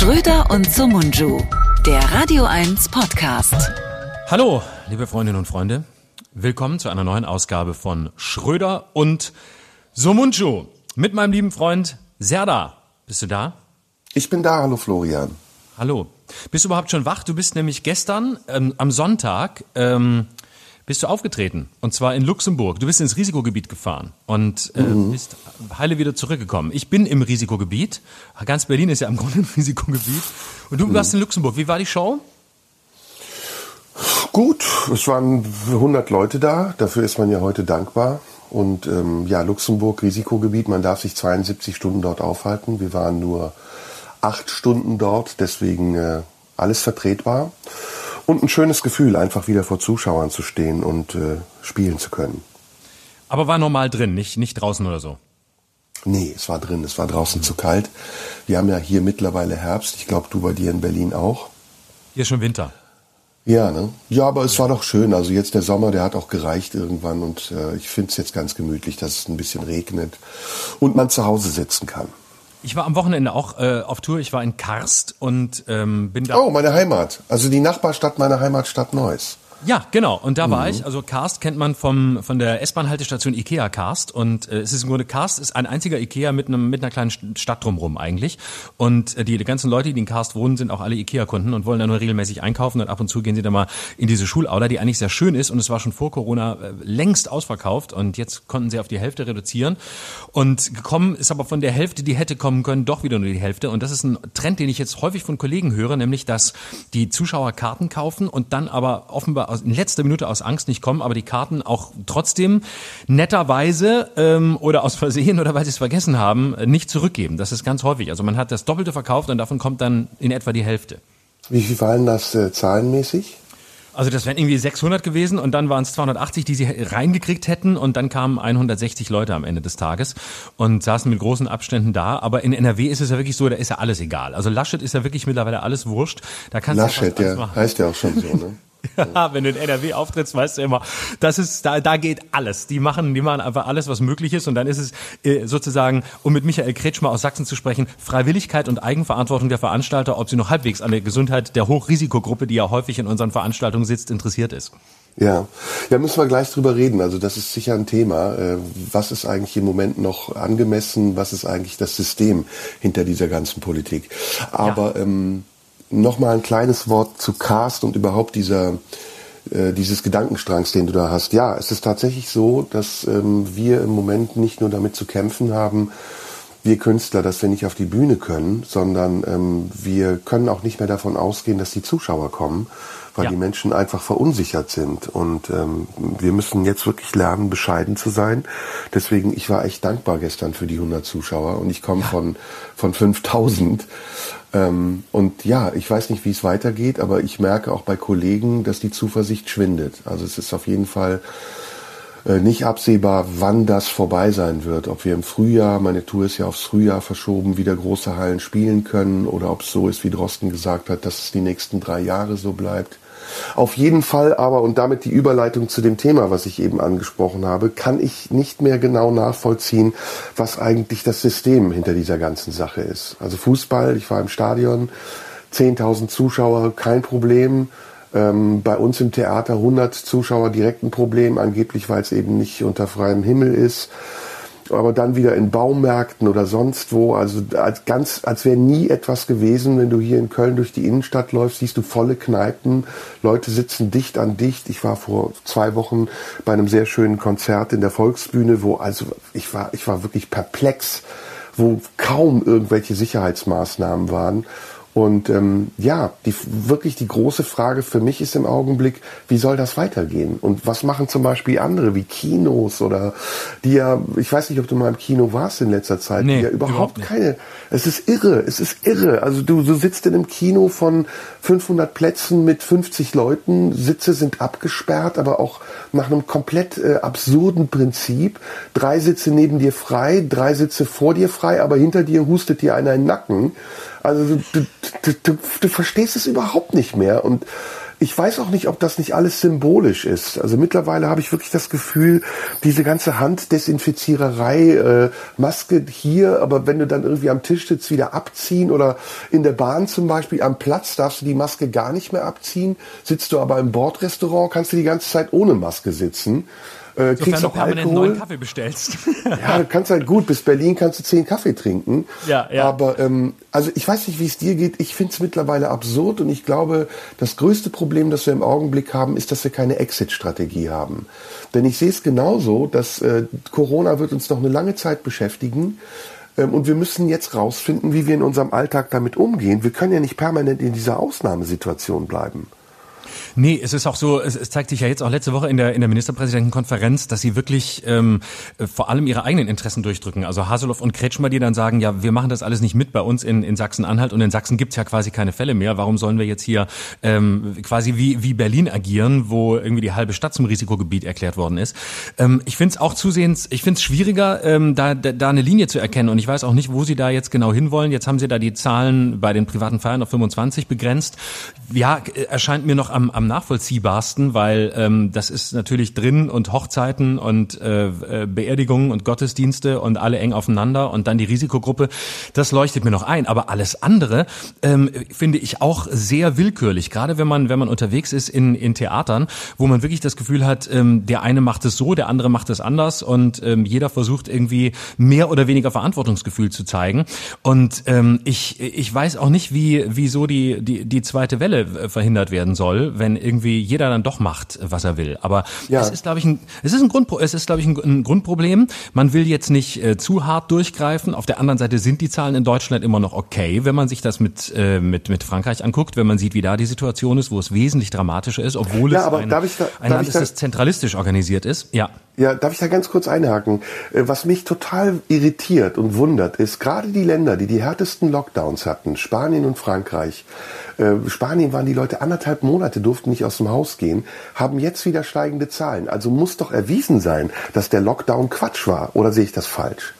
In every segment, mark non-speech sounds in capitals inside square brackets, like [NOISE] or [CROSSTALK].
Schröder und Sumunju, der Radio 1 Podcast. Hallo, liebe Freundinnen und Freunde. Willkommen zu einer neuen Ausgabe von Schröder und Sumunju mit meinem lieben Freund Serda. Bist du da? Ich bin da, hallo Florian. Hallo. Bist du überhaupt schon wach? Du bist nämlich gestern ähm, am Sonntag ähm, bist du aufgetreten und zwar in Luxemburg. Du bist ins Risikogebiet gefahren und äh, mhm. bist heile wieder zurückgekommen. Ich bin im Risikogebiet. Ganz Berlin ist ja im [LAUGHS] Grunde ein Risikogebiet. Und du mhm. warst in Luxemburg. Wie war die Show? Gut, es waren 100 Leute da. Dafür ist man ja heute dankbar. Und ähm, ja, Luxemburg, Risikogebiet. Man darf sich 72 Stunden dort aufhalten. Wir waren nur acht Stunden dort, deswegen äh, alles vertretbar. Und ein schönes Gefühl, einfach wieder vor Zuschauern zu stehen und äh, spielen zu können. Aber war normal drin, nicht, nicht draußen oder so? Nee, es war drin, es war draußen mhm. zu kalt. Wir haben ja hier mittlerweile Herbst, ich glaube du bei dir in Berlin auch. Hier ist schon Winter. Ja, ne? Ja, aber es war doch schön. Also jetzt der Sommer, der hat auch gereicht irgendwann und äh, ich finde es jetzt ganz gemütlich, dass es ein bisschen regnet und man zu Hause sitzen kann. Ich war am Wochenende auch äh, auf Tour. Ich war in Karst und ähm, bin da. Oh, meine Heimat. Also die Nachbarstadt meiner Heimatstadt Neuss. Ja, genau. Und da war mhm. ich. Also Karst kennt man vom von der S-Bahn-Haltestation Ikea Karst. Und äh, es ist im Grunde Karst ist ein einziger Ikea mit einem mit einer kleinen Stadt drumherum eigentlich. Und äh, die, die ganzen Leute, die in Karst wohnen, sind auch alle Ikea-Kunden und wollen da nur regelmäßig einkaufen. Und ab und zu gehen sie da mal in diese Schulaula, die eigentlich sehr schön ist. Und es war schon vor Corona äh, längst ausverkauft. Und jetzt konnten sie auf die Hälfte reduzieren. Und gekommen ist aber von der Hälfte, die hätte kommen können, doch wieder nur die Hälfte. Und das ist ein Trend, den ich jetzt häufig von Kollegen höre, nämlich dass die Zuschauer Karten kaufen und dann aber offenbar aus, in letzter Minute aus Angst nicht kommen, aber die Karten auch trotzdem netterweise ähm, oder aus Versehen oder weil sie es vergessen haben, nicht zurückgeben. Das ist ganz häufig. Also man hat das Doppelte verkauft und davon kommt dann in etwa die Hälfte. Wie viel fallen das äh, zahlenmäßig? Also das wären irgendwie 600 gewesen und dann waren es 280, die sie reingekriegt hätten und dann kamen 160 Leute am Ende des Tages und saßen mit großen Abständen da. Aber in NRW ist es ja wirklich so, da ist ja alles egal. Also Laschet ist ja wirklich mittlerweile alles wurscht. Da kannst Laschet, ja, ja heißt ja auch schon so, ne? [LAUGHS] Ja, wenn du in NRW auftrittst, weißt du immer, das ist, da, da geht alles. Die machen, die machen einfach alles, was möglich ist. Und dann ist es äh, sozusagen, um mit Michael Kretschmer aus Sachsen zu sprechen, Freiwilligkeit und Eigenverantwortung der Veranstalter, ob sie noch halbwegs an der Gesundheit der Hochrisikogruppe, die ja häufig in unseren Veranstaltungen sitzt, interessiert ist. Ja, ja, müssen wir gleich drüber reden. Also das ist sicher ein Thema. Äh, was ist eigentlich im Moment noch angemessen? Was ist eigentlich das System hinter dieser ganzen Politik? Aber ja. ähm, Nochmal ein kleines Wort zu Cast und überhaupt dieser, äh, dieses Gedankenstrangs, den du da hast. Ja, es ist tatsächlich so, dass ähm, wir im Moment nicht nur damit zu kämpfen haben, wir Künstler, dass wir nicht auf die Bühne können, sondern ähm, wir können auch nicht mehr davon ausgehen, dass die Zuschauer kommen, weil ja. die Menschen einfach verunsichert sind. Und ähm, wir müssen jetzt wirklich lernen, bescheiden zu sein. Deswegen, ich war echt dankbar gestern für die 100 Zuschauer und ich komme ja. von, von 5000. Ähm, und ja, ich weiß nicht, wie es weitergeht, aber ich merke auch bei Kollegen, dass die Zuversicht schwindet. Also es ist auf jeden Fall äh, nicht absehbar, wann das vorbei sein wird. Ob wir im Frühjahr, meine Tour ist ja aufs Frühjahr verschoben, wieder große Hallen spielen können oder ob es so ist, wie Drosten gesagt hat, dass es die nächsten drei Jahre so bleibt. Auf jeden Fall aber, und damit die Überleitung zu dem Thema, was ich eben angesprochen habe, kann ich nicht mehr genau nachvollziehen, was eigentlich das System hinter dieser ganzen Sache ist. Also Fußball, ich war im Stadion, 10.000 Zuschauer, kein Problem. Ähm, bei uns im Theater 100 Zuschauer direkt ein Problem, angeblich weil es eben nicht unter freiem Himmel ist aber dann wieder in Baumärkten oder sonst wo, also als ganz, als wäre nie etwas gewesen. Wenn du hier in Köln durch die Innenstadt läufst, siehst du volle Kneipen, Leute sitzen dicht an dicht. Ich war vor zwei Wochen bei einem sehr schönen Konzert in der Volksbühne, wo also ich war, ich war wirklich perplex, wo kaum irgendwelche Sicherheitsmaßnahmen waren. Und ähm, ja, die, wirklich die große Frage für mich ist im Augenblick, wie soll das weitergehen? Und was machen zum Beispiel andere wie Kinos oder die ja, ich weiß nicht, ob du mal im Kino warst in letzter Zeit, nee, die ja überhaupt, überhaupt keine. Es ist irre, es ist irre. Also du, du sitzt in einem Kino von 500 Plätzen mit 50 Leuten, Sitze sind abgesperrt, aber auch nach einem komplett äh, absurden Prinzip. Drei Sitze neben dir frei, drei Sitze vor dir frei, aber hinter dir hustet dir einer in den Nacken. Also du, du, du, du, verstehst es überhaupt nicht mehr und ich weiß auch nicht, ob das nicht alles symbolisch ist. Also mittlerweile habe ich wirklich das Gefühl, diese ganze Handdesinfiziererei, äh, Maske hier, aber wenn du dann irgendwie am Tisch sitzt, wieder abziehen oder in der Bahn zum Beispiel am Platz darfst du die Maske gar nicht mehr abziehen. Sitzt du aber im Bordrestaurant, kannst du die ganze Zeit ohne Maske sitzen. Äh, kriegst auch permanent Alkohol. neuen Kaffee bestellst. [LAUGHS] ja, du kannst halt gut, bis Berlin kannst du zehn Kaffee trinken. Ja, ja. Aber ähm, also ich weiß nicht, wie es dir geht. Ich finde es mittlerweile absurd und ich glaube, das größte Problem, das wir im Augenblick haben, ist, dass wir keine Exit-Strategie haben. Denn ich sehe es genauso, dass äh, Corona wird uns noch eine lange Zeit beschäftigen. Ähm, und wir müssen jetzt rausfinden, wie wir in unserem Alltag damit umgehen. Wir können ja nicht permanent in dieser Ausnahmesituation bleiben. Nee, es ist auch so, es, es zeigt sich ja jetzt auch letzte Woche in der, in der Ministerpräsidentenkonferenz, dass sie wirklich ähm, vor allem ihre eigenen Interessen durchdrücken. Also Haseloff und Kretschmer, die dann sagen, ja, wir machen das alles nicht mit bei uns in, in Sachsen-Anhalt und in Sachsen gibt's ja quasi keine Fälle mehr. Warum sollen wir jetzt hier ähm, quasi wie, wie Berlin agieren, wo irgendwie die halbe Stadt zum Risikogebiet erklärt worden ist? Ähm, ich finde es auch zusehends, ich finde es schwieriger, ähm, da, da, da eine Linie zu erkennen und ich weiß auch nicht, wo sie da jetzt genau hinwollen. Jetzt haben sie da die Zahlen bei den privaten Feiern auf 25 begrenzt. Ja, erscheint mir noch am, am nachvollziehbarsten, weil ähm, das ist natürlich drin und Hochzeiten und äh, äh, Beerdigungen und Gottesdienste und alle eng aufeinander und dann die Risikogruppe. Das leuchtet mir noch ein. Aber alles andere ähm, finde ich auch sehr willkürlich. Gerade wenn man wenn man unterwegs ist in in Theatern, wo man wirklich das Gefühl hat, ähm, der eine macht es so, der andere macht es anders und ähm, jeder versucht irgendwie mehr oder weniger Verantwortungsgefühl zu zeigen. Und ähm, ich ich weiß auch nicht, wie wieso die die die zweite Welle äh, verhindert werden soll, wenn wenn irgendwie jeder dann doch macht, was er will. Aber ja. es ist, glaube ich, ein, es ist ein Grund, es ist, glaube ich, ein, ein, Grundproblem. Man will jetzt nicht äh, zu hart durchgreifen. Auf der anderen Seite sind die Zahlen in Deutschland immer noch okay, wenn man sich das mit äh, mit mit Frankreich anguckt, wenn man sieht, wie da die Situation ist, wo es wesentlich dramatischer ist, obwohl ja, es ein, da, ein Land ist, das zentralistisch organisiert ist. Ja. Ja, darf ich da ganz kurz einhaken? Äh, was mich total irritiert und wundert, ist gerade die Länder, die die härtesten Lockdowns hatten, Spanien und Frankreich. Äh, Spanien waren die Leute anderthalb Monate, durften nicht aus dem Haus gehen, haben jetzt wieder steigende Zahlen. Also muss doch erwiesen sein, dass der Lockdown Quatsch war. Oder sehe ich das falsch?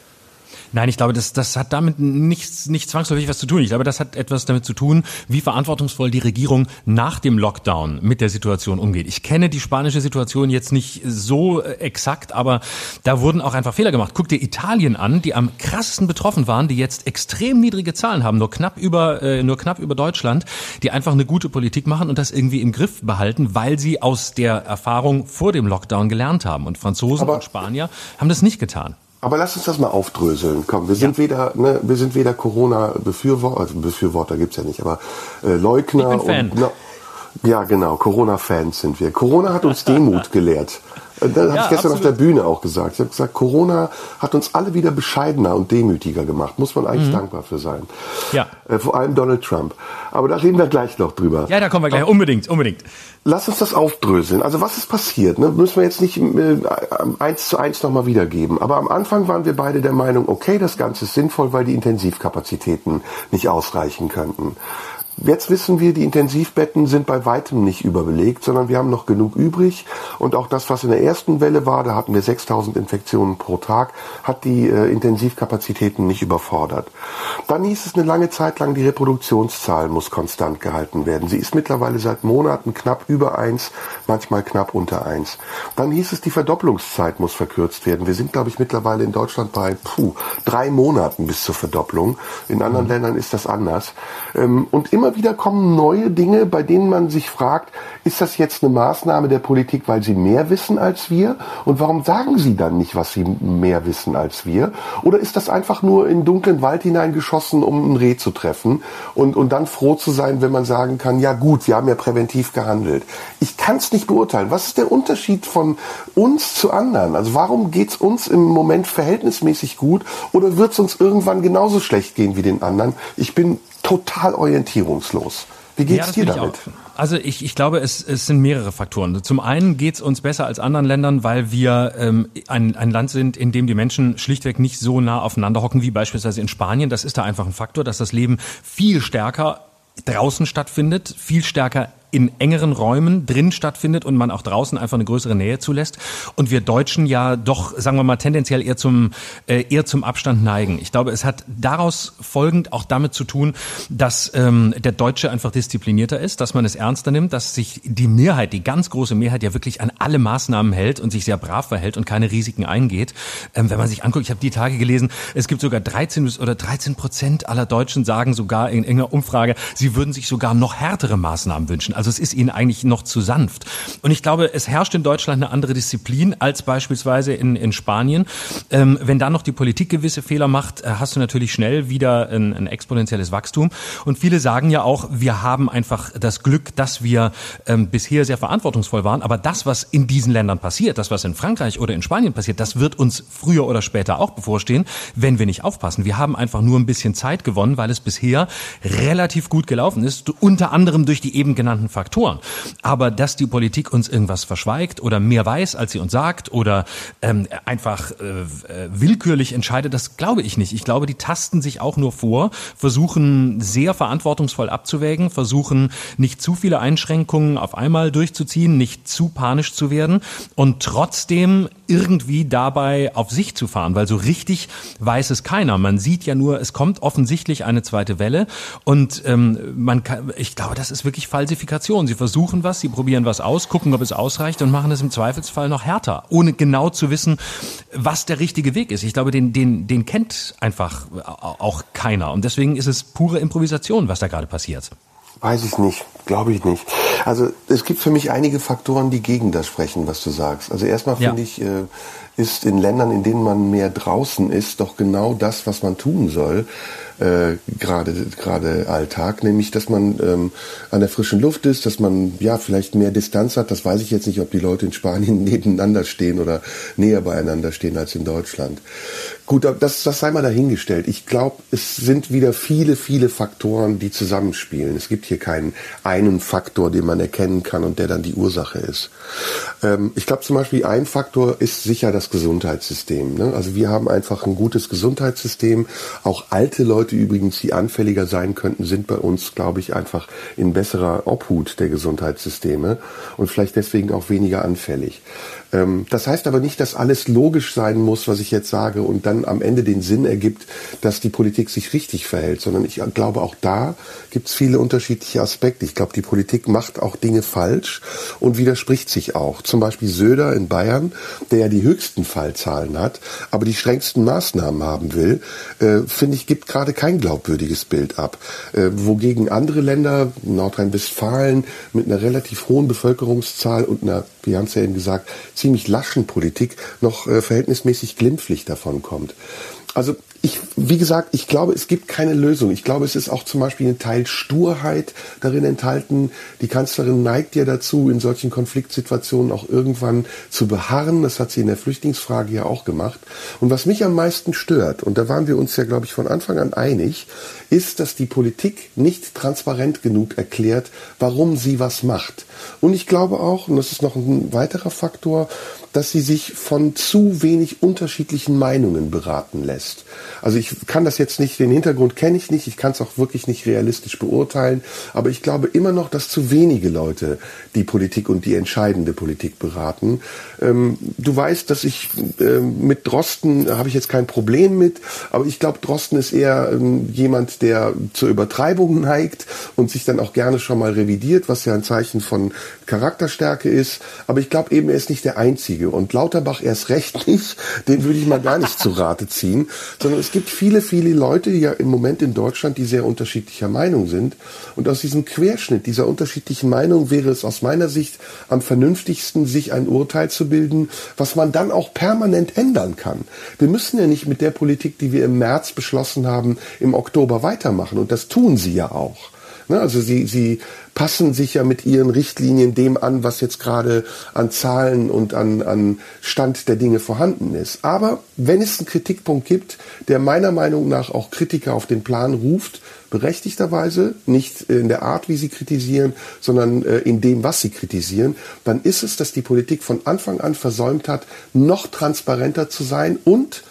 Nein, ich glaube, das, das hat damit nichts, nicht zwangsläufig was zu tun. Ich glaube, das hat etwas damit zu tun, wie verantwortungsvoll die Regierung nach dem Lockdown mit der Situation umgeht. Ich kenne die spanische Situation jetzt nicht so äh, exakt, aber da wurden auch einfach Fehler gemacht. Guck dir Italien an, die am krassesten betroffen waren, die jetzt extrem niedrige Zahlen haben, nur knapp über, äh, nur knapp über Deutschland, die einfach eine gute Politik machen und das irgendwie im Griff behalten, weil sie aus der Erfahrung vor dem Lockdown gelernt haben. Und Franzosen aber und Spanier haben das nicht getan. Aber lass uns das mal aufdröseln. Komm, wir sind ja. weder, ne, wir sind weder Corona-Befürworter, also Befürworter gibt's ja nicht, aber äh, Leugner ich bin Fan. und na, ja, genau, Corona-Fans sind wir. Corona hat uns [LAUGHS] Demut gelehrt. Äh, das habe ja, ich gestern absolut. auf der Bühne auch gesagt. Ich habe gesagt, Corona hat uns alle wieder bescheidener und demütiger gemacht. Muss man eigentlich mhm. dankbar für sein. Ja. Äh, vor allem Donald Trump. Aber da reden wir gleich noch drüber. Ja, da kommen wir gleich. Unbedingt, unbedingt. Lass uns das aufdröseln. Also was ist passiert? Ne? Müssen wir jetzt nicht äh, eins zu eins nochmal wiedergeben. Aber am Anfang waren wir beide der Meinung, okay, das Ganze ist sinnvoll, weil die Intensivkapazitäten nicht ausreichen könnten. Jetzt wissen wir, die Intensivbetten sind bei weitem nicht überbelegt, sondern wir haben noch genug übrig. Und auch das, was in der ersten Welle war, da hatten wir 6000 Infektionen pro Tag, hat die äh, Intensivkapazitäten nicht überfordert. Dann hieß es eine lange Zeit lang, die Reproduktionszahl muss konstant gehalten werden. Sie ist mittlerweile seit Monaten knapp über eins, manchmal knapp unter eins. Dann hieß es, die Verdopplungszeit muss verkürzt werden. Wir sind, glaube ich, mittlerweile in Deutschland bei puh, drei Monaten bis zur Verdopplung. In anderen mhm. Ländern ist das anders. Ähm, und immer wieder kommen neue Dinge, bei denen man sich fragt, ist das jetzt eine Maßnahme der Politik, weil sie mehr wissen als wir? Und warum sagen sie dann nicht, was sie mehr wissen als wir? Oder ist das einfach nur in dunklen Wald hineingeschossen, um ein Reh zu treffen und, und dann froh zu sein, wenn man sagen kann, ja gut, wir haben ja präventiv gehandelt. Ich kann es nicht beurteilen. Was ist der Unterschied von uns zu anderen? Also warum geht es uns im Moment verhältnismäßig gut oder wird es uns irgendwann genauso schlecht gehen wie den anderen? Ich bin total orientierungslos. Wie geht's ja, dir damit? Also ich, ich glaube, es, es sind mehrere Faktoren. Zum einen geht's uns besser als anderen Ländern, weil wir ähm, ein, ein Land sind, in dem die Menschen schlichtweg nicht so nah aufeinander hocken wie beispielsweise in Spanien. Das ist da einfach ein Faktor, dass das Leben viel stärker draußen stattfindet, viel stärker in engeren Räumen drin stattfindet und man auch draußen einfach eine größere Nähe zulässt. Und wir Deutschen ja doch, sagen wir mal, tendenziell eher zum, äh, eher zum Abstand neigen. Ich glaube, es hat daraus folgend auch damit zu tun, dass ähm, der Deutsche einfach disziplinierter ist, dass man es ernster nimmt, dass sich die Mehrheit, die ganz große Mehrheit ja wirklich an alle Maßnahmen hält und sich sehr brav verhält und keine Risiken eingeht. Ähm, wenn man sich anguckt, ich habe die Tage gelesen, es gibt sogar 13 oder 13 Prozent aller Deutschen sagen sogar in irgendeiner Umfrage, sie würden sich sogar noch härtere Maßnahmen wünschen. Also es ist ihnen eigentlich noch zu sanft. Und ich glaube, es herrscht in Deutschland eine andere Disziplin als beispielsweise in, in Spanien. Ähm, wenn da noch die Politik gewisse Fehler macht, äh, hast du natürlich schnell wieder ein, ein exponentielles Wachstum. Und viele sagen ja auch, wir haben einfach das Glück, dass wir ähm, bisher sehr verantwortungsvoll waren. Aber das, was in diesen Ländern passiert, das, was in Frankreich oder in Spanien passiert, das wird uns früher oder später auch bevorstehen, wenn wir nicht aufpassen. Wir haben einfach nur ein bisschen Zeit gewonnen, weil es bisher relativ gut gelaufen ist, unter anderem durch die eben genannten Faktoren. Aber dass die Politik uns irgendwas verschweigt oder mehr weiß, als sie uns sagt oder ähm, einfach äh, äh, willkürlich entscheidet, das glaube ich nicht. Ich glaube, die tasten sich auch nur vor, versuchen sehr verantwortungsvoll abzuwägen, versuchen nicht zu viele Einschränkungen auf einmal durchzuziehen, nicht zu panisch zu werden und trotzdem irgendwie dabei auf sich zu fahren, weil so richtig weiß es keiner. Man sieht ja nur, es kommt offensichtlich eine zweite Welle und ähm, man kann, ich glaube, das ist wirklich Falsifikation. Sie versuchen was, sie probieren was aus, gucken, ob es ausreicht und machen es im Zweifelsfall noch härter, ohne genau zu wissen, was der richtige Weg ist. Ich glaube, den, den, den kennt einfach auch keiner und deswegen ist es pure Improvisation, was da gerade passiert. Weiß ich nicht, glaube ich nicht. Also es gibt für mich einige Faktoren, die gegen das sprechen, was du sagst. Also erstmal finde ja. ich, äh, ist in Ländern, in denen man mehr draußen ist, doch genau das, was man tun soll äh, gerade gerade Alltag, nämlich dass man ähm, an der frischen Luft ist, dass man ja vielleicht mehr Distanz hat. Das weiß ich jetzt nicht, ob die Leute in Spanien [LAUGHS] nebeneinander stehen oder näher beieinander stehen als in Deutschland. Gut, das, das sei mal dahingestellt. Ich glaube, es sind wieder viele, viele Faktoren, die zusammenspielen. Es gibt hier keinen einen Faktor, den man erkennen kann und der dann die Ursache ist. Ähm, ich glaube zum Beispiel, ein Faktor ist sicher das Gesundheitssystem. Ne? Also wir haben einfach ein gutes Gesundheitssystem. Auch alte Leute übrigens, die anfälliger sein könnten, sind bei uns, glaube ich, einfach in besserer Obhut der Gesundheitssysteme und vielleicht deswegen auch weniger anfällig. Ähm, das heißt aber nicht, dass alles logisch sein muss, was ich jetzt sage und dann am Ende den Sinn ergibt, dass die Politik sich richtig verhält, sondern ich glaube, auch da gibt es viele unterschiedliche Aspekte. Ich glaube, die Politik macht auch Dinge falsch und widerspricht sich auch. Zum Beispiel Söder in Bayern, der ja die höchsten Fallzahlen hat, aber die strengsten Maßnahmen haben will, äh, finde ich, gibt gerade kein glaubwürdiges Bild ab. Äh, wogegen andere Länder, Nordrhein-Westfalen, mit einer relativ hohen Bevölkerungszahl und einer, wir haben es ja eben gesagt, ziemlich laschen Politik noch äh, verhältnismäßig glimpflich davon kommt. Also ich, wie gesagt, ich glaube, es gibt keine Lösung. Ich glaube, es ist auch zum Beispiel ein Teil Sturheit darin enthalten. Die Kanzlerin neigt ja dazu, in solchen Konfliktsituationen auch irgendwann zu beharren. Das hat sie in der Flüchtlingsfrage ja auch gemacht. Und was mich am meisten stört, und da waren wir uns ja, glaube ich, von Anfang an einig, ist, dass die Politik nicht transparent genug erklärt, warum sie was macht. Und ich glaube auch, und das ist noch ein weiterer Faktor, dass sie sich von zu wenig unterschiedlichen Meinungen beraten lässt. Also ich kann das jetzt nicht, den Hintergrund kenne ich nicht, ich kann es auch wirklich nicht realistisch beurteilen, aber ich glaube immer noch, dass zu wenige Leute die Politik und die entscheidende Politik beraten. Ähm, du weißt, dass ich äh, mit Drosten habe ich jetzt kein Problem mit, aber ich glaube, Drosten ist eher ähm, jemand, der zur Übertreibung neigt und sich dann auch gerne schon mal revidiert, was ja ein Zeichen von Charakterstärke ist. Aber ich glaube eben, er ist nicht der Einzige. Und Lauterbach erst recht [LAUGHS] nicht, den würde ich mal gar nicht zu Rate ziehen, sondern es gibt viele, viele Leute, die ja im Moment in Deutschland, die sehr unterschiedlicher Meinung sind. Und aus diesem Querschnitt dieser unterschiedlichen Meinung wäre es aus meiner Sicht am vernünftigsten, sich ein Urteil zu bilden, was man dann auch permanent ändern kann. Wir müssen ja nicht mit der Politik, die wir im März beschlossen haben, im Oktober weitermachen. Und das tun sie ja auch. Ne, also sie, sie passen sich ja mit ihren Richtlinien dem an, was jetzt gerade an Zahlen und an, an Stand der Dinge vorhanden ist. Aber wenn es einen Kritikpunkt gibt, der meiner Meinung nach auch Kritiker auf den Plan ruft, berechtigterweise, nicht in der Art, wie sie kritisieren, sondern äh, in dem, was sie kritisieren, dann ist es, dass die Politik von Anfang an versäumt hat, noch transparenter zu sein und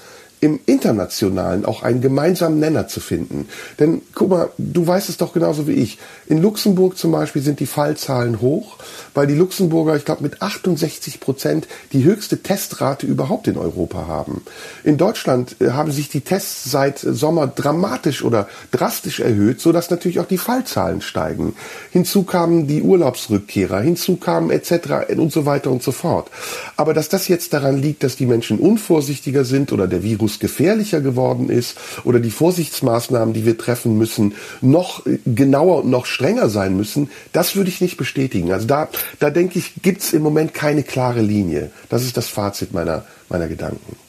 im Internationalen auch einen gemeinsamen Nenner zu finden. Denn guck mal, du weißt es doch genauso wie ich. In Luxemburg zum Beispiel sind die Fallzahlen hoch, weil die Luxemburger, ich glaube, mit 68 Prozent die höchste Testrate überhaupt in Europa haben. In Deutschland äh, haben sich die Tests seit Sommer dramatisch oder drastisch erhöht, so dass natürlich auch die Fallzahlen steigen. Hinzu kamen die Urlaubsrückkehrer, hinzu kamen etc. und so weiter und so fort. Aber dass das jetzt daran liegt, dass die Menschen unvorsichtiger sind oder der Virus gefährlicher geworden ist oder die Vorsichtsmaßnahmen, die wir treffen müssen, noch genauer und noch strenger sein müssen, das würde ich nicht bestätigen. Also da, da denke ich, gibt's im Moment keine klare Linie. Das ist das Fazit meiner, meiner Gedanken.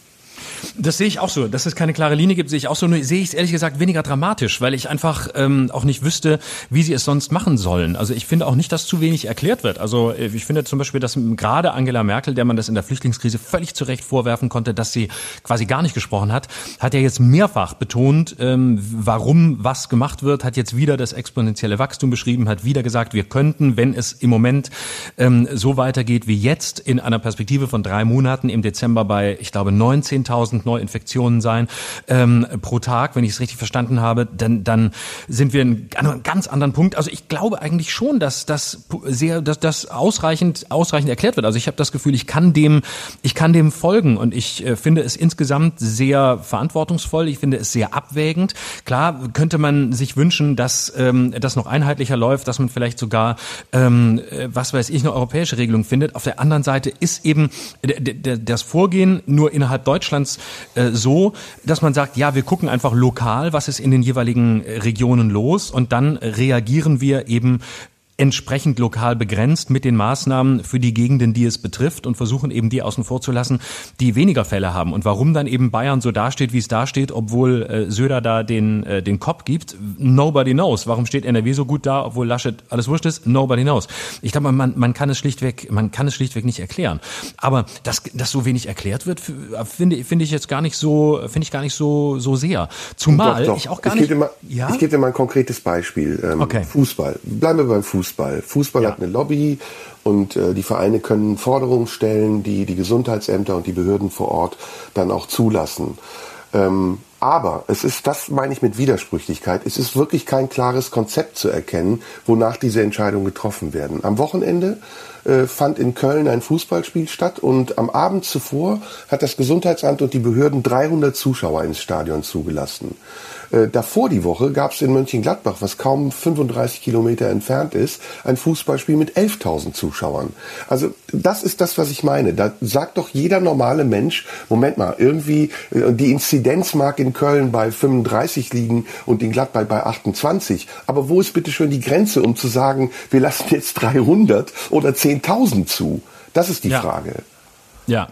Das sehe ich auch so. Dass es keine klare Linie gibt, sehe ich auch so. Nur sehe ich es ehrlich gesagt weniger dramatisch, weil ich einfach ähm, auch nicht wüsste, wie sie es sonst machen sollen. Also ich finde auch nicht, dass zu wenig erklärt wird. Also äh, ich finde zum Beispiel, dass gerade Angela Merkel, der man das in der Flüchtlingskrise völlig zu Recht vorwerfen konnte, dass sie quasi gar nicht gesprochen hat, hat ja jetzt mehrfach betont, ähm, warum was gemacht wird, hat jetzt wieder das exponentielle Wachstum beschrieben, hat wieder gesagt, wir könnten, wenn es im Moment ähm, so weitergeht wie jetzt, in einer Perspektive von drei Monaten im Dezember bei, ich glaube, 19.000 1000 Neuinfektionen sein ähm, pro Tag, wenn ich es richtig verstanden habe, dann, dann sind wir in einem ganz anderen Punkt. Also ich glaube eigentlich schon, dass das sehr, dass das ausreichend, ausreichend erklärt wird. Also ich habe das Gefühl, ich kann dem, ich kann dem folgen und ich äh, finde es insgesamt sehr verantwortungsvoll. Ich finde es sehr abwägend. Klar könnte man sich wünschen, dass ähm, das noch einheitlicher läuft, dass man vielleicht sogar, ähm, äh, was weiß ich, eine europäische Regelung findet. Auf der anderen Seite ist eben das Vorgehen nur innerhalb Deutschlands äh, so, dass man sagt, ja, wir gucken einfach lokal, was ist in den jeweiligen äh, Regionen los und dann reagieren wir eben entsprechend lokal begrenzt mit den Maßnahmen für die Gegenden, die es betrifft und versuchen eben die außen vor zu lassen, die weniger Fälle haben. Und warum dann eben Bayern so dasteht, wie es dasteht, obwohl äh, Söder da den, äh, den Kopf gibt, nobody knows. Warum steht NRW so gut da, obwohl Laschet alles wurscht ist? Nobody knows. Ich glaube, man, man kann es schlichtweg, man kann es schlichtweg nicht erklären. Aber dass, dass so wenig erklärt wird, finde, finde ich jetzt gar nicht so, finde ich gar nicht so, so sehr. Zumal doch, doch. ich auch gar ich nicht. Gebe mal, ja? Ich gebe dir mal ein konkretes Beispiel. Ähm, okay. Fußball. Bleiben wir beim Fußball. Fußball. Fußball ja. hat eine Lobby und äh, die Vereine können Forderungen stellen, die die Gesundheitsämter und die Behörden vor Ort dann auch zulassen. Ähm, aber es ist, das meine ich mit Widersprüchlichkeit, es ist wirklich kein klares Konzept zu erkennen, wonach diese Entscheidungen getroffen werden. Am Wochenende äh, fand in Köln ein Fußballspiel statt und am Abend zuvor hat das Gesundheitsamt und die Behörden 300 Zuschauer ins Stadion zugelassen. Äh, davor die Woche gab es in Mönchengladbach, was kaum 35 Kilometer entfernt ist, ein Fußballspiel mit 11.000 Zuschauern. Also das ist das, was ich meine. Da sagt doch jeder normale Mensch, Moment mal, irgendwie äh, die Inzidenz mag in Köln bei 35 liegen und in Gladbach bei 28. Aber wo ist bitte schon die Grenze, um zu sagen, wir lassen jetzt 300 oder 10.000 zu? Das ist die ja. Frage. Ja,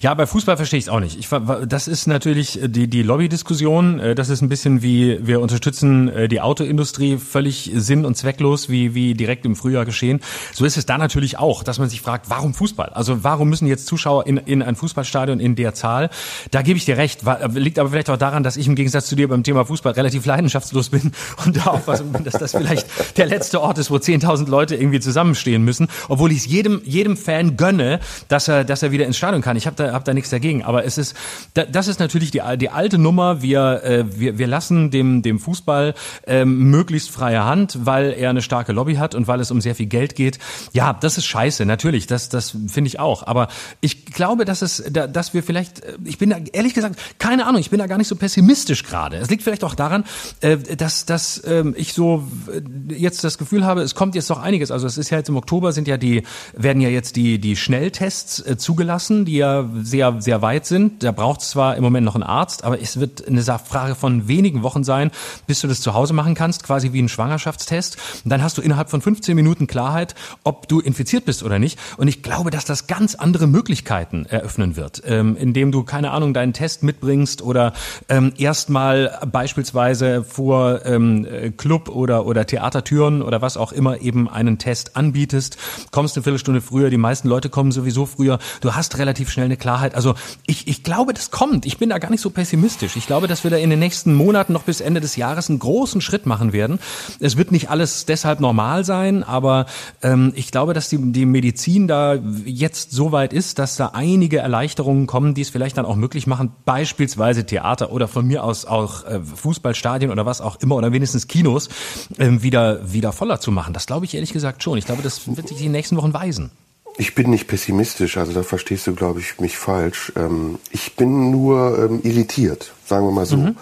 ja, bei Fußball verstehe ich es auch nicht. Ich, das ist natürlich äh, die, die Lobby-Diskussion. Äh, das ist ein bisschen wie wir unterstützen äh, die Autoindustrie völlig sinn- und zwecklos, wie, wie direkt im Frühjahr geschehen. So ist es da natürlich auch, dass man sich fragt, warum Fußball? Also warum müssen jetzt Zuschauer in, in ein Fußballstadion in der Zahl? Da gebe ich dir recht. Liegt aber vielleicht auch daran, dass ich im Gegensatz zu dir beim Thema Fußball relativ leidenschaftslos bin [LAUGHS] und da aufpassen bin, dass das vielleicht der letzte Ort ist, wo 10.000 Leute irgendwie zusammenstehen müssen. Obwohl ich es jedem, jedem Fan gönne, dass er, dass er wieder ins Stadion kann. Ich habe da, hab da nichts dagegen. Aber es ist, das ist natürlich die, die alte Nummer. Wir, äh, wir, wir lassen dem, dem Fußball ähm, möglichst freie Hand, weil er eine starke Lobby hat und weil es um sehr viel Geld geht. Ja, das ist scheiße, natürlich. Das, das finde ich auch. Aber ich glaube, dass es, dass wir vielleicht, äh, ich bin da, ehrlich gesagt, keine Ahnung, ich bin da gar nicht so pessimistisch gerade. Es liegt vielleicht auch daran, äh, dass, dass ähm, ich so äh, jetzt das Gefühl habe, es kommt jetzt doch einiges. Also es ist ja jetzt im Oktober sind ja die, werden ja jetzt die, die Schnelltests äh, zugelassen lassen, die ja sehr, sehr weit sind. Da braucht zwar im Moment noch einen Arzt, aber es wird eine Frage von wenigen Wochen sein, bis du das zu Hause machen kannst, quasi wie ein Schwangerschaftstest. Und dann hast du innerhalb von 15 Minuten Klarheit, ob du infiziert bist oder nicht. Und ich glaube, dass das ganz andere Möglichkeiten eröffnen wird, ähm, indem du, keine Ahnung, deinen Test mitbringst oder ähm, erstmal beispielsweise vor ähm, Club oder, oder Theatertüren oder was auch immer eben einen Test anbietest, kommst eine Viertelstunde früher, die meisten Leute kommen sowieso früher. Du hast hast relativ schnell eine Klarheit. Also ich, ich glaube, das kommt. Ich bin da gar nicht so pessimistisch. Ich glaube, dass wir da in den nächsten Monaten noch bis Ende des Jahres einen großen Schritt machen werden. Es wird nicht alles deshalb normal sein, aber ähm, ich glaube, dass die, die Medizin da jetzt so weit ist, dass da einige Erleichterungen kommen, die es vielleicht dann auch möglich machen, beispielsweise Theater oder von mir aus auch äh, Fußballstadien oder was auch immer oder wenigstens Kinos äh, wieder, wieder voller zu machen. Das glaube ich ehrlich gesagt schon. Ich glaube, das wird sich die nächsten Wochen weisen. Ich bin nicht pessimistisch, also da verstehst du, glaube ich, mich falsch. Ähm, ich bin nur ähm, irritiert, sagen wir mal so. Mhm.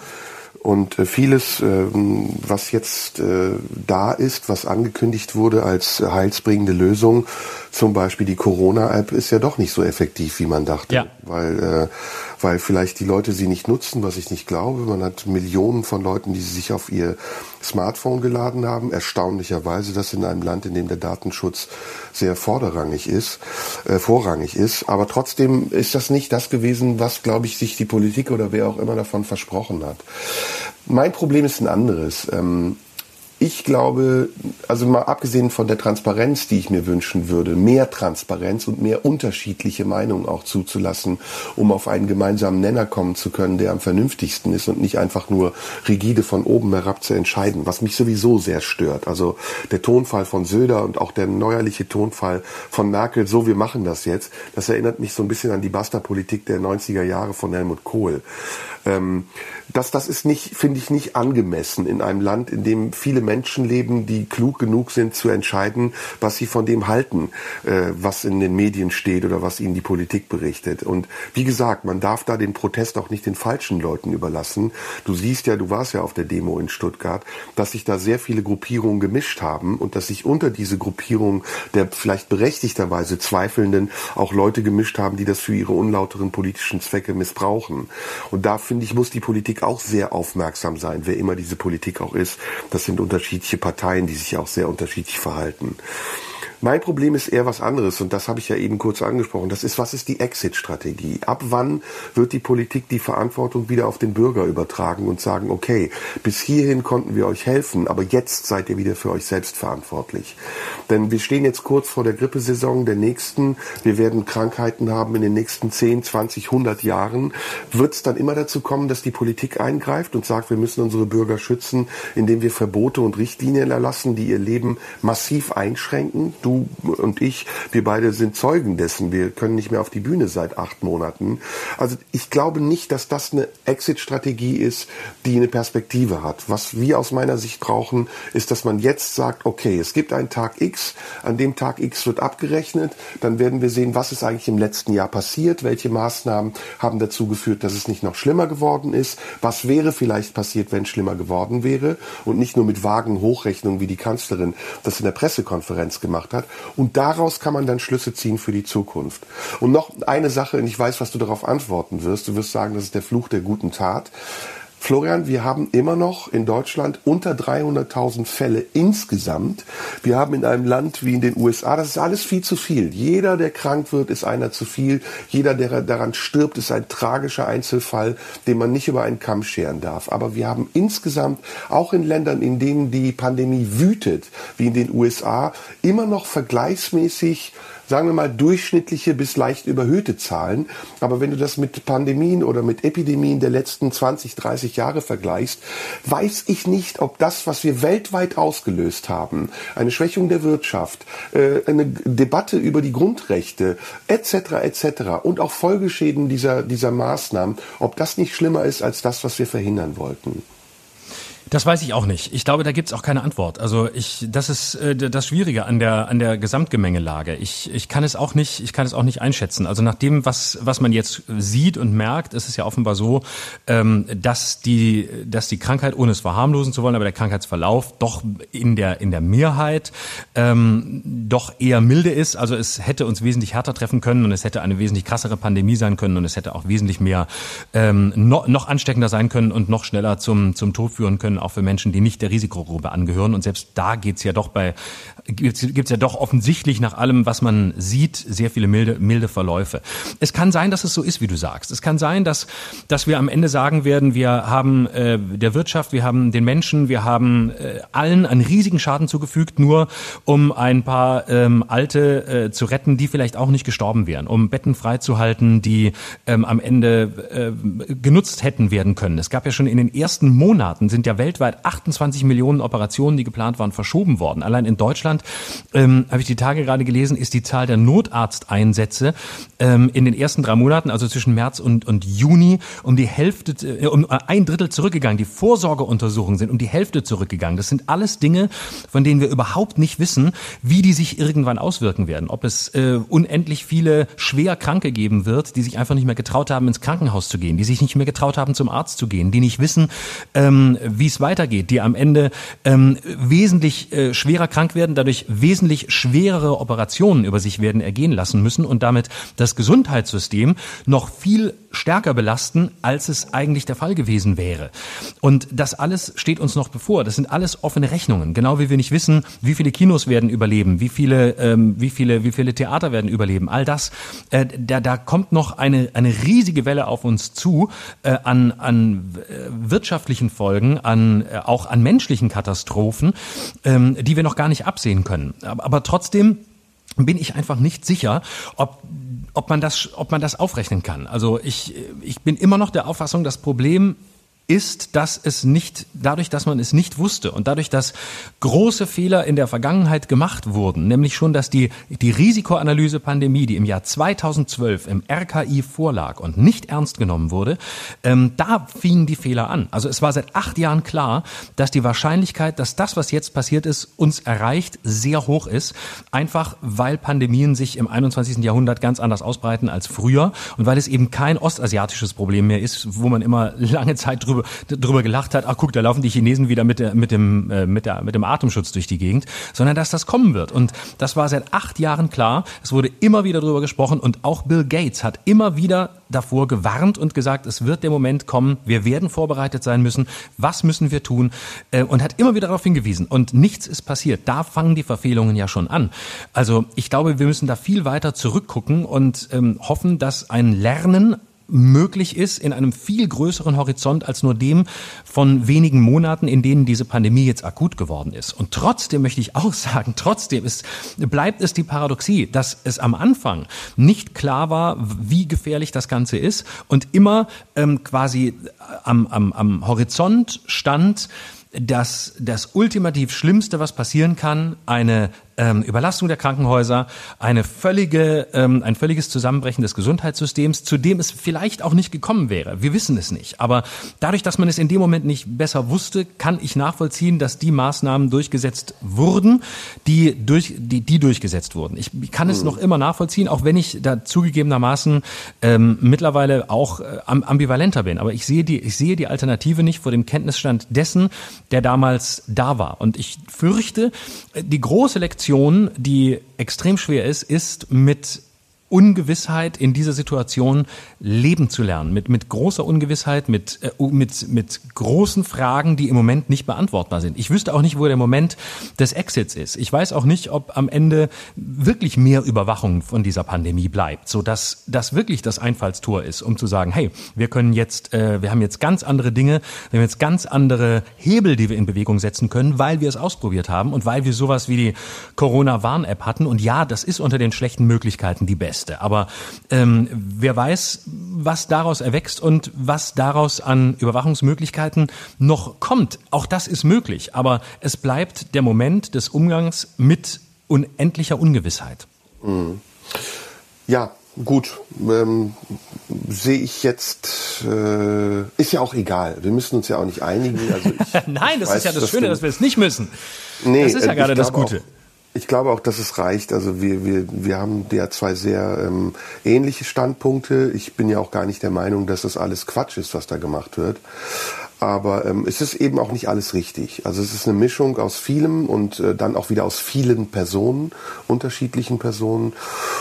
Und äh, vieles, ähm, was jetzt äh, da ist, was angekündigt wurde als heilsbringende Lösung, zum Beispiel die Corona-App, ist ja doch nicht so effektiv, wie man dachte. Ja. Weil, äh, weil vielleicht die Leute sie nicht nutzen, was ich nicht glaube. Man hat Millionen von Leuten, die sich auf ihr Smartphone geladen haben. Erstaunlicherweise, das in einem Land, in dem der Datenschutz sehr vorderrangig ist, äh, vorrangig ist. Aber trotzdem ist das nicht das gewesen, was, glaube ich, sich die Politik oder wer auch immer davon versprochen hat. Mein Problem ist ein anderes. Ähm, ich glaube, also mal abgesehen von der Transparenz, die ich mir wünschen würde, mehr Transparenz und mehr unterschiedliche Meinungen auch zuzulassen, um auf einen gemeinsamen Nenner kommen zu können, der am vernünftigsten ist und nicht einfach nur rigide von oben herab zu entscheiden, was mich sowieso sehr stört. Also der Tonfall von Söder und auch der neuerliche Tonfall von Merkel, so wir machen das jetzt, das erinnert mich so ein bisschen an die Basta-Politik der 90er Jahre von Helmut Kohl. Ähm, das, das ist nicht, finde ich, nicht angemessen in einem Land, in dem viele Menschen leben, die klug genug sind zu entscheiden, was sie von dem halten, äh, was in den Medien steht oder was ihnen die Politik berichtet. Und wie gesagt, man darf da den Protest auch nicht den falschen Leuten überlassen. Du siehst ja, du warst ja auf der Demo in Stuttgart, dass sich da sehr viele Gruppierungen gemischt haben und dass sich unter diese Gruppierung der vielleicht berechtigterweise Zweifelnden auch Leute gemischt haben, die das für ihre unlauteren politischen Zwecke missbrauchen. Und da finde ich, muss die Politik auch sehr aufmerksam sein, wer immer diese Politik auch ist. Das sind unterschiedliche Parteien, die sich auch sehr unterschiedlich verhalten. Mein Problem ist eher was anderes und das habe ich ja eben kurz angesprochen. Das ist, was ist die Exit-Strategie? Ab wann wird die Politik die Verantwortung wieder auf den Bürger übertragen und sagen, okay, bis hierhin konnten wir euch helfen, aber jetzt seid ihr wieder für euch selbst verantwortlich. Denn wir stehen jetzt kurz vor der Grippesaison der nächsten. Wir werden Krankheiten haben in den nächsten 10, 20, 100 Jahren. Wird es dann immer dazu kommen, dass die Politik eingreift und sagt, wir müssen unsere Bürger schützen, indem wir Verbote und Richtlinien erlassen, die ihr Leben massiv einschränken? Und ich, wir beide sind Zeugen dessen. Wir können nicht mehr auf die Bühne seit acht Monaten. Also ich glaube nicht, dass das eine Exit-Strategie ist, die eine Perspektive hat. Was wir aus meiner Sicht brauchen, ist, dass man jetzt sagt, okay, es gibt einen Tag X, an dem Tag X wird abgerechnet, dann werden wir sehen, was ist eigentlich im letzten Jahr passiert, welche Maßnahmen haben dazu geführt, dass es nicht noch schlimmer geworden ist, was wäre vielleicht passiert, wenn es schlimmer geworden wäre und nicht nur mit vagen Hochrechnungen, wie die Kanzlerin das in der Pressekonferenz gemacht hat hat. Und daraus kann man dann Schlüsse ziehen für die Zukunft. Und noch eine Sache, und ich weiß, was du darauf antworten wirst. Du wirst sagen, das ist der Fluch der guten Tat. Florian, wir haben immer noch in Deutschland unter 300.000 Fälle insgesamt. Wir haben in einem Land wie in den USA, das ist alles viel zu viel. Jeder, der krank wird, ist einer zu viel. Jeder, der daran stirbt, ist ein tragischer Einzelfall, den man nicht über einen Kamm scheren darf. Aber wir haben insgesamt, auch in Ländern, in denen die Pandemie wütet, wie in den USA, immer noch vergleichsmäßig sagen wir mal, durchschnittliche bis leicht überhöhte Zahlen. Aber wenn du das mit Pandemien oder mit Epidemien der letzten 20, 30 Jahre vergleichst, weiß ich nicht, ob das, was wir weltweit ausgelöst haben, eine Schwächung der Wirtschaft, äh, eine Debatte über die Grundrechte etc. etc. und auch Folgeschäden dieser, dieser Maßnahmen, ob das nicht schlimmer ist als das, was wir verhindern wollten. Das weiß ich auch nicht. Ich glaube, da gibt's auch keine Antwort. Also ich, das ist äh, das Schwierige an der an der Gesamtgemengelage. Ich, ich kann es auch nicht, ich kann es auch nicht einschätzen. Also nach dem, was was man jetzt sieht und merkt, ist es ja offenbar so, ähm, dass die dass die Krankheit, ohne es verharmlosen zu wollen, aber der Krankheitsverlauf doch in der in der Mehrheit ähm, doch eher milde ist. Also es hätte uns wesentlich härter treffen können und es hätte eine wesentlich krassere Pandemie sein können und es hätte auch wesentlich mehr ähm, noch, noch ansteckender sein können und noch schneller zum zum Tod führen können können, auch für Menschen, die nicht der Risikogruppe angehören. Und selbst da geht's ja doch bei, gibt's, gibt's ja doch offensichtlich nach allem, was man sieht, sehr viele milde, milde Verläufe. Es kann sein, dass es so ist, wie du sagst. Es kann sein, dass, dass wir am Ende sagen werden, wir haben äh, der Wirtschaft, wir haben den Menschen, wir haben äh, allen einen riesigen Schaden zugefügt, nur um ein paar ähm, Alte äh, zu retten, die vielleicht auch nicht gestorben wären, um Betten freizuhalten, die ähm, am Ende äh, genutzt hätten werden können. Es gab ja schon in den ersten Monaten sind ja weltweit 28 Millionen Operationen, die geplant waren, verschoben worden. Allein in Deutschland, ähm, habe ich die Tage gerade gelesen, ist die Zahl der Notarzteinsätze ähm, in den ersten drei Monaten, also zwischen März und, und Juni, um die Hälfte, äh, um ein Drittel zurückgegangen. Die Vorsorgeuntersuchungen sind um die Hälfte zurückgegangen. Das sind alles Dinge, von denen wir überhaupt nicht wissen, wie die sich irgendwann auswirken werden. Ob es äh, unendlich viele schwer Kranke geben wird, die sich einfach nicht mehr getraut haben, ins Krankenhaus zu gehen, die sich nicht mehr getraut haben, zum Arzt zu gehen, die nicht wissen, ähm, wie es weitergeht, die am Ende ähm, wesentlich äh, schwerer krank werden, dadurch wesentlich schwerere Operationen über sich werden ergehen lassen müssen und damit das Gesundheitssystem noch viel stärker belasten, als es eigentlich der Fall gewesen wäre. Und das alles steht uns noch bevor. Das sind alles offene Rechnungen. Genau wie wir nicht wissen, wie viele Kinos werden überleben, wie viele, ähm, wie viele, wie viele Theater werden überleben. All das, äh, da, da kommt noch eine, eine riesige Welle auf uns zu äh, an, an äh, wirtschaftlichen Folgen, an, äh, auch an menschlichen Katastrophen, ähm, die wir noch gar nicht absehen können. Aber, aber trotzdem bin ich einfach nicht sicher, ob ob man das, ob man das aufrechnen kann. Also ich, ich bin immer noch der Auffassung, das Problem ist, dass es nicht, dadurch, dass man es nicht wusste und dadurch, dass große Fehler in der Vergangenheit gemacht wurden, nämlich schon, dass die, die Risikoanalyse Pandemie, die im Jahr 2012 im RKI vorlag und nicht ernst genommen wurde, ähm, da fingen die Fehler an. Also es war seit acht Jahren klar, dass die Wahrscheinlichkeit, dass das, was jetzt passiert ist, uns erreicht, sehr hoch ist. Einfach, weil Pandemien sich im 21. Jahrhundert ganz anders ausbreiten als früher und weil es eben kein ostasiatisches Problem mehr ist, wo man immer lange Zeit drüber drüber, drüber gelacht hat, ach guck, da laufen die Chinesen wieder mit, der, mit, dem, äh, mit, der, mit dem Atemschutz durch die Gegend, sondern dass das kommen wird. Und das war seit acht Jahren klar. Es wurde immer wieder drüber gesprochen und auch Bill Gates hat immer wieder davor gewarnt und gesagt, es wird der Moment kommen, wir werden vorbereitet sein müssen, was müssen wir tun äh, und hat immer wieder darauf hingewiesen. Und nichts ist passiert. Da fangen die Verfehlungen ja schon an. Also ich glaube, wir müssen da viel weiter zurückgucken und ähm, hoffen, dass ein Lernen möglich ist in einem viel größeren Horizont als nur dem von wenigen Monaten, in denen diese Pandemie jetzt akut geworden ist. Und trotzdem möchte ich auch [LAUGHS] sagen, trotzdem ist, bleibt es die Paradoxie, dass es am Anfang nicht klar war, wie gefährlich das Ganze ist und immer ähm, quasi am, am, am Horizont stand, dass das ultimativ Schlimmste, was passieren kann, eine ähm, Überlastung der Krankenhäuser, eine völlige, ähm, ein völliges Zusammenbrechen des Gesundheitssystems, zu dem es vielleicht auch nicht gekommen wäre. Wir wissen es nicht. Aber dadurch, dass man es in dem Moment nicht besser wusste, kann ich nachvollziehen, dass die Maßnahmen durchgesetzt wurden, die, durch, die, die durchgesetzt wurden. Ich kann es mhm. noch immer nachvollziehen, auch wenn ich da zugegebenermaßen ähm, mittlerweile auch äh, ambivalenter bin. Aber ich sehe, die, ich sehe die Alternative nicht vor dem Kenntnisstand dessen, der damals da war. Und ich fürchte, äh, die große Lektion Lektion, die extrem schwer ist, ist mit Ungewissheit in dieser Situation leben zu lernen, mit, mit großer Ungewissheit, mit, äh, mit, mit großen Fragen, die im Moment nicht beantwortbar sind. Ich wüsste auch nicht, wo der Moment des Exits ist. Ich weiß auch nicht, ob am Ende wirklich mehr Überwachung von dieser Pandemie bleibt, so dass das wirklich das Einfallstor ist, um zu sagen, hey, wir können jetzt, äh, wir haben jetzt ganz andere Dinge, wir haben jetzt ganz andere Hebel, die wir in Bewegung setzen können, weil wir es ausprobiert haben und weil wir sowas wie die Corona-Warn-App hatten. Und ja, das ist unter den schlechten Möglichkeiten die beste. Beste. Aber ähm, wer weiß, was daraus erwächst und was daraus an Überwachungsmöglichkeiten noch kommt. Auch das ist möglich. Aber es bleibt der Moment des Umgangs mit unendlicher Ungewissheit. Mhm. Ja, Gut, ähm, sehe ich jetzt, äh, ist ja auch egal. Wir müssen uns ja auch nicht einigen. Also [LAUGHS] ich, Nein, das weiß, ist ja das Schöne, dass wir es nicht müssen. Nee, das ist ja gerade das Gute. Auch, ich glaube auch, dass es reicht. Also wir, wir, wir haben ja zwei sehr ähm, ähnliche Standpunkte. Ich bin ja auch gar nicht der Meinung, dass das alles Quatsch ist, was da gemacht wird. Aber ähm, es ist eben auch nicht alles richtig. Also es ist eine Mischung aus vielem und äh, dann auch wieder aus vielen Personen, unterschiedlichen Personen.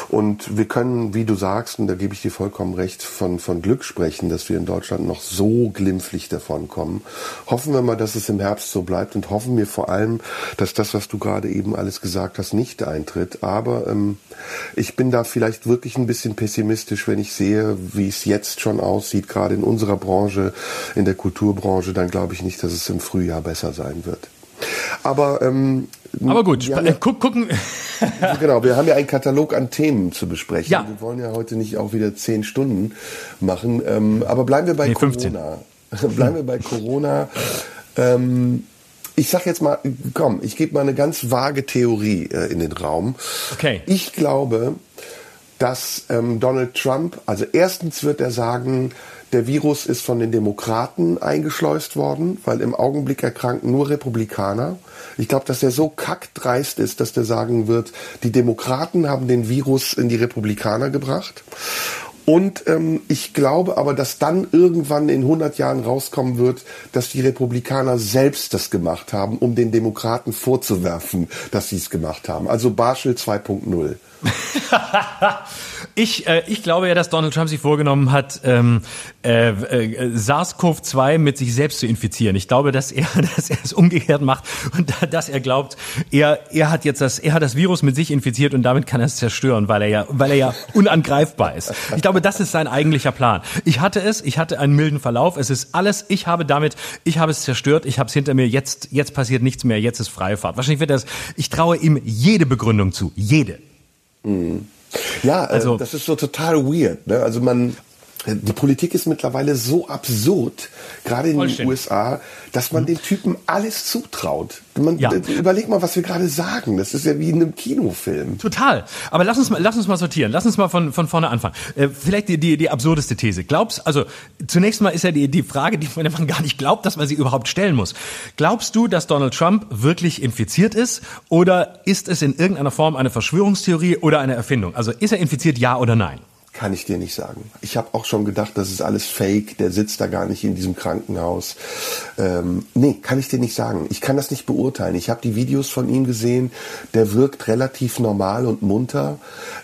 Und wir können, wie du sagst, und da gebe ich dir vollkommen recht, von, von Glück sprechen, dass wir in Deutschland noch so glimpflich davon kommen. Hoffen wir mal, dass es im Herbst so bleibt und hoffen wir vor allem, dass das, was du gerade eben alles gesagt hast, nicht eintritt. Aber ähm, ich bin da vielleicht wirklich ein bisschen pessimistisch, wenn ich sehe, wie es jetzt schon aussieht, gerade in unserer Branche, in der Kulturbranche, dann glaube ich nicht, dass es im Frühjahr besser sein wird. Aber, ähm, Aber gut, ja, guck, gucken. [LAUGHS] genau, wir haben ja einen Katalog an Themen zu besprechen. Ja. Wir wollen ja heute nicht auch wieder zehn Stunden machen. Ähm, aber bleiben wir bei Nee, Corona. [LAUGHS] bleiben wir bei Corona. Ähm, ich sag jetzt mal, komm, ich gebe mal eine ganz vage Theorie äh, in den Raum. Okay. Ich glaube, dass ähm, Donald Trump, also erstens wird er sagen, der Virus ist von den Demokraten eingeschleust worden, weil im Augenblick erkranken nur Republikaner. Ich glaube, dass er so kackdreist ist, dass der sagen wird, die Demokraten haben den Virus in die Republikaner gebracht. Und ähm, ich glaube aber, dass dann irgendwann in 100 Jahren rauskommen wird, dass die Republikaner selbst das gemacht haben, um den Demokraten vorzuwerfen, dass sie es gemacht haben. Also Barschel 2.0. [LAUGHS] Ich, äh, ich glaube ja, dass Donald Trump sich vorgenommen hat, ähm, äh, äh, SARS-CoV-2 mit sich selbst zu infizieren. Ich glaube, dass er, [LAUGHS] dass er es umgekehrt macht und da, dass er glaubt, er, er hat jetzt das, er hat das Virus mit sich infiziert und damit kann er es zerstören, weil er ja, weil er ja [LAUGHS] unangreifbar ist. Ich glaube, das ist sein eigentlicher Plan. Ich hatte es, ich hatte einen milden Verlauf. Es ist alles, ich habe damit, ich habe es zerstört, ich habe es hinter mir. Jetzt, jetzt passiert nichts mehr. Jetzt ist freie Fahrt. Wahrscheinlich wird das. Ich traue ihm jede Begründung zu, jede. Ja, also Also- das ist so total weird. Ne? Also man, die Politik ist mittlerweile so absurd, gerade in den. USA, dass man den Typen alles zutraut. Man, Ja. Überleg mal, was wir gerade sagen. Das ist ja wie in einem Kinofilm. Total. Aber lass uns mal, lass uns mal sortieren. Lass uns mal von, von vorne anfangen. Äh, vielleicht die, die, die absurdeste These. Glaubst, also zunächst mal ist ja die, die Frage, die man gar nicht glaubt, dass man sie überhaupt stellen muss. Glaubst du, dass Donald Trump wirklich infiziert ist oder ist es in irgendeiner Form eine Verschwörungstheorie oder eine Erfindung? Also ist er infiziert, ja oder nein? Kann ich dir nicht sagen. Ich habe auch schon gedacht, das ist alles Fake. Der sitzt da gar nicht in diesem Krankenhaus. Ähm, nee, kann ich dir nicht sagen. Ich kann das nicht beurteilen. Ich habe die Videos von ihm gesehen. Der wirkt relativ normal und munter.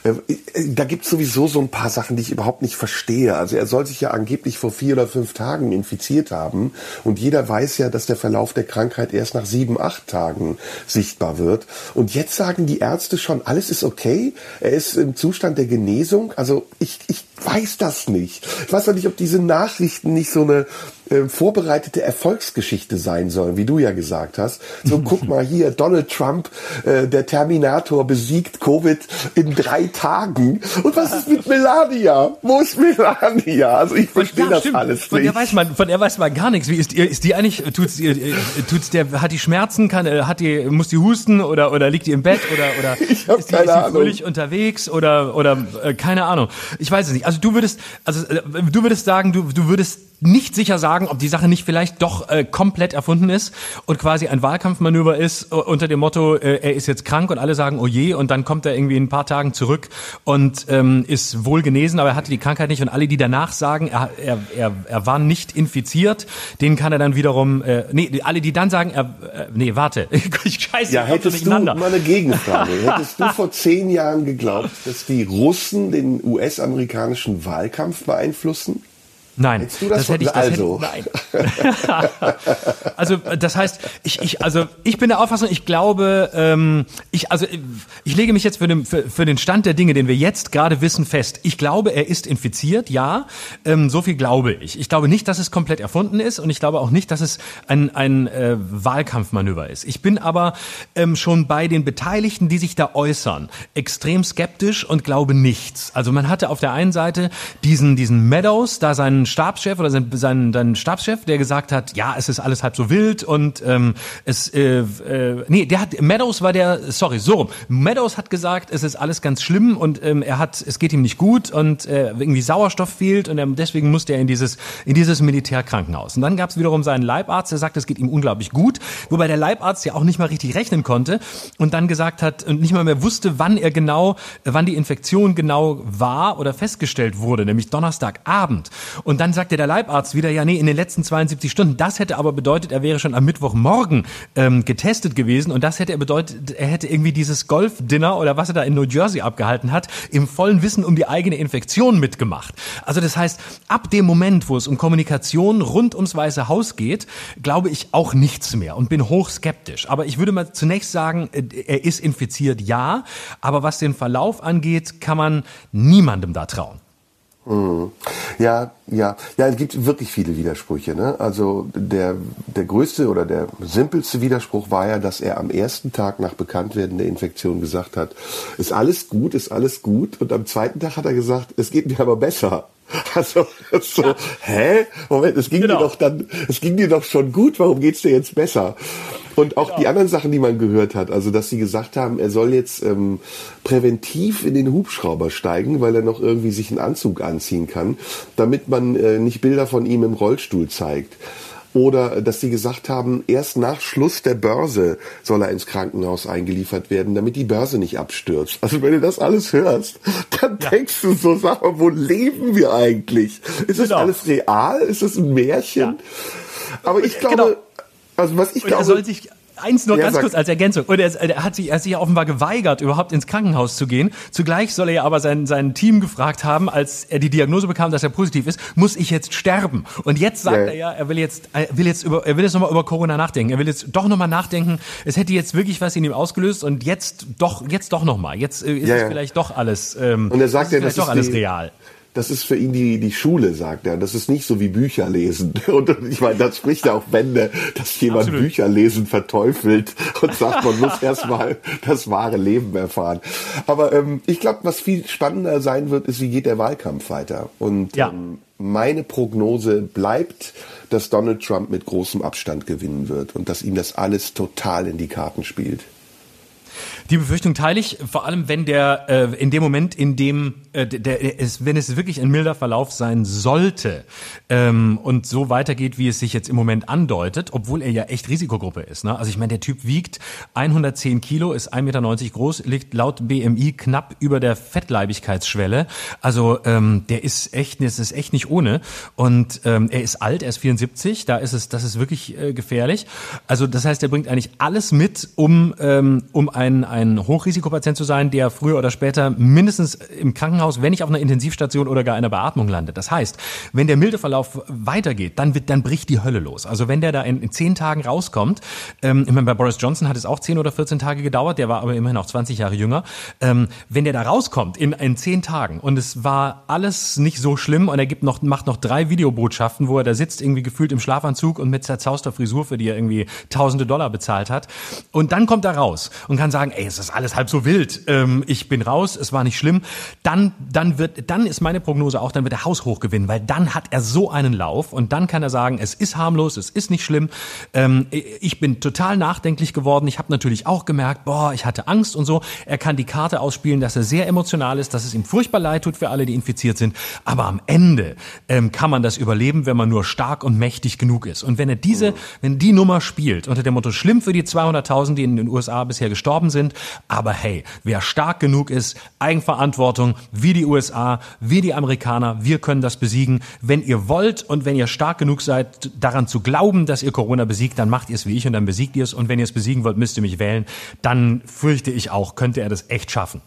Äh, äh, da gibt es sowieso so ein paar Sachen, die ich überhaupt nicht verstehe. Also er soll sich ja angeblich vor vier oder fünf Tagen infiziert haben. Und jeder weiß ja, dass der Verlauf der Krankheit erst nach sieben, acht Tagen sichtbar wird. Und jetzt sagen die Ärzte schon, alles ist okay. Er ist im Zustand der Genesung. Also ich, ich weiß das nicht. Ich weiß auch nicht, ob diese Nachrichten nicht so eine äh, vorbereitete Erfolgsgeschichte sein sollen, wie du ja gesagt hast. So, [LAUGHS] guck mal hier, Donald Trump, äh, der Terminator besiegt Covid in drei Tagen. Und was ist mit Melania? Wo ist Melania? Also ich verstehe das stimmt. alles Von der nicht. weiß man, von der weiß man gar nichts. Wie ist die, ist die eigentlich, tut's, ihr- äh, tut's der, hat die Schmerzen, kann, äh, hat die, muss die husten oder, oder liegt die im Bett oder, oder [LAUGHS] Ich hab ist die, keine ist die Ahnung. fröhlich unterwegs oder, oder, äh, keine Ahnung. Ich weiß es nicht. Also du würdest, also, äh, du würdest sagen, du, du würdest nicht sicher sagen, ob die Sache nicht vielleicht doch äh, komplett erfunden ist und quasi ein Wahlkampfmanöver ist äh, unter dem Motto, äh, er ist jetzt krank und alle sagen, oh je, und dann kommt er irgendwie in ein paar Tagen zurück und ähm, ist wohl genesen, aber er hatte die Krankheit nicht. Und alle, die danach sagen, er, er, er, er war nicht infiziert, denen kann er dann wiederum, äh, nee, alle, die dann sagen, er, äh, nee, warte, [LAUGHS] ich scheiße, Ja, hättest du, mal eine Gegenfrage, [LAUGHS] hättest du vor zehn Jahren geglaubt, dass die Russen den US-amerikanischen Wahlkampf beeinflussen? Nein, du das hätte ich das also? Hätte, nein. [LAUGHS] also das heißt, ich, ich also ich bin der Auffassung, ich glaube, ähm, ich also ich lege mich jetzt für den für, für den Stand der Dinge, den wir jetzt gerade wissen, fest. Ich glaube, er ist infiziert, ja, ähm, so viel glaube ich. Ich glaube nicht, dass es komplett erfunden ist und ich glaube auch nicht, dass es ein ein äh, Wahlkampfmanöver ist. Ich bin aber ähm, schon bei den Beteiligten, die sich da äußern, extrem skeptisch und glaube nichts. Also man hatte auf der einen Seite diesen diesen Meadows, da seinen Stabschef oder seinen, seinen, seinen Stabschef, der gesagt hat, ja, es ist alles halb so wild und ähm, es, äh, äh, nee, der hat, Meadows war der, sorry, so rum. Meadows hat gesagt, es ist alles ganz schlimm und ähm, er hat, es geht ihm nicht gut und äh, irgendwie Sauerstoff fehlt und er, deswegen musste er in dieses, in dieses Militärkrankenhaus. Und dann gab es wiederum seinen Leibarzt, der sagt, es geht ihm unglaublich gut, wobei der Leibarzt ja auch nicht mal richtig rechnen konnte und dann gesagt hat und nicht mal mehr wusste, wann er genau, wann die Infektion genau war oder festgestellt wurde, nämlich Donnerstagabend. Und Und dann sagte der Leibarzt wieder, ja, nee, in den letzten 72 Stunden. Das hätte aber bedeutet, er wäre schon am Mittwochmorgen ähm, getestet gewesen und das hätte er bedeutet, er hätte irgendwie dieses Golf-Dinner oder was er da in New Jersey abgehalten hat, im vollen Wissen um die eigene Infektion mitgemacht. Also das heißt, ab dem Moment, wo es um Kommunikation rund ums Weiße Haus geht, glaube ich auch nichts mehr und bin hochskeptisch. Aber ich würde mal zunächst sagen, äh, er ist infiziert, ja. Aber was den Verlauf angeht, kann man niemandem da trauen. Hm. Ja, ja, ja, es gibt wirklich viele Widersprüche. Ne? Also der, der größte oder der simpelste Widerspruch war ja, dass er am ersten Tag nach Bekanntwerden der Infektion gesagt hat, ist alles gut, ist alles gut. Und am zweiten Tag hat er gesagt, es geht mir aber besser. [LAUGHS] Also so, ja. hä? Moment, es ging genau. dir doch dann, es ging dir doch schon gut, warum geht's dir jetzt besser? Und auch genau. die anderen Sachen, die man gehört hat, also dass sie gesagt haben, er soll jetzt ähm, präventiv in den Hubschrauber steigen, weil er noch irgendwie sich einen Anzug anziehen kann, damit man äh, nicht Bilder von ihm im Rollstuhl zeigt. Oder dass sie gesagt haben, erst nach Schluss der Börse soll er ins Krankenhaus eingeliefert werden, damit die Börse nicht abstürzt. Also wenn du das alles hörst, [LAUGHS] dann ja. denkst du so, sag mal, wo leben wir eigentlich? Ist das genau. alles real? Ist das ein Märchen? Ja. Aber ich glaube, genau. also was ich glaube, Eins nur ja, ganz kurz als Ergänzung. Und er, er, hat sich, er hat sich ja offenbar geweigert, überhaupt ins Krankenhaus zu gehen. Zugleich soll er ja aber sein, sein Team gefragt haben, als er die Diagnose bekam, dass er positiv ist, muss ich jetzt sterben? Und jetzt sagt ja. er ja, er will jetzt, er will jetzt über, er will jetzt nochmal über Corona nachdenken. Er will jetzt doch nochmal nachdenken. Es hätte jetzt wirklich was in ihm ausgelöst und jetzt doch, jetzt doch nochmal. Jetzt äh, ist es vielleicht doch alles, ähm, und er sagt ja, das ist doch alles real das ist für ihn die, die Schule, sagt er. Das ist nicht so wie Bücher lesen. [LAUGHS] Und ich meine, das spricht ja auch Bände, dass jemand Absolut. Bücher lesen verteufelt und sagt, man muss [LAUGHS] erstmal das wahre Leben erfahren. Aber ähm, ich glaube, was viel spannender sein wird, ist, wie geht der Wahlkampf weiter? Und ja. ähm, meine Prognose bleibt, dass Donald Trump mit großem Abstand gewinnen wird und dass ihm das alles total in die Karten spielt. Die Befürchtung teile ich, vor allem wenn der äh, in dem Moment, in dem äh, der, der ist, wenn es wirklich ein milder Verlauf sein sollte ähm, und so weitergeht, wie es sich jetzt im Moment andeutet, obwohl er ja echt Risikogruppe ist. Ne? Also ich meine, der Typ wiegt 110 Kilo, ist 1,90 Meter groß, liegt laut BMI knapp über der Fettleibigkeitsschwelle. Also ähm, der ist echt, das ist echt nicht ohne. Und ähm, er ist alt, er ist 74, da ist es, das ist wirklich äh, gefährlich. Also das heißt, er bringt eigentlich alles mit, um um, um ein, ein Hochrisikopatient zu sein, der früher oder später mindestens im Krankenhaus, wenn nicht auf einer Intensivstation oder gar einer Beatmung landet. Das heißt, wenn der milde Verlauf weitergeht, dann wird, dann bricht die Hölle los. Also wenn der da in, in zehn Tagen rauskommt, ähm, ich meine, bei Boris Johnson hat es auch zehn oder 14 Tage gedauert, der war aber immerhin auch 20 Jahre jünger. Ähm, wenn der da rauskommt in, in zehn Tagen und es war alles nicht so schlimm und er gibt noch, macht noch drei Videobotschaften, wo er da sitzt, irgendwie gefühlt im Schlafanzug und mit zerzauster Frisur, für die er irgendwie tausende Dollar bezahlt hat. Und dann kommt er raus und kann sagen, ey, es ist alles halb so wild, ähm, ich bin raus, es war nicht schlimm, dann, dann wird, dann ist meine Prognose auch, dann wird er haushoch gewinnen, weil dann hat er so einen Lauf und dann kann er sagen, es ist harmlos, es ist nicht schlimm, ähm, ich bin total nachdenklich geworden, ich habe natürlich auch gemerkt, boah, ich hatte Angst und so. Er kann die Karte ausspielen, dass er sehr emotional ist, dass es ihm furchtbar leid tut für alle, die infiziert sind, aber am Ende ähm, kann man das überleben, wenn man nur stark und mächtig genug ist. Und wenn er diese, wenn die Nummer spielt unter dem Motto schlimm für die 200.000, die in den USA bisher gestorben sind. Aber hey, wer stark genug ist, Eigenverantwortung, wie die USA, wie die Amerikaner, wir können das besiegen. Wenn ihr wollt und wenn ihr stark genug seid, daran zu glauben, dass ihr Corona besiegt, dann macht ihr es wie ich und dann besiegt ihr es. Und wenn ihr es besiegen wollt, müsst ihr mich wählen. Dann fürchte ich auch, könnte er das echt schaffen.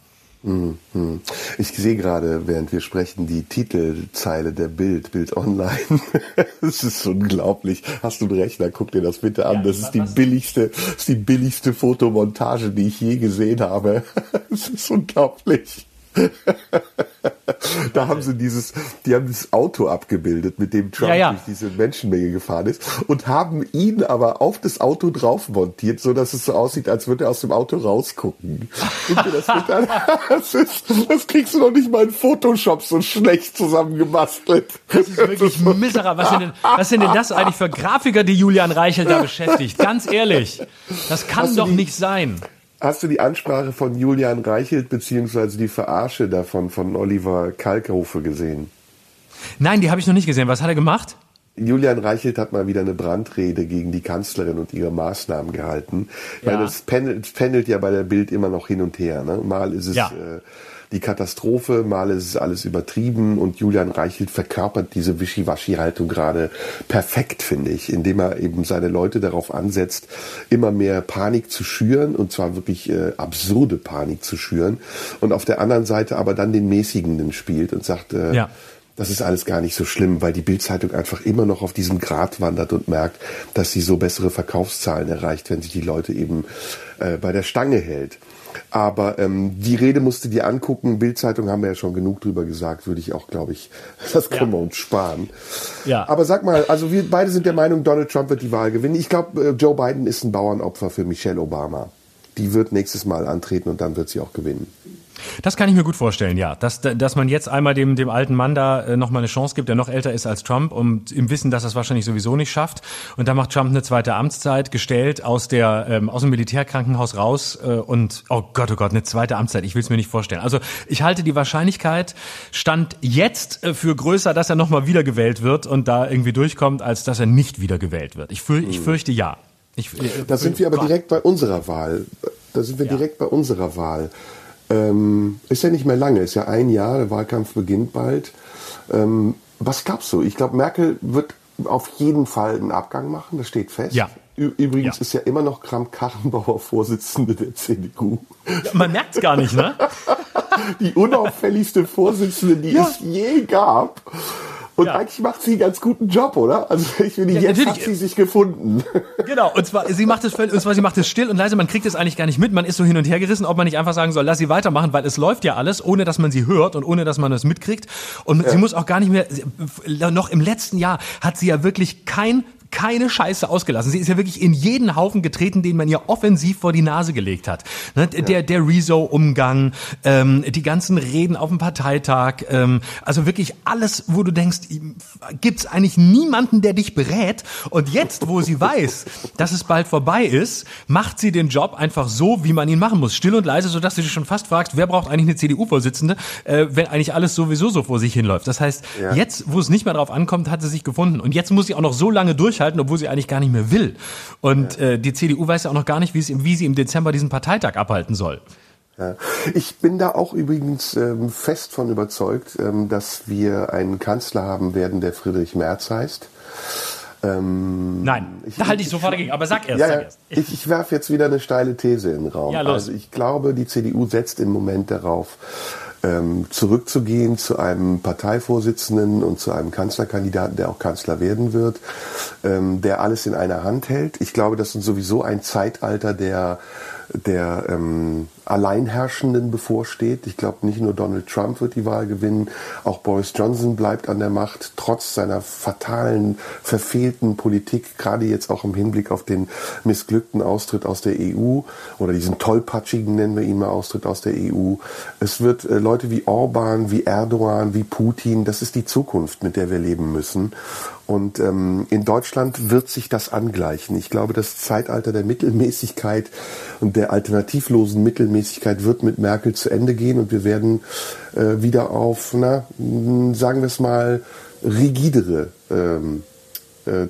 Mhm. Ich sehe gerade, während wir sprechen, die Titelzeile der Bild, Bild Online. [LAUGHS] Es ist unglaublich. Hast du einen Rechner? Guck dir das bitte an. das ist die billigste, das ist die billigste Fotomontage, die ich je gesehen habe. [LAUGHS] Es ist unglaublich. [LAUGHS] da haben sie dieses, die haben dieses Auto abgebildet, mit dem Trump ja, ja. durch diese Menschenmenge gefahren ist und haben ihn aber auf das Auto drauf montiert, so dass es so aussieht, als würde er aus dem Auto rausgucken. das, [LAUGHS] das, ist, das kriegst du doch nicht mal in Photoshop so schlecht zusammengebastelt. Das ist wirklich miserabel. Was sind, denn, was sind denn das eigentlich für Grafiker, die Julian Reichel da beschäftigt? Ganz ehrlich. Das kann doch die, nicht sein. Hast du die Ansprache von Julian Reichelt beziehungsweise die Verarsche davon von Oliver Kalkhofe gesehen? Nein, die habe ich noch nicht gesehen. Was hat er gemacht? Julian Reichelt hat mal wieder eine Brandrede gegen die Kanzlerin und ihre Maßnahmen gehalten. Ja. Weil das pendelt, pendelt ja bei der Bild immer noch hin und her. Ne? Mal ist es ja. äh, die Katastrophe, mal ist es alles übertrieben und Julian Reichelt verkörpert diese Wischiwaschi-Haltung gerade perfekt, finde ich, indem er eben seine Leute darauf ansetzt, immer mehr Panik zu schüren und zwar wirklich äh, absurde Panik zu schüren und auf der anderen Seite aber dann den Mäßigenden spielt und sagt, äh, ja das ist alles gar nicht so schlimm, weil die Bildzeitung einfach immer noch auf diesem Grad wandert und merkt, dass sie so bessere Verkaufszahlen erreicht, wenn sich die Leute eben äh, bei der Stange hält. Aber ähm, die Rede musste dir angucken. Bildzeitung haben wir ja schon genug drüber gesagt, würde ich auch, glaube ich, [LAUGHS] das können ja. wir uns sparen. Ja. Aber sag mal, also wir beide sind der Meinung, Donald Trump wird die Wahl gewinnen. Ich glaube, äh, Joe Biden ist ein Bauernopfer für Michelle Obama. Die wird nächstes Mal antreten und dann wird sie auch gewinnen. Das kann ich mir gut vorstellen, ja. Dass, dass man jetzt einmal dem, dem alten Mann da äh, nochmal eine Chance gibt, der noch älter ist als Trump und im Wissen, dass er es wahrscheinlich sowieso nicht schafft. Und dann macht Trump eine zweite Amtszeit, gestellt aus, der, ähm, aus dem Militärkrankenhaus raus äh, und, oh Gott, oh Gott, eine zweite Amtszeit, ich will es mir nicht vorstellen. Also ich halte die Wahrscheinlichkeit, stand jetzt äh, für größer, dass er nochmal wiedergewählt wird und da irgendwie durchkommt, als dass er nicht wiedergewählt wird. Ich, für, ich hm. fürchte ja. Ich, äh, da sind wir aber direkt bei unserer Wahl. Da sind wir ja. direkt bei unserer Wahl. Ähm, ist ja nicht mehr lange, ist ja ein Jahr, der Wahlkampf beginnt bald. Ähm, was glaubst du? Ich glaube, Merkel wird auf jeden Fall einen Abgang machen, das steht fest. Ja. Übrigens ja. ist ja immer noch Kramp-Karrenbauer Vorsitzende der CDU. Ja, man merkt es gar nicht, ne? [LAUGHS] die unauffälligste Vorsitzende, die ja. es je gab. Und ja. eigentlich macht sie einen ganz guten Job, oder? Also [LAUGHS] ich finde, ja, jetzt natürlich. hat sie sich gefunden. [LAUGHS] Genau, und zwar, sie macht es völlig, und zwar, sie macht es still und leise, man kriegt es eigentlich gar nicht mit, man ist so hin und her gerissen, ob man nicht einfach sagen soll, lass sie weitermachen, weil es läuft ja alles, ohne dass man sie hört und ohne dass man es mitkriegt. Und ja. sie muss auch gar nicht mehr, noch im letzten Jahr hat sie ja wirklich kein keine Scheiße ausgelassen. Sie ist ja wirklich in jeden Haufen getreten, den man ihr offensiv vor die Nase gelegt hat. Ne? Ja. Der, der Rezo-Umgang, ähm, die ganzen Reden auf dem Parteitag, ähm, also wirklich alles, wo du denkst, gibt's eigentlich niemanden, der dich berät. Und jetzt, wo sie weiß, dass es bald vorbei ist, macht sie den Job einfach so, wie man ihn machen muss. Still und leise, sodass du dich schon fast fragst, wer braucht eigentlich eine CDU-Vorsitzende, äh, wenn eigentlich alles sowieso so vor sich hinläuft. Das heißt, ja. jetzt, wo es nicht mehr drauf ankommt, hat sie sich gefunden. Und jetzt muss sie auch noch so lange durchhalten, durchhalten, obwohl sie eigentlich gar nicht mehr will. Und ja. äh, die CDU weiß ja auch noch gar nicht, wie, es, wie sie im Dezember diesen Parteitag abhalten soll. Ja. Ich bin da auch übrigens ähm, fest von überzeugt, ähm, dass wir einen Kanzler haben werden, der Friedrich Merz heißt. Ähm, Nein, ich, da halte ich sofort dagegen, aber sag erst. Ja, sag erst. Ich, ich werfe jetzt wieder eine steile These in den Raum. Ja, los. Also ich glaube, die CDU setzt im Moment darauf, ähm, zurückzugehen zu einem Parteivorsitzenden und zu einem Kanzlerkandidaten, der auch Kanzler werden wird, ähm, der alles in einer Hand hält. Ich glaube, das ist sowieso ein Zeitalter der der ähm, Alleinherrschenden bevorsteht. Ich glaube, nicht nur Donald Trump wird die Wahl gewinnen, auch Boris Johnson bleibt an der Macht, trotz seiner fatalen, verfehlten Politik, gerade jetzt auch im Hinblick auf den missglückten Austritt aus der EU oder diesen tollpatschigen, nennen wir ihn mal, Austritt aus der EU. Es wird äh, Leute wie Orban, wie Erdogan, wie Putin, das ist die Zukunft, mit der wir leben müssen. Und ähm, in Deutschland wird sich das angleichen. Ich glaube, das Zeitalter der Mittelmäßigkeit und der alternativlosen Mittelmäßigkeit wird mit Merkel zu Ende gehen und wir werden äh, wieder auf, na, sagen wir es mal, rigidere ähm, äh,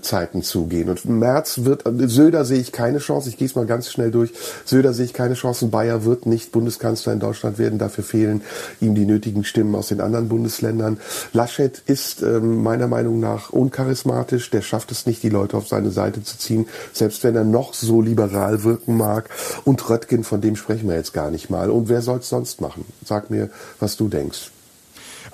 Zeiten zugehen. Und März wird, Söder sehe ich keine Chance, ich gehe es mal ganz schnell durch, Söder sehe ich keine Chance, Bayer wird nicht Bundeskanzler in Deutschland werden, dafür fehlen ihm die nötigen Stimmen aus den anderen Bundesländern. Laschet ist ähm, meiner Meinung nach uncharismatisch, der schafft es nicht, die Leute auf seine Seite zu ziehen, selbst wenn er noch so liberal wirken mag. Und Röttgen, von dem sprechen wir jetzt gar nicht mal. Und wer soll es sonst machen? Sag mir, was du denkst.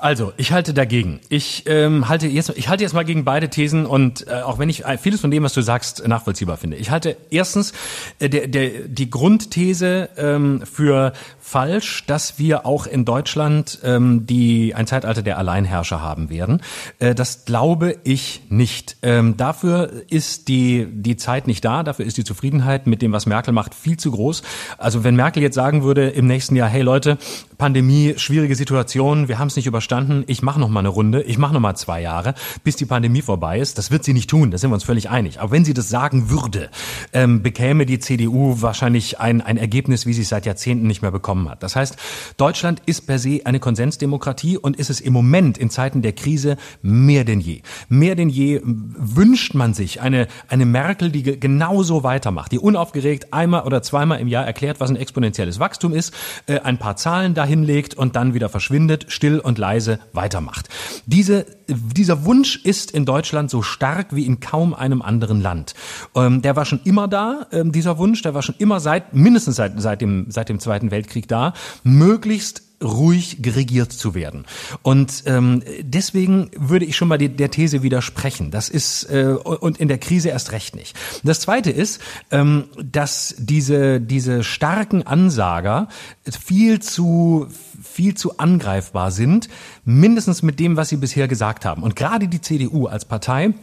Also, ich halte dagegen. Ich ähm, halte jetzt, ich halte jetzt mal gegen beide Thesen und äh, auch wenn ich äh, vieles von dem, was du sagst, nachvollziehbar finde. Ich halte erstens äh, der, der, die Grundthese ähm, für falsch, dass wir auch in Deutschland ähm, die ein Zeitalter der Alleinherrscher haben werden. Äh, das glaube ich nicht. Ähm, dafür ist die die Zeit nicht da. Dafür ist die Zufriedenheit mit dem, was Merkel macht, viel zu groß. Also wenn Merkel jetzt sagen würde im nächsten Jahr, hey Leute, Pandemie, schwierige Situation, wir haben es nicht überstanden, ich mache noch mal eine Runde, ich mache noch mal zwei Jahre, bis die Pandemie vorbei ist. Das wird sie nicht tun, da sind wir uns völlig einig. Aber wenn sie das sagen würde, ähm, bekäme die CDU wahrscheinlich ein, ein Ergebnis, wie sie es seit Jahrzehnten nicht mehr bekommen hat. Das heißt, Deutschland ist per se eine Konsensdemokratie und ist es im Moment in Zeiten der Krise mehr denn je. Mehr denn je wünscht man sich eine, eine Merkel, die genauso weitermacht, die unaufgeregt einmal oder zweimal im Jahr erklärt, was ein exponentielles Wachstum ist, äh, ein paar Zahlen dahin hinlegt und dann wieder verschwindet, still und leise weitermacht. Diese, dieser Wunsch ist in Deutschland so stark wie in kaum einem anderen Land. Ähm, der war schon immer da, ähm, dieser Wunsch, der war schon immer seit, mindestens seit, seit, dem, seit dem Zweiten Weltkrieg da, möglichst ruhig geregiert zu werden. Und ähm, deswegen würde ich schon mal die, der These widersprechen. Das ist äh, und in der Krise erst recht nicht. Das Zweite ist, ähm, dass diese diese starken Ansager viel zu viel zu angreifbar sind, mindestens mit dem, was sie bisher gesagt haben. Und gerade die CDU als Partei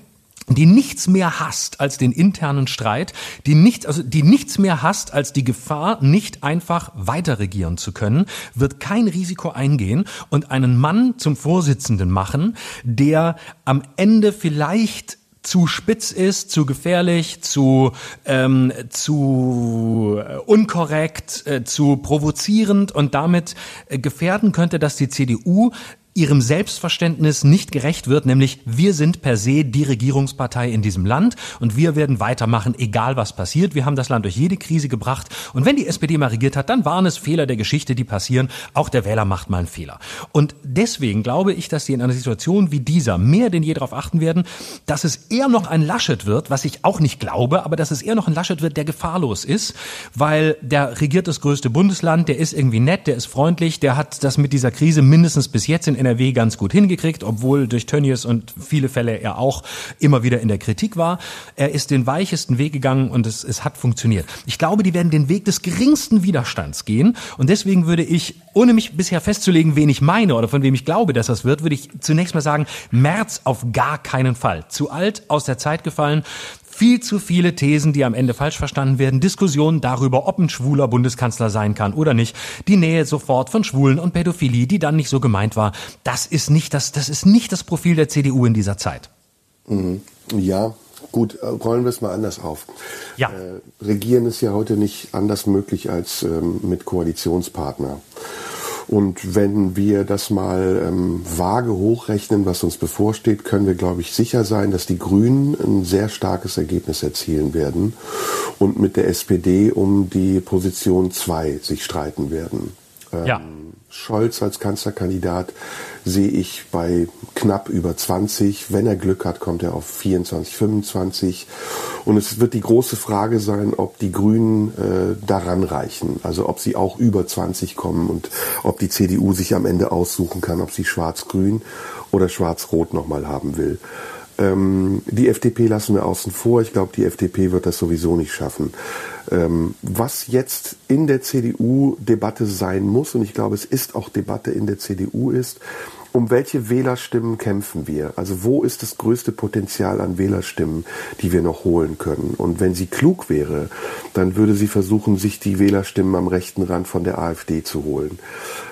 die nichts mehr hasst als den internen Streit, die nichts, also die nichts mehr hasst als die Gefahr, nicht einfach weiter regieren zu können, wird kein Risiko eingehen und einen Mann zum Vorsitzenden machen, der am Ende vielleicht zu spitz ist, zu gefährlich, zu, ähm, zu äh, unkorrekt, äh, zu provozierend und damit äh, gefährden könnte, dass die CDU ihrem Selbstverständnis nicht gerecht wird, nämlich wir sind per se die Regierungspartei in diesem Land und wir werden weitermachen, egal was passiert. Wir haben das Land durch jede Krise gebracht und wenn die SPD mal regiert hat, dann waren es Fehler der Geschichte, die passieren. Auch der Wähler macht mal einen Fehler. Und deswegen glaube ich, dass sie in einer Situation wie dieser mehr denn je darauf achten werden, dass es eher noch ein Laschet wird, was ich auch nicht glaube, aber dass es eher noch ein Laschet wird, der gefahrlos ist, weil der regiert das größte Bundesland, der ist irgendwie nett, der ist freundlich, der hat das mit dieser Krise mindestens bis jetzt in NRW ganz gut hingekriegt, obwohl durch Tönnies und viele Fälle er auch immer wieder in der Kritik war. Er ist den weichesten Weg gegangen und es, es hat funktioniert. Ich glaube, die werden den Weg des geringsten Widerstands gehen und deswegen würde ich, ohne mich bisher festzulegen, wen ich meine oder von wem ich glaube, dass das wird, würde ich zunächst mal sagen, März auf gar keinen Fall. Zu alt, aus der Zeit gefallen viel zu viele Thesen, die am Ende falsch verstanden werden, Diskussionen darüber, ob ein schwuler Bundeskanzler sein kann oder nicht, die Nähe sofort von Schwulen und Pädophilie, die dann nicht so gemeint war. Das ist nicht das, das ist nicht das Profil der CDU in dieser Zeit. Mhm. Ja, Gut, äh, rollen wir es mal anders auf. Ja. Äh, regieren ist ja heute nicht anders möglich als ähm, mit Koalitionspartner. Und wenn wir das mal ähm, vage hochrechnen, was uns bevorsteht, können wir, glaube ich, sicher sein, dass die Grünen ein sehr starkes Ergebnis erzielen werden und mit der SPD um die Position 2 sich streiten werden. Ähm, ja. Scholz als Kanzlerkandidat sehe ich bei knapp über 20. Wenn er Glück hat, kommt er auf 24, 25. Und es wird die große Frage sein, ob die Grünen äh, daran reichen. Also ob sie auch über 20 kommen und ob die CDU sich am Ende aussuchen kann, ob sie schwarz-grün oder schwarz-rot nochmal haben will. Ähm, die FDP lassen wir außen vor. Ich glaube, die FDP wird das sowieso nicht schaffen. Ähm, was jetzt in der CDU Debatte sein muss, und ich glaube, es ist auch Debatte in der CDU ist, um welche Wählerstimmen kämpfen wir? Also wo ist das größte Potenzial an Wählerstimmen, die wir noch holen können? Und wenn sie klug wäre, dann würde sie versuchen, sich die Wählerstimmen am rechten Rand von der AfD zu holen.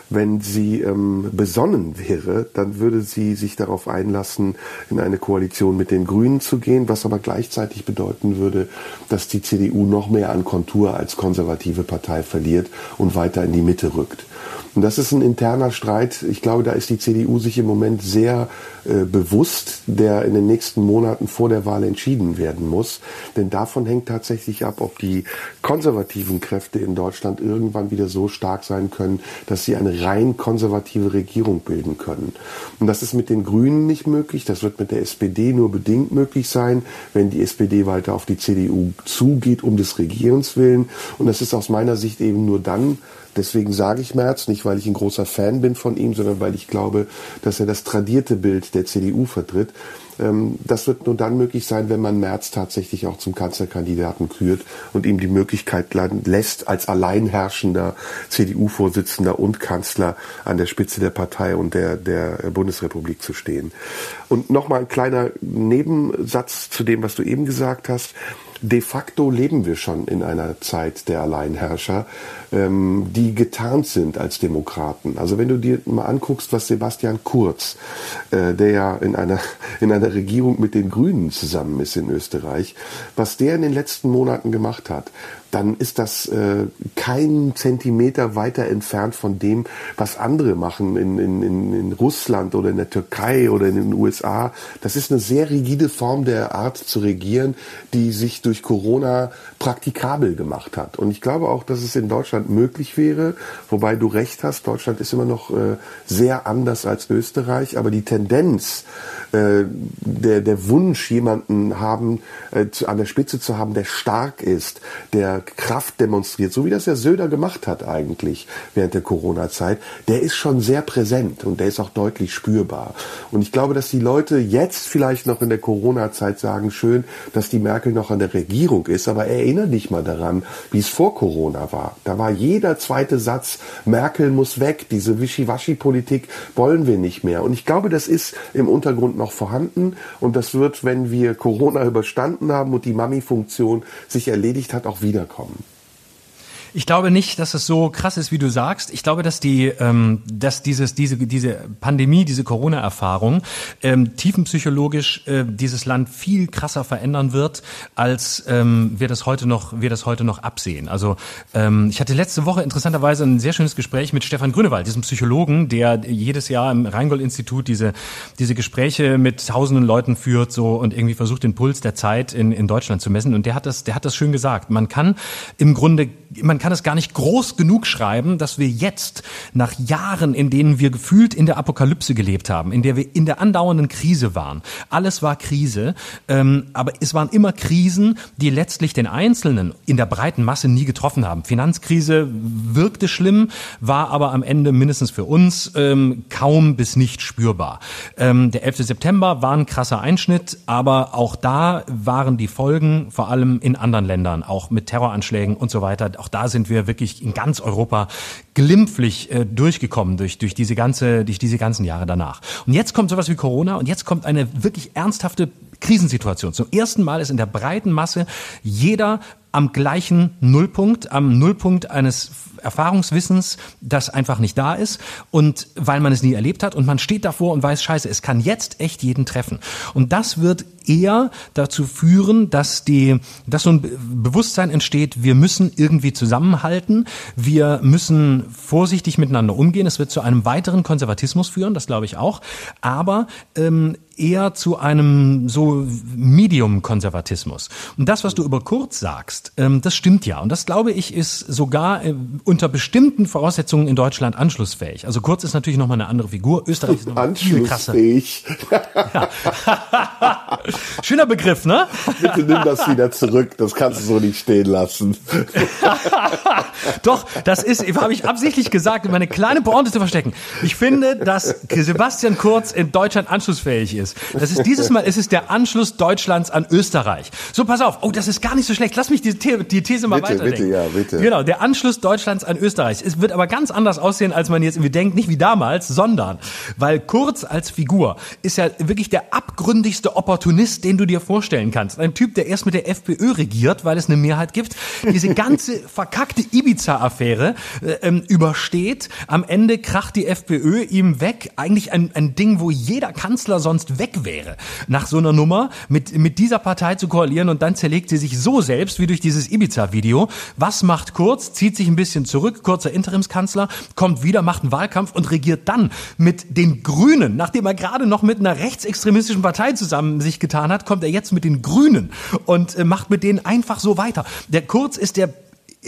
Wenn sie ähm, besonnen wäre, dann würde sie sich darauf einlassen, in eine Koalition mit den Grünen zu gehen, was aber gleichzeitig bedeuten würde, dass die CDU noch mehr an Kontur als konservative Partei verliert und weiter in die Mitte rückt. Und das ist ein interner Streit. Ich glaube, da ist die CDU sich im Moment sehr äh, bewusst, der in den nächsten Monaten vor der Wahl entschieden werden muss. Denn davon hängt tatsächlich ab, ob die konservativen Kräfte in Deutschland irgendwann wieder so stark sein können, dass sie eine rein konservative Regierung bilden können. Und das ist mit den Grünen nicht möglich. Das wird mit der SPD nur bedingt möglich sein, wenn die SPD weiter auf die CDU zugeht, um des Regierens willen. Und das ist aus meiner Sicht eben nur dann Deswegen sage ich Merz, nicht weil ich ein großer Fan bin von ihm, sondern weil ich glaube, dass er das tradierte Bild der CDU vertritt. Ähm, das wird nur dann möglich sein, wenn man Merz tatsächlich auch zum Kanzlerkandidaten kürt und ihm die Möglichkeit lässt, als alleinherrschender CDU-Vorsitzender und Kanzler an der Spitze der Partei und der, der Bundesrepublik zu stehen. Und nochmal ein kleiner Nebensatz zu dem, was du eben gesagt hast de facto leben wir schon in einer Zeit der Alleinherrscher, ähm, die getarnt sind als Demokraten. Also wenn du dir mal anguckst, was Sebastian Kurz, äh, der ja in einer, [LAUGHS] in einer Regierung mit den Grünen zusammen ist in Österreich, was der in den letzten Monaten gemacht hat, dann ist das äh, kein Zentimeter weiter entfernt von dem, was andere machen in, in, in Russland oder in der Türkei oder in den USA. Das ist eine sehr rigide Form der Art zu regieren, die sich durch Corona praktikabel gemacht hat. Und ich glaube auch, dass es in Deutschland möglich wäre, wobei du recht hast, Deutschland ist immer noch äh, sehr anders als Österreich, aber die Tendenz, äh, der, der Wunsch, jemanden haben, äh, zu, an der Spitze zu haben, der stark ist, der Kraft demonstriert, so wie das der Söder gemacht hat eigentlich während der Corona-Zeit, der ist schon sehr präsent und der ist auch deutlich spürbar. Und ich glaube, dass die Leute jetzt vielleicht noch in der Corona-Zeit sagen, schön, dass die Merkel noch an der Regierung ist, aber erinnere dich mal daran, wie es vor Corona war. Da war jeder zweite Satz, Merkel muss weg, diese Wischiwaschi-Politik wollen wir nicht mehr. Und ich glaube, das ist im Untergrund noch vorhanden und das wird, wenn wir Corona überstanden haben und die Mami-Funktion sich erledigt hat, auch wiederkommen. Ich glaube nicht, dass es so krass ist, wie du sagst. Ich glaube, dass die, ähm, dass dieses, diese, diese Pandemie, diese Corona-Erfahrung ähm, tiefenpsychologisch äh, dieses Land viel krasser verändern wird, als ähm, wir das heute noch, wir das heute noch absehen. Also ähm, ich hatte letzte Woche interessanterweise ein sehr schönes Gespräch mit Stefan Grünewald, diesem Psychologen, der jedes Jahr im Rheingold-Institut diese diese Gespräche mit tausenden Leuten führt, so und irgendwie versucht, den Puls der Zeit in, in Deutschland zu messen. Und der hat das, der hat das schön gesagt. Man kann im Grunde, man kann kann es gar nicht groß genug schreiben, dass wir jetzt nach Jahren, in denen wir gefühlt in der Apokalypse gelebt haben, in der wir in der andauernden Krise waren. Alles war Krise, ähm, aber es waren immer Krisen, die letztlich den Einzelnen in der breiten Masse nie getroffen haben. Finanzkrise wirkte schlimm, war aber am Ende mindestens für uns ähm, kaum bis nicht spürbar. Ähm, der 11. September war ein krasser Einschnitt, aber auch da waren die Folgen vor allem in anderen Ländern, auch mit Terroranschlägen und so weiter. Auch da sind sind wir wirklich in ganz Europa glimpflich äh, durchgekommen durch, durch diese ganze, durch diese ganzen Jahre danach. Und jetzt kommt sowas wie Corona und jetzt kommt eine wirklich ernsthafte Krisensituation. Zum ersten Mal ist in der breiten Masse jeder am gleichen Nullpunkt, am Nullpunkt eines Erfahrungswissens, das einfach nicht da ist und weil man es nie erlebt hat und man steht davor und weiß, scheiße, es kann jetzt echt jeden treffen. Und das wird eher dazu führen, dass die, dass so ein Bewusstsein entsteht, wir müssen irgendwie zusammenhalten, wir müssen vorsichtig miteinander umgehen. Es wird zu einem weiteren Konservatismus führen, das glaube ich auch. Aber ähm, eher zu einem so Medium-Konservatismus. Und das, was du über Kurz sagst, ähm, das stimmt ja. Und das, glaube ich, ist sogar äh, unter bestimmten Voraussetzungen in Deutschland anschlussfähig. Also Kurz ist natürlich nochmal eine andere Figur. Österreich ist nochmal viel krasser. Ja. [LAUGHS] Schöner Begriff, ne? Bitte nimm das wieder zurück. Das kannst du so nicht stehen lassen. [LAUGHS] Doch, das ist, habe ich absichtlich gesagt, um eine kleine Pointe zu verstecken. Ich finde, dass Sebastian Kurz in Deutschland anschlussfähig ist ist. Das ist dieses Mal, es ist der Anschluss Deutschlands an Österreich. So, pass auf. Oh, das ist gar nicht so schlecht. Lass mich die, The die These mal bitte, weiterdenken. Bitte, ja, bitte. Genau, der Anschluss Deutschlands an Österreich. Es wird aber ganz anders aussehen, als man jetzt irgendwie denkt. Nicht wie damals, sondern, weil Kurz als Figur ist ja wirklich der abgründigste Opportunist, den du dir vorstellen kannst. Ein Typ, der erst mit der FPÖ regiert, weil es eine Mehrheit gibt, diese ganze [LAUGHS] verkackte Ibiza-Affäre äh, ähm, übersteht. Am Ende kracht die FPÖ ihm weg. Eigentlich ein, ein Ding, wo jeder Kanzler sonst weg wäre, nach so einer Nummer mit, mit dieser Partei zu koalieren und dann zerlegt sie sich so selbst wie durch dieses Ibiza-Video. Was macht Kurz? Zieht sich ein bisschen zurück, kurzer Interimskanzler, kommt wieder, macht einen Wahlkampf und regiert dann mit den Grünen. Nachdem er gerade noch mit einer rechtsextremistischen Partei zusammen sich getan hat, kommt er jetzt mit den Grünen und äh, macht mit denen einfach so weiter. Der Kurz ist der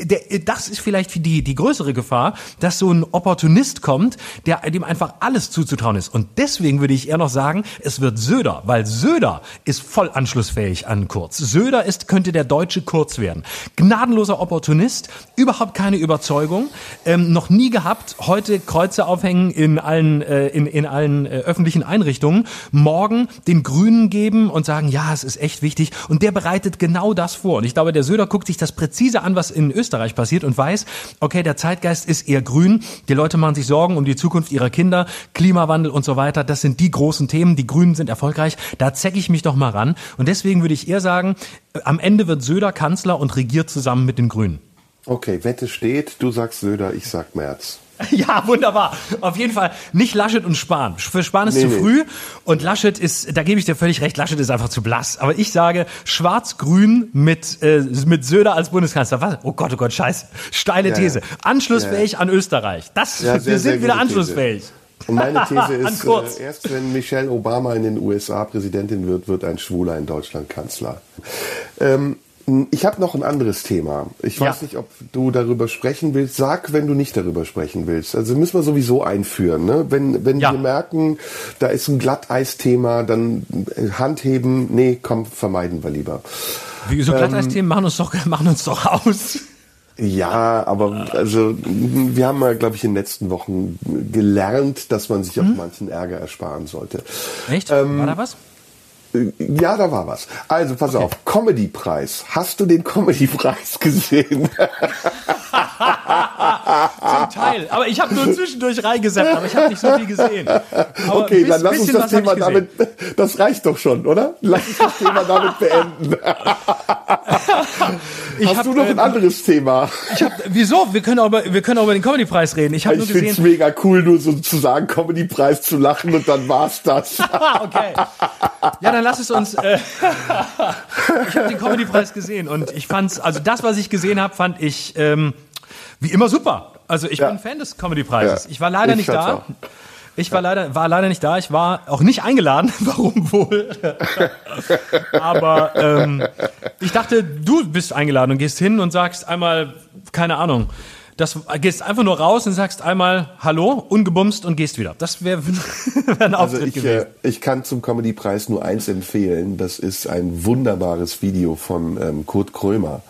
der, das ist vielleicht die, die größere Gefahr, dass so ein Opportunist kommt, der dem einfach alles zuzutrauen ist. Und deswegen würde ich eher noch sagen, es wird Söder, weil Söder ist voll anschlussfähig an Kurz. Söder ist, könnte der deutsche Kurz werden. Gnadenloser Opportunist, überhaupt keine Überzeugung, ähm, noch nie gehabt, heute Kreuze aufhängen in allen, äh, in, in allen äh, öffentlichen Einrichtungen, morgen den Grünen geben und sagen, ja, es ist echt wichtig. Und der bereitet genau das vor. Und ich glaube, der Söder guckt sich das präzise an, was in Österreich Österreich passiert und weiß, okay, der Zeitgeist ist eher grün, die Leute machen sich Sorgen um die Zukunft ihrer Kinder, Klimawandel und so weiter, das sind die großen Themen, die Grünen sind erfolgreich, da zecke ich mich doch mal ran. Und deswegen würde ich eher sagen, am Ende wird Söder Kanzler und regiert zusammen mit den Grünen. Okay, Wette steht, du sagst Söder, ich sag Merz. [LAUGHS] Ja, wunderbar. Auf jeden Fall nicht Laschet und Spahn. Für Spahn ist nee, zu nee. früh und Laschet ist, da gebe ich dir völlig recht, Laschet ist einfach zu blass. Aber ich sage schwarz-grün mit, äh, mit Söder als Bundeskanzler. Was? Oh Gott, oh Gott, scheiße. Steile These. Ja, Anschlussfähig ja. an Österreich. Das, ja, sehr, wir sind wieder anschlussfähig. These. Und meine These [LAUGHS] ist, äh, erst wenn Michelle Obama in den USA Präsidentin wird, wird ein Schwuler in Deutschland Kanzler. Ähm, Ich habe noch ein anderes Thema. Ich weiß ja. nicht, ob du darüber sprechen willst. Sag, wenn du nicht darüber sprechen willst. Also müssen wir sowieso einführen. Ne? Wenn, wenn ja. wir merken, da ist ein Glatteisthema, dann äh, Handheben. Nee, komm, vermeiden wir lieber. Wie so Glatteisthemen ähm, machen uns doch, [LAUGHS] machen uns doch aus. Ja, aber also wir haben ja, glaube ich, in den letzten Wochen gelernt, dass man sich hm? auf manchen Ärger ersparen sollte. Echt? Ähm, War da was? Ja, da war was. Also pass okay. auf, Comedy-Preis. Hast du den Comedy-Preis gesehen? [LAUGHS] Zum Teil. Aber ich habe nur zwischendurch reingesetzt, aber ich habe nicht so viel gesehen. Aber okay, bisschen, dann lass uns das Thema damit, das reicht doch schon, oder? Lass uns das Thema damit beenden. [LAUGHS] Hast hab, du noch ein äh, anderes Thema? Ich hab, wieso? Wir können auch über, wir können auch über den Comedy-Preis reden. Ich, ich finde es mega cool, nur so zu sagen, Comedy-Preis zu lachen und dann war's das. [LAUGHS] okay. Ja, dann lass es uns. Äh, [LAUGHS] ich habe den Comedy-Preis gesehen und ich fand's, also das, was ich gesehen habe, fand ich ähm, wie immer super. Also ich ja. bin Fan des Comedy-Preises. Ja. Ich war leider ich nicht da. Auch. Ich war leider, war leider nicht da. Ich war auch nicht eingeladen. [LAUGHS] Warum wohl? Aber ähm, ich dachte, du bist eingeladen und gehst hin und sagst einmal, keine Ahnung, das gehst einfach nur raus und sagst einmal Hallo, ungebumst und gehst wieder. Das wäre [LAUGHS] wär ein Auftritt also ich, gewesen. Äh, ich kann zum Comedy-Preis nur eins empfehlen. Das ist ein wunderbares Video von ähm, Kurt Krömer,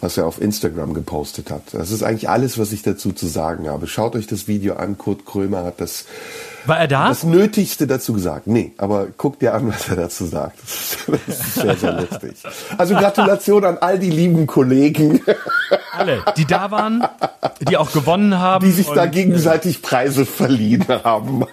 was er auf Instagram gepostet hat. Das ist eigentlich alles, was ich dazu zu sagen habe. Schaut euch das Video an. Kurt Krömer hat das war er da? Das Nötigste dazu gesagt. Nee, aber guck dir an, [LAUGHS] was er dazu sagt. Das ist sehr, sehr lustig. Also Gratulation an all die lieben Kollegen. [LAUGHS] Alle, die da waren, die auch gewonnen haben. Die sich da gegenseitig Preise verliehen haben.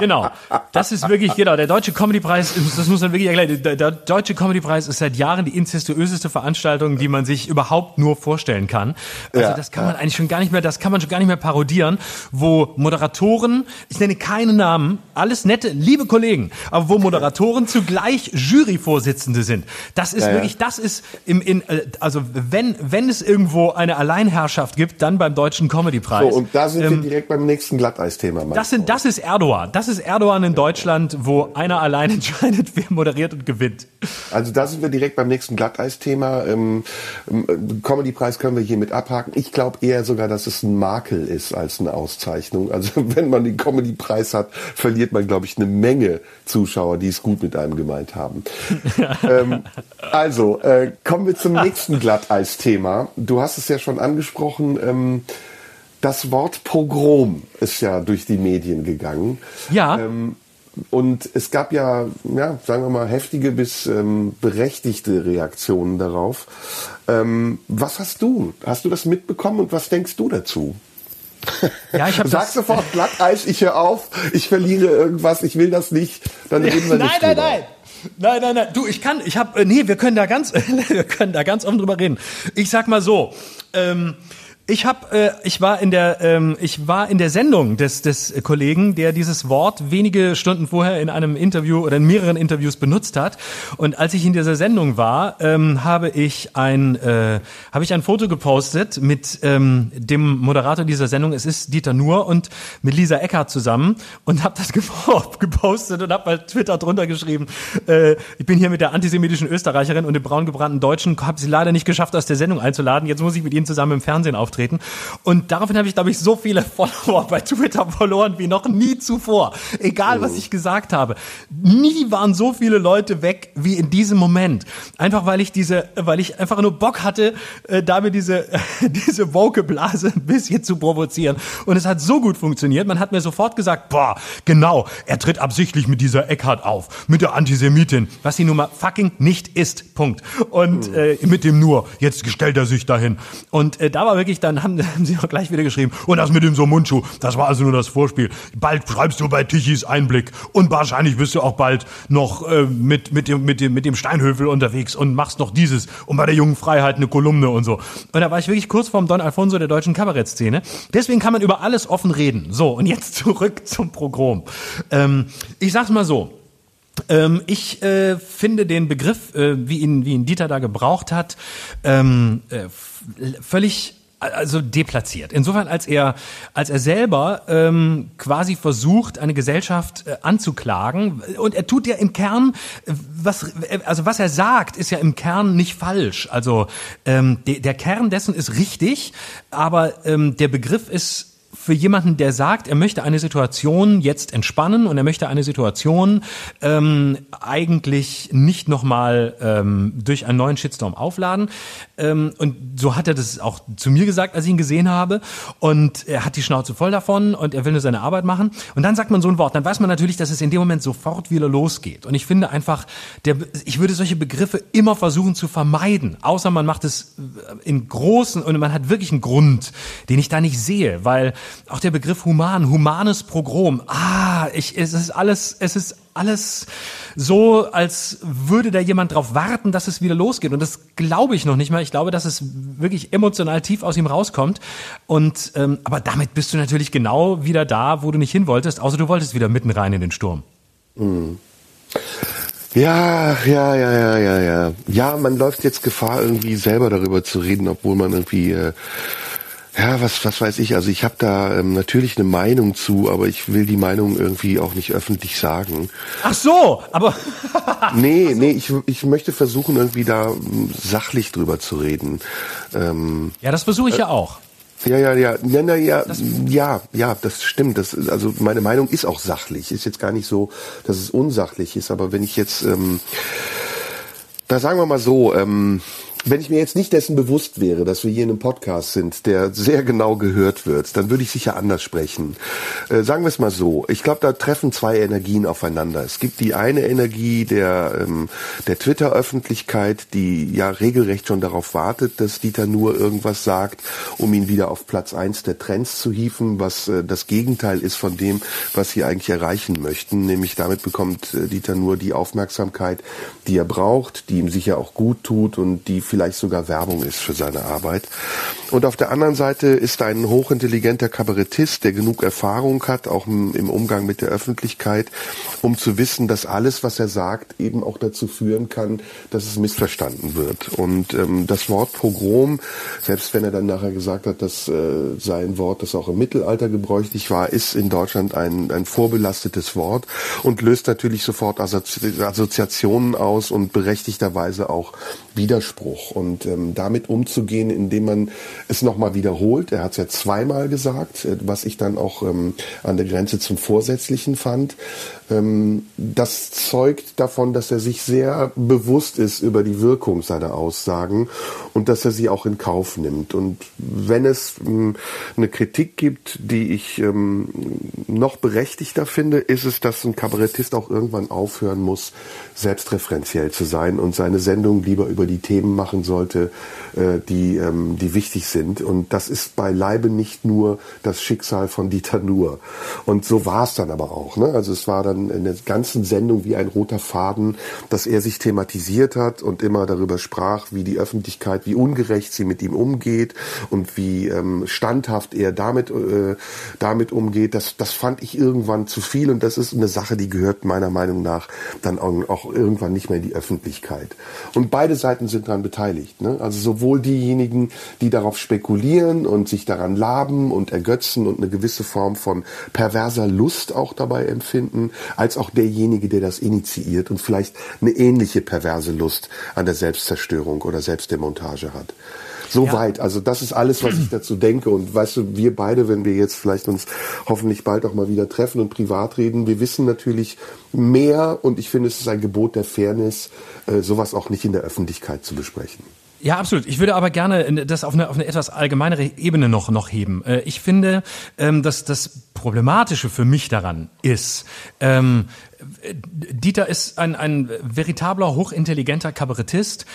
Genau. Das ist wirklich, genau, der Deutsche Comedypreis, das muss man wirklich erklären, der, Deutsche Comedypreis ist seit Jahren die incestuöseste Veranstaltung, die man sich überhaupt nur vorstellen kann. Also ja, das kann man ja. eigentlich schon gar nicht mehr, das kann man schon gar nicht mehr parodieren, wo Moderatoren, ich nenne keine Namen, alles nette, liebe Kollegen, aber wo Moderatoren zugleich Juryvorsitzende sind. Das ist ja, wirklich, das ist im, in, äh, also wenn, wenn es irgendwo eine Alleinherrschaft gibt, dann beim Deutschen Comedypreis. So, und da sind ähm, wir direkt beim nächsten Glatteis-Thema. Das sind, das ist Erdogan. Das ist Erdogan in Deutschland, wo einer allein [LAUGHS] entscheidet, wer moderiert und gewinnt. Also da sind wir direkt beim nächsten Glatteis-Thema. Ähm, ähm, Comedy-Preis können wir hiermit abhaken. Ich glaube eher sogar, dass es ein Makel ist als eine Auszeichnung. Also [LAUGHS] wenn man den Comedy-Preis hat, verliert man, glaube ich, eine Menge Zuschauer, die es gut mit einem gemeint haben. [LAUGHS] ähm, also, äh, kommen wir zum nächsten Glatteis-Thema. Du hast es ja schon angesprochen. Ähm, das Wort Pogrom ist ja durch die Medien gegangen. Ja. Ähm, und es gab ja, ja, sagen wir mal, heftige bis ähm, berechtigte Reaktionen darauf. Ähm, was hast du? Hast du das mitbekommen und was denkst du dazu? Ja, ich habe [LAUGHS] Sag sofort Glatteis, ich höre auf, ich verliere irgendwas, ich will das nicht, dann reden wir [LAUGHS] nein, nicht Nein, drüber. nein, nein. Nein, nein, nein. Du, ich kann, ich habe, äh, nee, wir können da ganz, [LAUGHS] wir können da ganz offen drüber reden. Ich sag mal so, ähm, ich habe, äh, ich war in der, ähm, ich war in der Sendung des des Kollegen, der dieses Wort wenige Stunden vorher in einem Interview oder in mehreren Interviews benutzt hat. Und als ich in dieser Sendung war, ähm, habe ich ein, äh, habe ich ein Foto gepostet mit ähm, dem Moderator dieser Sendung. Es ist Dieter Nuhr und mit Lisa Eckhardt zusammen und habe das [LAUGHS] gepostet und habe bei Twitter drunter geschrieben: äh, Ich bin hier mit der antisemitischen Österreicherin und dem braungebrannten Deutschen, habe sie leider nicht geschafft, aus der Sendung einzuladen. Jetzt muss ich mit ihnen zusammen im Fernsehen auftreten auftreten. Und daraufhin habe ich, glaube ich, so viele [LAUGHS] Follower bei Twitter verloren wie noch nie zuvor. Egal, was ich gesagt habe. Nie waren so viele Leute weg wie in diesem Moment. Einfach weil ich diese, weil ich einfach nur Bock hatte, äh, damit diese, äh, [LAUGHS] diese Woke-Blase ein bisschen zu provozieren. Und es hat so gut funktioniert. Man hat mir sofort gesagt, boah, genau, er tritt absichtlich mit dieser Eckhart auf, mit der Antisemitin, was sie nun mal fucking nicht ist. Punkt. Und äh, mit dem nur, jetzt stellt er sich dahin. Und äh, da war wirklich dann haben, haben sie auch gleich wieder geschrieben, und das mit dem so Mundschuh, das war also nur das Vorspiel. Bald schreibst du bei Tichys Einblick und wahrscheinlich bist du auch bald noch äh, mit, mit, dem, mit, dem, mit dem Steinhöfel unterwegs und machst noch dieses und bei der jungen Freiheit eine Kolumne und so. Und da war ich wirklich kurz vorm Don Alfonso der deutschen Kabarettszene. Deswegen kann man über alles offen reden. So, und jetzt [LAUGHS] zurück zum Programm. Ähm, ich sag's mal so. Ähm, ich äh, finde den Begriff, äh, wie ihn, wie ihn Dieter da gebraucht hat, ähm, äh, völlig also deplatziert. Insofern, als er, als er selber ähm, quasi versucht, eine Gesellschaft äh, anzuklagen, und er tut ja im Kern, äh, was, also was er sagt, ist ja im Kern nicht falsch. Also ähm, de, der Kern dessen ist richtig, aber ähm, der Begriff ist für jemanden, der sagt, er möchte eine Situation jetzt entspannen und er möchte eine Situation ähm, eigentlich nicht nochmal ähm, durch einen neuen Shitstorm aufladen. Ähm, und so hat er das auch zu mir gesagt, als ich ihn gesehen habe. Und er hat die Schnauze voll davon und er will nur seine Arbeit machen. Und dann sagt man so ein Wort, dann weiß man natürlich, dass es in dem Moment sofort wieder losgeht. Und ich finde einfach, der, ich würde solche Begriffe immer versuchen zu vermeiden, außer man macht es in großen und man hat wirklich einen Grund, den ich da nicht sehe, weil auch der Begriff human, humanes Progrom. Ah, ich, es ist alles, es ist alles so, als würde da jemand drauf warten, dass es wieder losgeht. Und das glaube ich noch nicht mal. Ich glaube, dass es wirklich emotional tief aus ihm rauskommt. Und ähm, aber damit bist du natürlich genau wieder da, wo du nicht hin wolltest, außer du wolltest wieder mitten rein in den Sturm. Mhm. Ja, ja, ja, ja, ja, ja. Ja, man läuft jetzt Gefahr, irgendwie selber darüber zu reden, obwohl man irgendwie äh, ja, was, was weiß ich. Also ich habe da ähm, natürlich eine Meinung zu, aber ich will die Meinung irgendwie auch nicht öffentlich sagen. Ach so, aber. [LAUGHS] nee, nee, ich, ich möchte versuchen, irgendwie da ähm, sachlich drüber zu reden. Ähm, ja, das versuche ich äh, ja auch. Ja, ja, ja, ja, na, ja, ja, ja, das stimmt. Das, also meine Meinung ist auch sachlich. Ist jetzt gar nicht so, dass es unsachlich ist, aber wenn ich jetzt, ähm, da sagen wir mal so, ähm, wenn ich mir jetzt nicht dessen bewusst wäre, dass wir hier in einem Podcast sind, der sehr genau gehört wird, dann würde ich sicher anders sprechen. Äh, sagen wir es mal so. Ich glaube, da treffen zwei Energien aufeinander. Es gibt die eine Energie der, ähm, der Twitter-Öffentlichkeit, die ja regelrecht schon darauf wartet, dass Dieter nur irgendwas sagt, um ihn wieder auf Platz eins der Trends zu hieven, was äh, das Gegenteil ist von dem, was sie eigentlich erreichen möchten. Nämlich damit bekommt äh, Dieter nur die Aufmerksamkeit, die er braucht, die ihm sicher auch gut tut und die vielleicht sogar Werbung ist für seine Arbeit. Und auf der anderen Seite ist ein hochintelligenter Kabarettist, der genug Erfahrung hat, auch im Umgang mit der Öffentlichkeit, um zu wissen, dass alles, was er sagt, eben auch dazu führen kann, dass es missverstanden wird. Und ähm, das Wort Pogrom, selbst wenn er dann nachher gesagt hat, dass äh, sein Wort, das auch im Mittelalter gebräuchlich war, ist in Deutschland ein, ein vorbelastetes Wort und löst natürlich sofort Assozi Assoziationen aus und berechtigterweise auch Widerspruch und ähm, damit umzugehen, indem man es nochmal wiederholt. Er hat es ja zweimal gesagt, äh, was ich dann auch ähm, an der Grenze zum Vorsätzlichen fand. Ähm, das zeugt davon, dass er sich sehr bewusst ist über die Wirkung seiner Aussagen und dass er sie auch in Kauf nimmt. Und wenn es ähm, eine Kritik gibt, die ich ähm, noch berechtigter finde, ist es, dass ein Kabarettist auch irgendwann aufhören muss, selbstreferenziell zu sein und seine Sendung lieber über die Themen machen sollte, äh, die, die wichtig sind. Und das ist beileibe nicht nur das Schicksal von Dieter Nuhr. Und so war es dann aber auch. Ne? Also es war dann in der ganzen Sendung wie ein roter Faden, dass er sich thematisiert hat und immer darüber sprach, wie die Öffentlichkeit, wie ungerecht sie mit ihm umgeht und wie ähm, standhaft er damit, äh, damit umgeht. Das, das fand ich irgendwann zu viel und das ist eine Sache, die gehört meiner Meinung nach dann auch irgendwann nicht mehr in die Öffentlichkeit. Und beide Seiten sind daran beteiligt. Ne? Also sowohl diejenigen, die darauf spekulieren und sich daran laben und ergötzen und eine gewisse Form von perverser Lust auch dabei empfinden, als auch derjenige, der das initiiert und vielleicht eine ähnliche perverse Lust an der Selbstzerstörung oder Selbstdemontage hat. Soweit. Ja. Also das ist alles, was ich dazu denke. Und weißt du, wir beide, wenn wir jetzt vielleicht uns hoffentlich bald auch mal wieder treffen und privat reden, wir wissen natürlich mehr und ich finde, es ist ein Gebot der Fairness, äh, sowas auch nicht in der Öffentlichkeit zu besprechen. Ja, absolut. Ich würde aber gerne das auf eine, auf eine etwas allgemeinere Ebene noch, noch heben. Äh, ich finde, ähm, dass das Problematische für mich daran ist, ähm, Dieter ist ein, ein veritabler, hochintelligenter Kabarettist,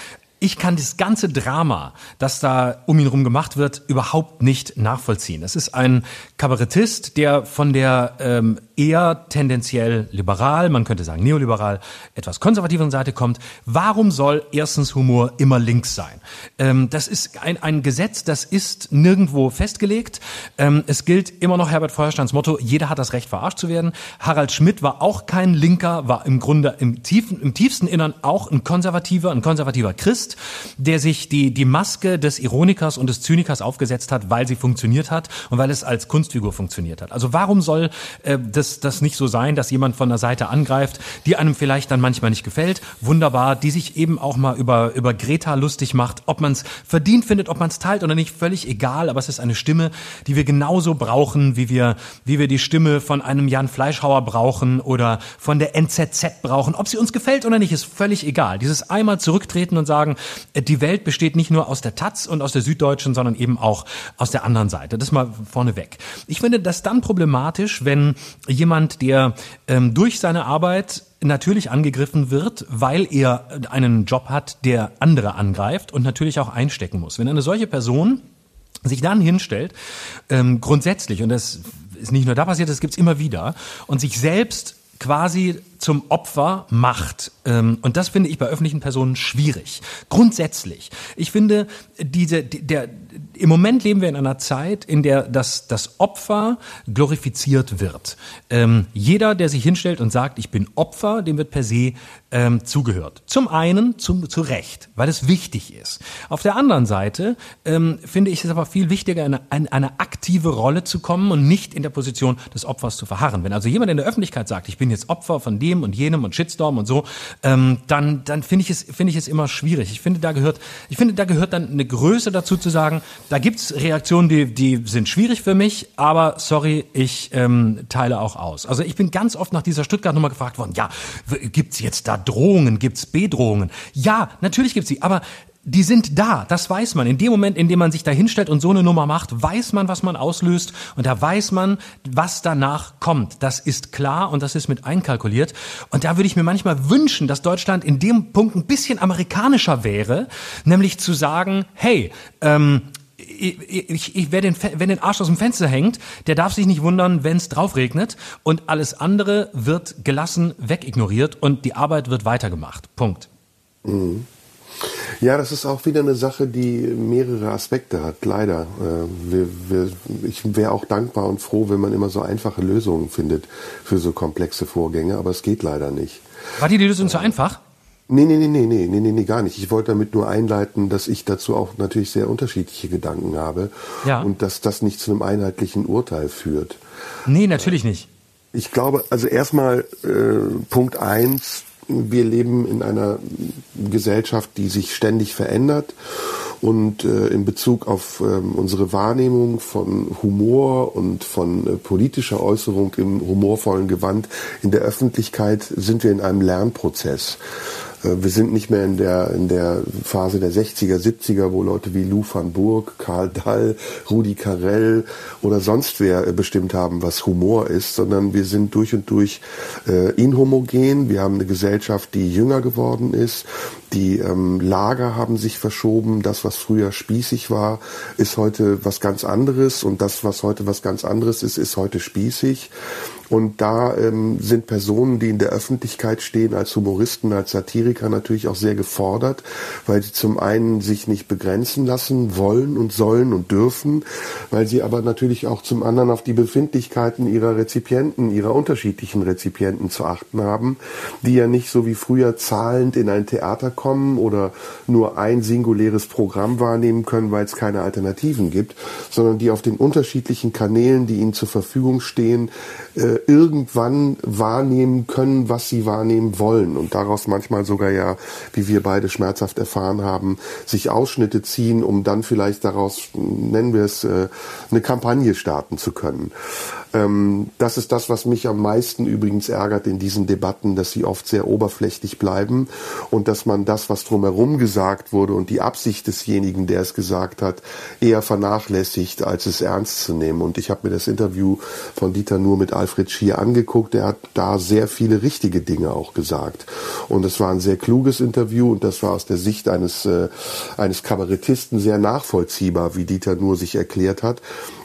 ich kann das ganze Drama, das da um ihn herum gemacht wird, überhaupt nicht nachvollziehen. Es ist ein Kabarettist, der von der ähm, eher tendenziell liberal, man könnte sagen neoliberal, etwas konservativeren Seite kommt, warum soll erstens Humor immer links sein? Ähm, das ist ein, ein Gesetz, das ist nirgendwo festgelegt. Ähm, es gilt immer noch Herbert Feuersteins Motto, jeder hat das Recht, verarscht zu werden. Harald Schmidt war auch kein Linker, war im Grunde im, tiefen, im tiefsten Innern auch ein konservativer, ein konservativer Christ, der sich die, die Maske des Ironikers und des Zynikers aufgesetzt hat, weil sie funktioniert hat und weil es als Kunstfigur funktioniert hat. Also warum soll äh, das, das nicht so sein, dass jemand von der Seite angreift, die einem vielleicht dann manchmal nicht gefällt, wunderbar, die sich eben auch mal über, über Greta lustig macht, ob man es verdient findet, ob man es teilt oder nicht, völlig egal, aber es ist eine Stimme, die wir genauso brauchen, wie wir, wie wir die Stimme von einem Jan Fleischhauer brauchen oder von der NZZ brauchen. Ob sie uns gefällt oder nicht, ist völlig egal. Dieses einmal zurücktreten und sagen, äh, die Welt besteht nicht nur aus der Taz und aus der Süddeutschen, sondern eben auch aus der anderen Seite. Das mal vorneweg. Ich finde das dann problematisch, wenn jemand, der ähm, durch seine Arbeit natürlich angegriffen wird, weil er einen Job hat, der andere angreift und natürlich auch einstecken muss. Wenn eine solche Person sich dann hinstellt, ähm, grundsätzlich, und das ist nicht nur da passiert, das gibt's immer wieder, und sich selbst quasi zum Opfer macht. Ähm, und das finde ich bei öffentlichen Personen schwierig. Grundsätzlich. Ich finde, diese, der, im Moment leben wir in einer Zeit, in der das, das Opfer glorifiziert wird. Ähm, jeder, der sich hinstellt und sagt, ich bin Opfer, dem wird per se ähm, zugehört. Zum einen zum, zu Recht, weil es wichtig ist. Auf der anderen Seite ähm, finde ich es aber viel wichtiger, eine, eine, eine aktive Rolle zu kommen und nicht in der Position des Opfers zu verharren. Wenn also jemand in der Öffentlichkeit sagt, ich bin jetzt Opfer von dem und jenem und Shitstorm und so, ähm, dann, dann finde ich es, finde ich es immer schwierig. Ich finde, da gehört, ich finde, da gehört dann eine Größe dazu zu sagen, da gibt's Reaktionen, die, die sind schwierig für mich, aber sorry, ich ähm, teile auch aus. Also ich bin ganz oft nach dieser Stuttgart-Nummer gefragt worden, ja, gibt's jetzt da Drohungen, gibt's Bedrohungen? Ja, natürlich gibt's sie, aber die sind da, das weiß man. In dem Moment, in dem man sich da hinstellt und so eine Nummer macht, weiß man, was man auslöst und da weiß man, was danach kommt. Das ist klar und das ist mit einkalkuliert. Und da würde ich mir manchmal wünschen, dass Deutschland in dem Punkt ein bisschen amerikanischer wäre, nämlich zu sagen, hey, ähm, ich, ich, ich, wer, den, wer den Arsch aus dem Fenster hängt, der darf sich nicht wundern, wenn es drauf regnet und alles andere wird gelassen wegignoriert und die Arbeit wird weitergemacht. Punkt. Mhm. Ja, das ist auch wieder eine Sache, die mehrere Aspekte hat, leider. Äh, wir, wir, ich wäre auch dankbar und froh, wenn man immer so einfache Lösungen findet für so komplexe Vorgänge, aber es geht leider nicht. War die Lösung zu einfach? Nee, nee, nee, nee, nee, nee, nee, gar nicht. Ich wollte damit nur einleiten, dass ich dazu auch natürlich sehr unterschiedliche Gedanken habe. Ja. Und dass das nicht zu einem einheitlichen Urteil führt. Nee, natürlich nicht. Ich glaube, also erstmal äh, Punkt eins, wir leben in einer Gesellschaft, die sich ständig verändert und äh, in Bezug auf ähm, unsere Wahrnehmung von Humor und von äh, politischer Äußerung im humorvollen Gewand in der Öffentlichkeit sind wir in einem Lernprozess. Äh, wir sind nicht mehr in der, in der Phase der 60er, 70er, wo Leute wie Lou van Burg, Karl Dall, Rudi Carell oder sonst wer äh, bestimmt haben, was Humor ist, sondern wir sind durch und durch äh, inhomogen. Wir haben eine Gesellschaft, die jünger geworden ist. Die ähm, Lager haben sich verschoben. Das, was früher spießig war, ist heute was ganz anderes. Und das, was heute was ganz anderes ist, ist heute spießig. Und da ähm, sind Personen, die in der Öffentlichkeit stehen, als Humoristen, als Satiriker natürlich auch sehr gefordert, weil sie zum einen sich nicht begrenzen lassen wollen und sollen und dürfen, weil sie aber natürlich auch zum anderen auf die Befindlichkeiten ihrer Rezipienten, ihrer unterschiedlichen Rezipienten zu achten haben, die ja nicht so wie früher zahlend in ein Theater kommen oder nur ein singuläres Programm wahrnehmen können, weil es keine Alternativen gibt, sondern die auf den unterschiedlichen Kanälen, die ihnen zur Verfügung stehen, äh, irgendwann wahrnehmen können, was sie wahrnehmen wollen und daraus manchmal sogar ja, wie wir beide schmerzhaft erfahren haben, sich Ausschnitte ziehen, um dann vielleicht daraus, nennen wir es, äh, eine Kampagne starten zu können. Ähm, das ist das, was mich am meisten übrigens ärgert in diesen Debatten, dass sie oft sehr oberflächlich bleiben und dass man das, was drumherum gesagt wurde und die Absicht desjenigen, der es gesagt hat, eher vernachlässigt, als es ernst zu nehmen. Und ich habe mir das Interview von Dieter nur mit Alfred Schier angeguckt. Er hat da sehr viele richtige Dinge auch gesagt. Und es war ein sehr kluges Interview und das war aus der Sicht eines, äh, eines Kabarettisten sehr nachvollziehbar, wie Dieter nur sich erklärt hat.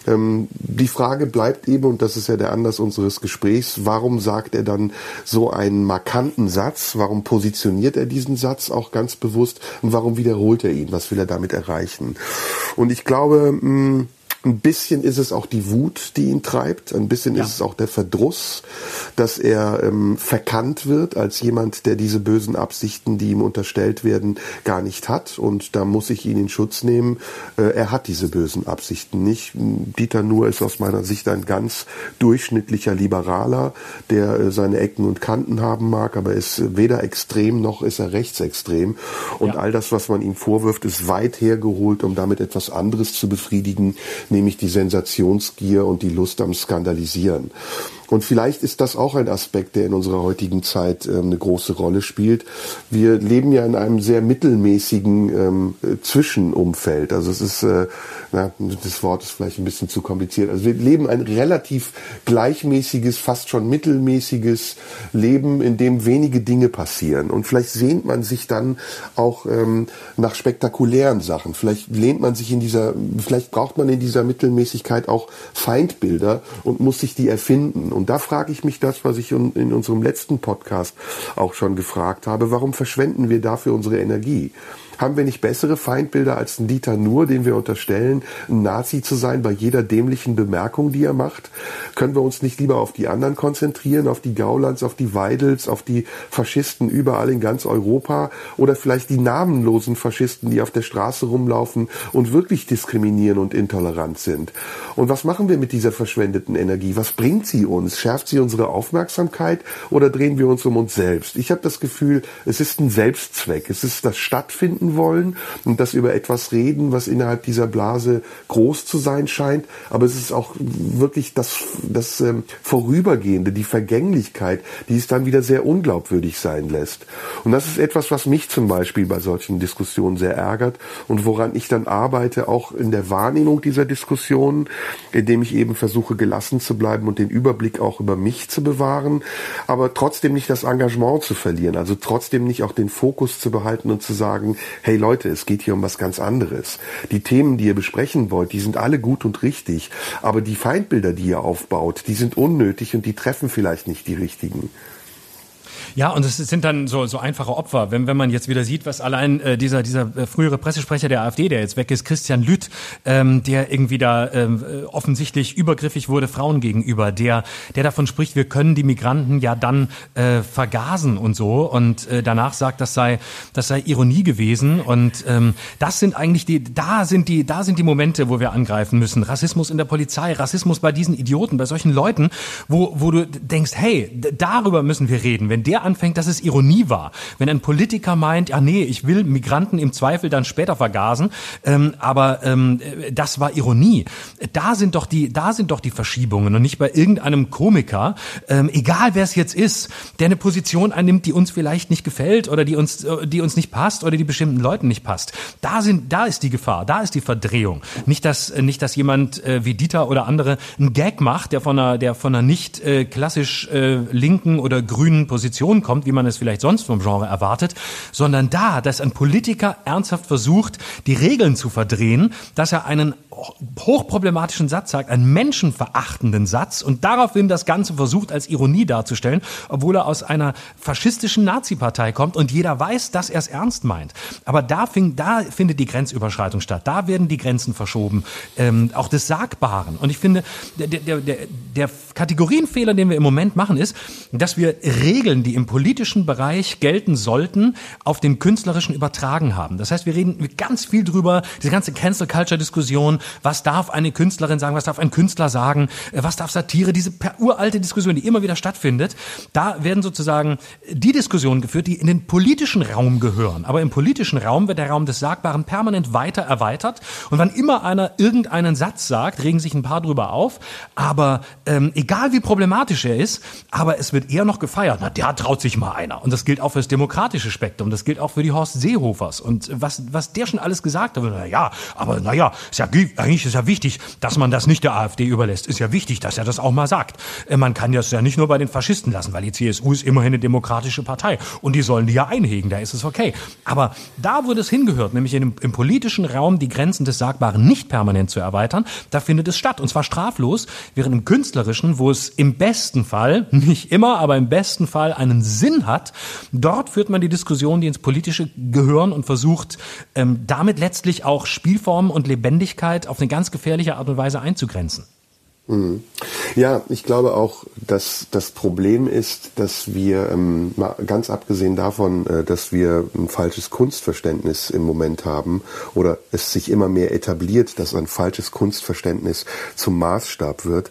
Ähm, die Frage bleibt eben, und das ist ja der Anlass unseres Gesprächs, warum sagt er dann so einen markanten Satz? Warum positioniert er diesen Satz auch ganz bewusst? Und warum wiederholt er ihn? Was will er damit erreichen? Und ich glaube, mh, mm, ein bisschen ist es auch die Wut, die ihn treibt. Ein bisschen ja. ist es auch der Verdruss, dass er ähm, verkannt wird als jemand, der diese bösen Absichten, die ihm unterstellt werden, gar nicht hat. Und da muss ich ihn in Schutz nehmen. Äh, er hat diese bösen Absichten nicht. Dieter Nuhr ist aus meiner Sicht ein ganz durchschnittlicher Liberaler, der äh, seine Ecken und Kanten haben mag, aber ist weder extrem noch ist er rechtsextrem. Und ja. all das, was man ihm vorwirft, ist weit hergeholt, um damit etwas anderes zu befriedigen, nämlich die Sensationsgier und die Lust am Skandalisieren. Und vielleicht ist das auch ein Aspekt, der in unserer heutigen Zeit äh, eine große Rolle spielt. Wir leben ja in einem sehr mittelmäßigen ähm, Zwischenumfeld. Also es ist, äh, na, das Wort ist vielleicht ein bisschen zu kompliziert. Also wir leben ein relativ gleichmäßiges, fast schon mittelmäßiges Leben, in dem wenige Dinge passieren. Und vielleicht sehnt man sich dann auch ähm, nach spektakulären Sachen. Vielleicht lehnt man sich in dieser, vielleicht braucht man in dieser Mittelmäßigkeit auch Feindbilder und muss sich die erfinden. Und da frage ich mich das, was ich in unserem letzten Podcast auch schon gefragt habe. Warum verschwenden wir dafür unsere Energie? Haben wir nicht bessere Feindbilder als ein Dieter Nuhr, den wir unterstellen, ein Nazi zu sein bei jeder dämlichen Bemerkung, die er macht? Können wir uns nicht lieber auf die anderen konzentrieren, auf die Gaulands, auf die Weidels, auf die Faschisten überall in ganz Europa oder vielleicht die namenlosen Faschisten, die auf der Straße rumlaufen und wirklich diskriminieren und intolerant sind? Und was machen wir mit dieser verschwendeten Energie? Was bringt sie uns? Schärft sie unsere Aufmerksamkeit oder drehen wir uns um uns selbst? Ich habe das Gefühl, es ist ein Selbstzweck. Es ist das Stattfinden reden wollen und dass über etwas reden, was innerhalb dieser Blase groß zu sein scheint. Aber es ist auch wirklich das, das ähm, Vorübergehende, die Vergänglichkeit, die es dann wieder sehr unglaubwürdig sein lässt. Und das ist etwas, was mich zum Beispiel bei solchen Diskussionen sehr ärgert und woran ich dann arbeite, auch in der Wahrnehmung dieser Diskussionen, indem ich eben versuche, gelassen zu bleiben und den Überblick auch über mich zu bewahren, aber trotzdem nicht das Engagement zu verlieren, also trotzdem nicht auch den Fokus zu behalten und zu sagen, hey Leute, es geht hier um was ganz anderes. Die Themen, die ihr besprechen wollt, die sind alle gut und richtig, aber die Feindbilder, die ihr aufbaut, die sind unnötig und die treffen vielleicht nicht die richtigen. Ja, und es sind dann so, so einfache Opfer. Wenn, wenn man jetzt wieder sieht, was allein äh, dieser, dieser äh, frühere Pressesprecher der AfD, der jetzt weg ist, Christian Lüth, ähm, der irgendwie da ähm, äh, offensichtlich übergriffig wurde Frauen gegenüber, der, der davon spricht, wir können die Migranten ja dann äh, vergasen und so und äh, danach sagt, das sei, das sei Ironie gewesen und ähm, das sind eigentlich die, da sind die, da sind die Momente, wo wir angreifen müssen. Rassismus in der Polizei, Rassismus bei diesen Idioten, bei solchen Leuten, wo, wo du denkst, hey, darüber müssen wir reden. Wenn der anfängt, dass es Ironie war. Wenn ein Politiker meint, ja nee, ich will Migranten im Zweifel dann später vergasen, ähm, aber ähm, das war Ironie. Da sind doch die, da sind doch die Verschiebungen und nicht bei irgendeinem Komiker, ähm, egal wer es jetzt ist, der eine Position einnimmt, die uns vielleicht nicht gefällt oder die uns, die uns nicht passt oder die bestimmten Leuten nicht passt. Da sind, da ist die Gefahr, da ist die Verdrehung. Nicht, dass, nicht, dass jemand äh, wie Dieter oder andere einen Gag macht, der von einer, der von einer nicht äh, klassisch äh, linken oder grünen Position Diskussion kommt, wie man es vielleicht sonst vom Genre erwartet, sondern da, dass ein Politiker ernsthaft versucht, die Regeln zu verdrehen, dass er einen hochproblematischen Satz sagt, einen menschenverachtenden Satz und daraufhin das Ganze versucht als Ironie darzustellen, obwohl er aus einer faschistischen Nazi-Partei kommt und jeder weiß, dass er es ernst meint. Aber da, fing, da findet die Grenzüberschreitung statt. Da werden die Grenzen verschoben, ähm, auch des Sagbaren. Und ich finde, der, der, der, der Kategorienfehler, den wir im Moment machen, ist, dass wir Regeln, die im politischen Bereich gelten sollten, auf den künstlerischen übertragen haben. Das heißt, wir reden ganz viel drüber, diese ganze Cancel Culture Diskussion, was darf eine Künstlerin sagen, was darf ein Künstler sagen, äh, was darf Satire, diese uralte Diskussion, die immer wieder stattfindet, da werden sozusagen die Diskussionen geführt, die in den politischen Raum gehören. Aber im politischen Raum wird der Raum des Sagbaren permanent weiter erweitert und wann immer einer irgendeinen Satz sagt, regen sich ein paar drüber auf, aber ähm, egal wie problematisch er ist, aber es wird eher noch gefeiert. Na, der hat traut sich mal einer. Und das gilt auch für das demokratische Spektrum, das gilt auch für die Horst Seehofers. Und was, was der schon alles gesagt hat, na ja, aber naja, ist ja, eigentlich ist ja wichtig, dass man das nicht der AfD überlässt. Ist ja wichtig, dass er das auch mal sagt. Äh, man kann das ja nicht nur bei den Faschisten lassen, weil die CSU ist immerhin eine demokratische Partei. Und die sollen die ja einhegen, da ist es okay. Aber da, wo das hingehört, nämlich in, im politischen Raum die Grenzen des Sagbaren nicht permanent zu erweitern, da findet es statt. Und zwar straflos, während im künstlerischen, wo es im besten Fall, nicht immer, aber im besten Fall einen Sinn hat, dort führt man die Diskussion, die ins Politische gehören und versucht, ähm, damit letztlich auch Spielformen und Lebendigkeit auf eine ganz gefährliche Art und Weise einzugrenzen. Mhm. Ja, ich glaube auch, dass das Problem ist, dass wir, ähm, ganz abgesehen davon, äh, dass wir ein falsches Kunstverständnis im Moment haben oder es sich immer mehr etabliert, dass ein falsches Kunstverständnis zum Maßstab wird,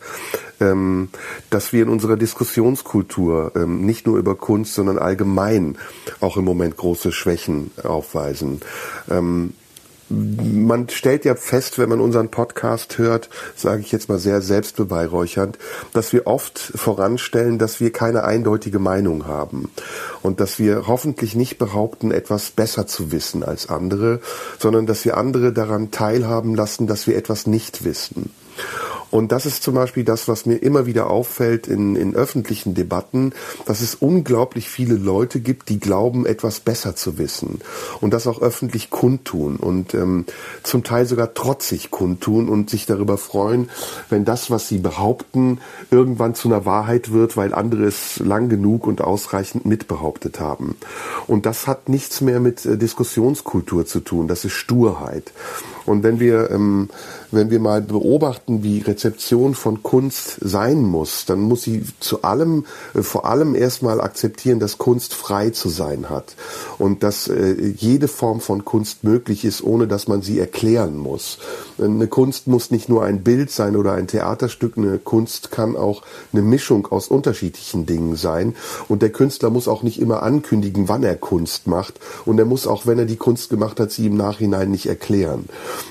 ähm, dass wir in unserer Diskussionskultur ähm, nicht nur über Kunst, sondern allgemein auch im Moment große Schwächen aufweisen. Man stellt ja fest, wenn man unseren Podcast hört, sage ich jetzt mal sehr selbstbeweihräuchernd, dass wir oft voranstellen, dass wir keine eindeutige Meinung haben und dass wir hoffentlich nicht behaupten, etwas besser zu wissen als andere, sondern dass wir andere daran teilhaben lassen, dass wir etwas nicht wissen. Und das ist zum Beispiel das, was mir immer wieder auffällt in, in öffentlichen Debatten, dass es unglaublich viele Leute gibt, die glauben, etwas besser zu wissen und das auch öffentlich kundtun und ähm, zum Teil sogar trotzig kundtun und sich darüber freuen, wenn das, was sie behaupten, irgendwann zu einer Wahrheit wird, weil andere es lang genug und ausreichend mitbehauptet haben. Und das hat nichts mehr mit äh, Diskussionskultur zu tun, das ist Sturheit. Und wenn wir, ähm, wenn wir mal beobachten, wie Rezeption von Kunst sein muss, dann muss sie zu allem, äh, vor allem erstmal akzeptieren, dass Kunst frei zu sein hat und dass äh, jede Form von Kunst möglich ist, ohne dass man sie erklären muss. Eine Kunst muss nicht nur ein Bild sein oder ein Theaterstück, eine Kunst kann auch eine Mischung aus unterschiedlichen Dingen sein und der Künstler muss auch nicht immer ankündigen, wann er Kunst macht und er muss auch, wenn er die Kunst gemacht hat, sie im Nachhinein nicht erklären.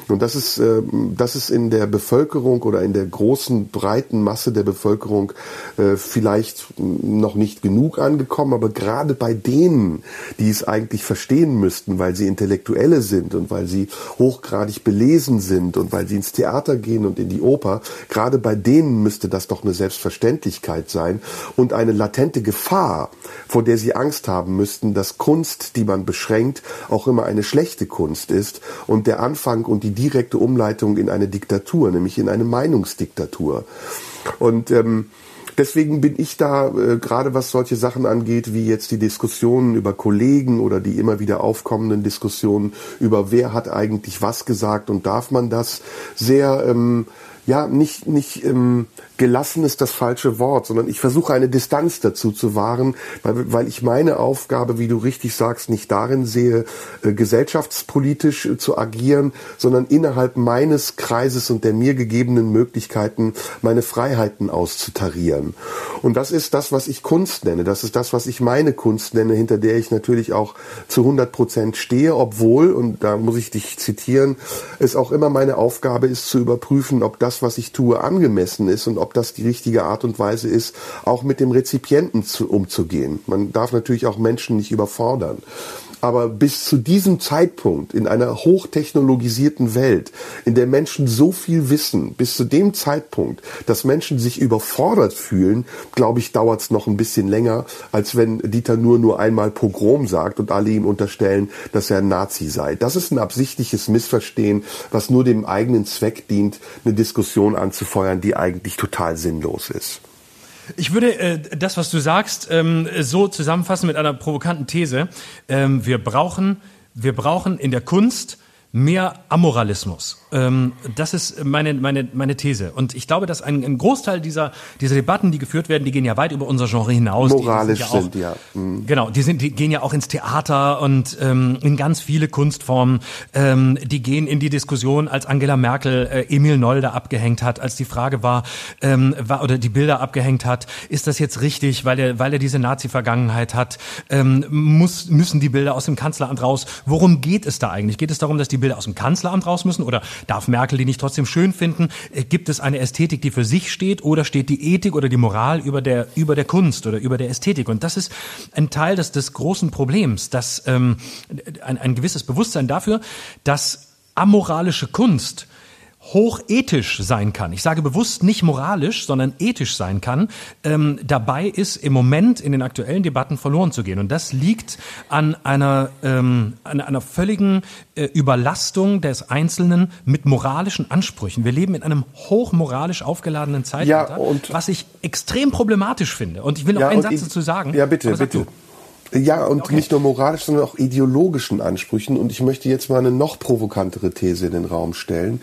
Und das ist, äh, das ist in der Bevölkerung oder in der großen, breiten Masse der Bevölkerung äh, vielleicht noch nicht genug angekommen, aber gerade bei denen, die es eigentlich verstehen müssten, weil sie Intellektuelle sind und weil sie hochgradig belesen sind und weil sie ins Theater gehen und in die Oper, gerade bei denen müsste das doch eine Selbstverständlichkeit sein und eine latente Gefahr, vor der sie Angst haben müssten, dass Kunst, die man beschränkt, auch immer eine schlechte Kunst ist und der Anfang und die direkte Umleitung in eine Diktatur, nämlich in eine Meinungsdiktatur. Und ähm, deswegen bin ich da, äh, gerade was solche Sachen angeht, wie jetzt die Diskussionen über Kollegen oder die immer wieder aufkommenden Diskussionen über wer hat eigentlich was gesagt und darf man das, sehr ähm, ja nicht nicht ähm, gelassen ist das falsche Wort, sondern ich versuche eine Distanz dazu zu wahren, weil, weil ich meine Aufgabe, wie du richtig sagst, nicht darin sehe, äh, gesellschaftspolitisch äh, zu agieren, sondern innerhalb meines Kreises und der mir gegebenen Möglichkeiten meine Freiheiten auszutarieren. Und das ist das, was ich Kunst nenne. Das ist das, was ich meine Kunst nenne, hinter der ich natürlich auch zu 100 Prozent stehe, obwohl, und da muss ich dich zitieren, es auch immer meine Aufgabe ist zu überprüfen, ob das, was ich tue, angemessen ist und ob das die richtige Art und Weise ist, auch mit dem Rezipienten zu, umzugehen. Man darf natürlich auch Menschen nicht überfordern. Aber bis zu diesem Zeitpunkt in einer hochtechnologisierten Welt, in der Menschen so viel wissen, bis zu dem Zeitpunkt, dass Menschen sich überfordert fühlen, glaube ich, dauert es noch ein bisschen länger, als wenn Dieter nur nur einmal Pogrom sagt und alle ihm unterstellen, dass er ein Nazi sei. Das ist ein absichtliches Missverstehen, was nur dem eigenen Zweck dient, eine Diskussion anzufeuern, die eigentlich total sinnlos ist. Ich würde äh, das, was du sagst, ähm, so zusammenfassen mit einer provokanten These. Ähm, wir brauchen, wir brauchen in der Kunst mehr Amoralismus. Ähm, das ist meine, meine, meine These. Und ich glaube, dass ein, ein Großteil dieser, dieser Debatten, die geführt werden, die gehen ja weit über unser Genre hinaus. Moralisch die, sind, ja. Auch, sind, ja. Mhm. Genau, die, sind, die gehen ja auch ins Theater und ähm, in ganz viele Kunstformen. Ähm, die gehen in die Diskussion, als Angela Merkel äh, Emil Nolde abgehängt hat, als die Frage war, ähm, war, oder die Bilder abgehängt hat, ist das jetzt richtig, weil er, weil er diese Nazi-Vergangenheit hat? Ähm, muss, müssen die Bilder aus dem Kanzleramt raus? Worum geht es da eigentlich? Geht es darum, dass die Bilder aus dem Kanzleramt raus müssen oder Darf Merkel die nicht trotzdem schön finden? Äh, gibt es eine Ästhetik, die für sich steht oder steht die Ethik oder die Moral über der, über der Kunst oder über der Ästhetik? Und das ist ein Teil des, des großen Problems, dass ähm, ein, ein gewisses Bewusstsein dafür, dass amoralische Kunst hochethisch sein kann, ich sage bewusst nicht moralisch, sondern ethisch sein kann, ähm, dabei ist im Moment in den aktuellen Debatten verloren zu gehen. Und das liegt an einer, ähm, an einer völligen äh, Überlastung des Einzelnen mit moralischen Ansprüchen. Wir leben in einem hochmoralisch aufgeladenen Zeitalter, ja, was ich extrem problematisch finde. Und ich will noch ja, einen Satz dazu sagen. Ja, bitte, bitte. Du. Ja, und okay. nicht nur moralisch, sondern auch ideologischen Ansprüchen. Und ich möchte jetzt mal eine noch provokantere These in den Raum stellen.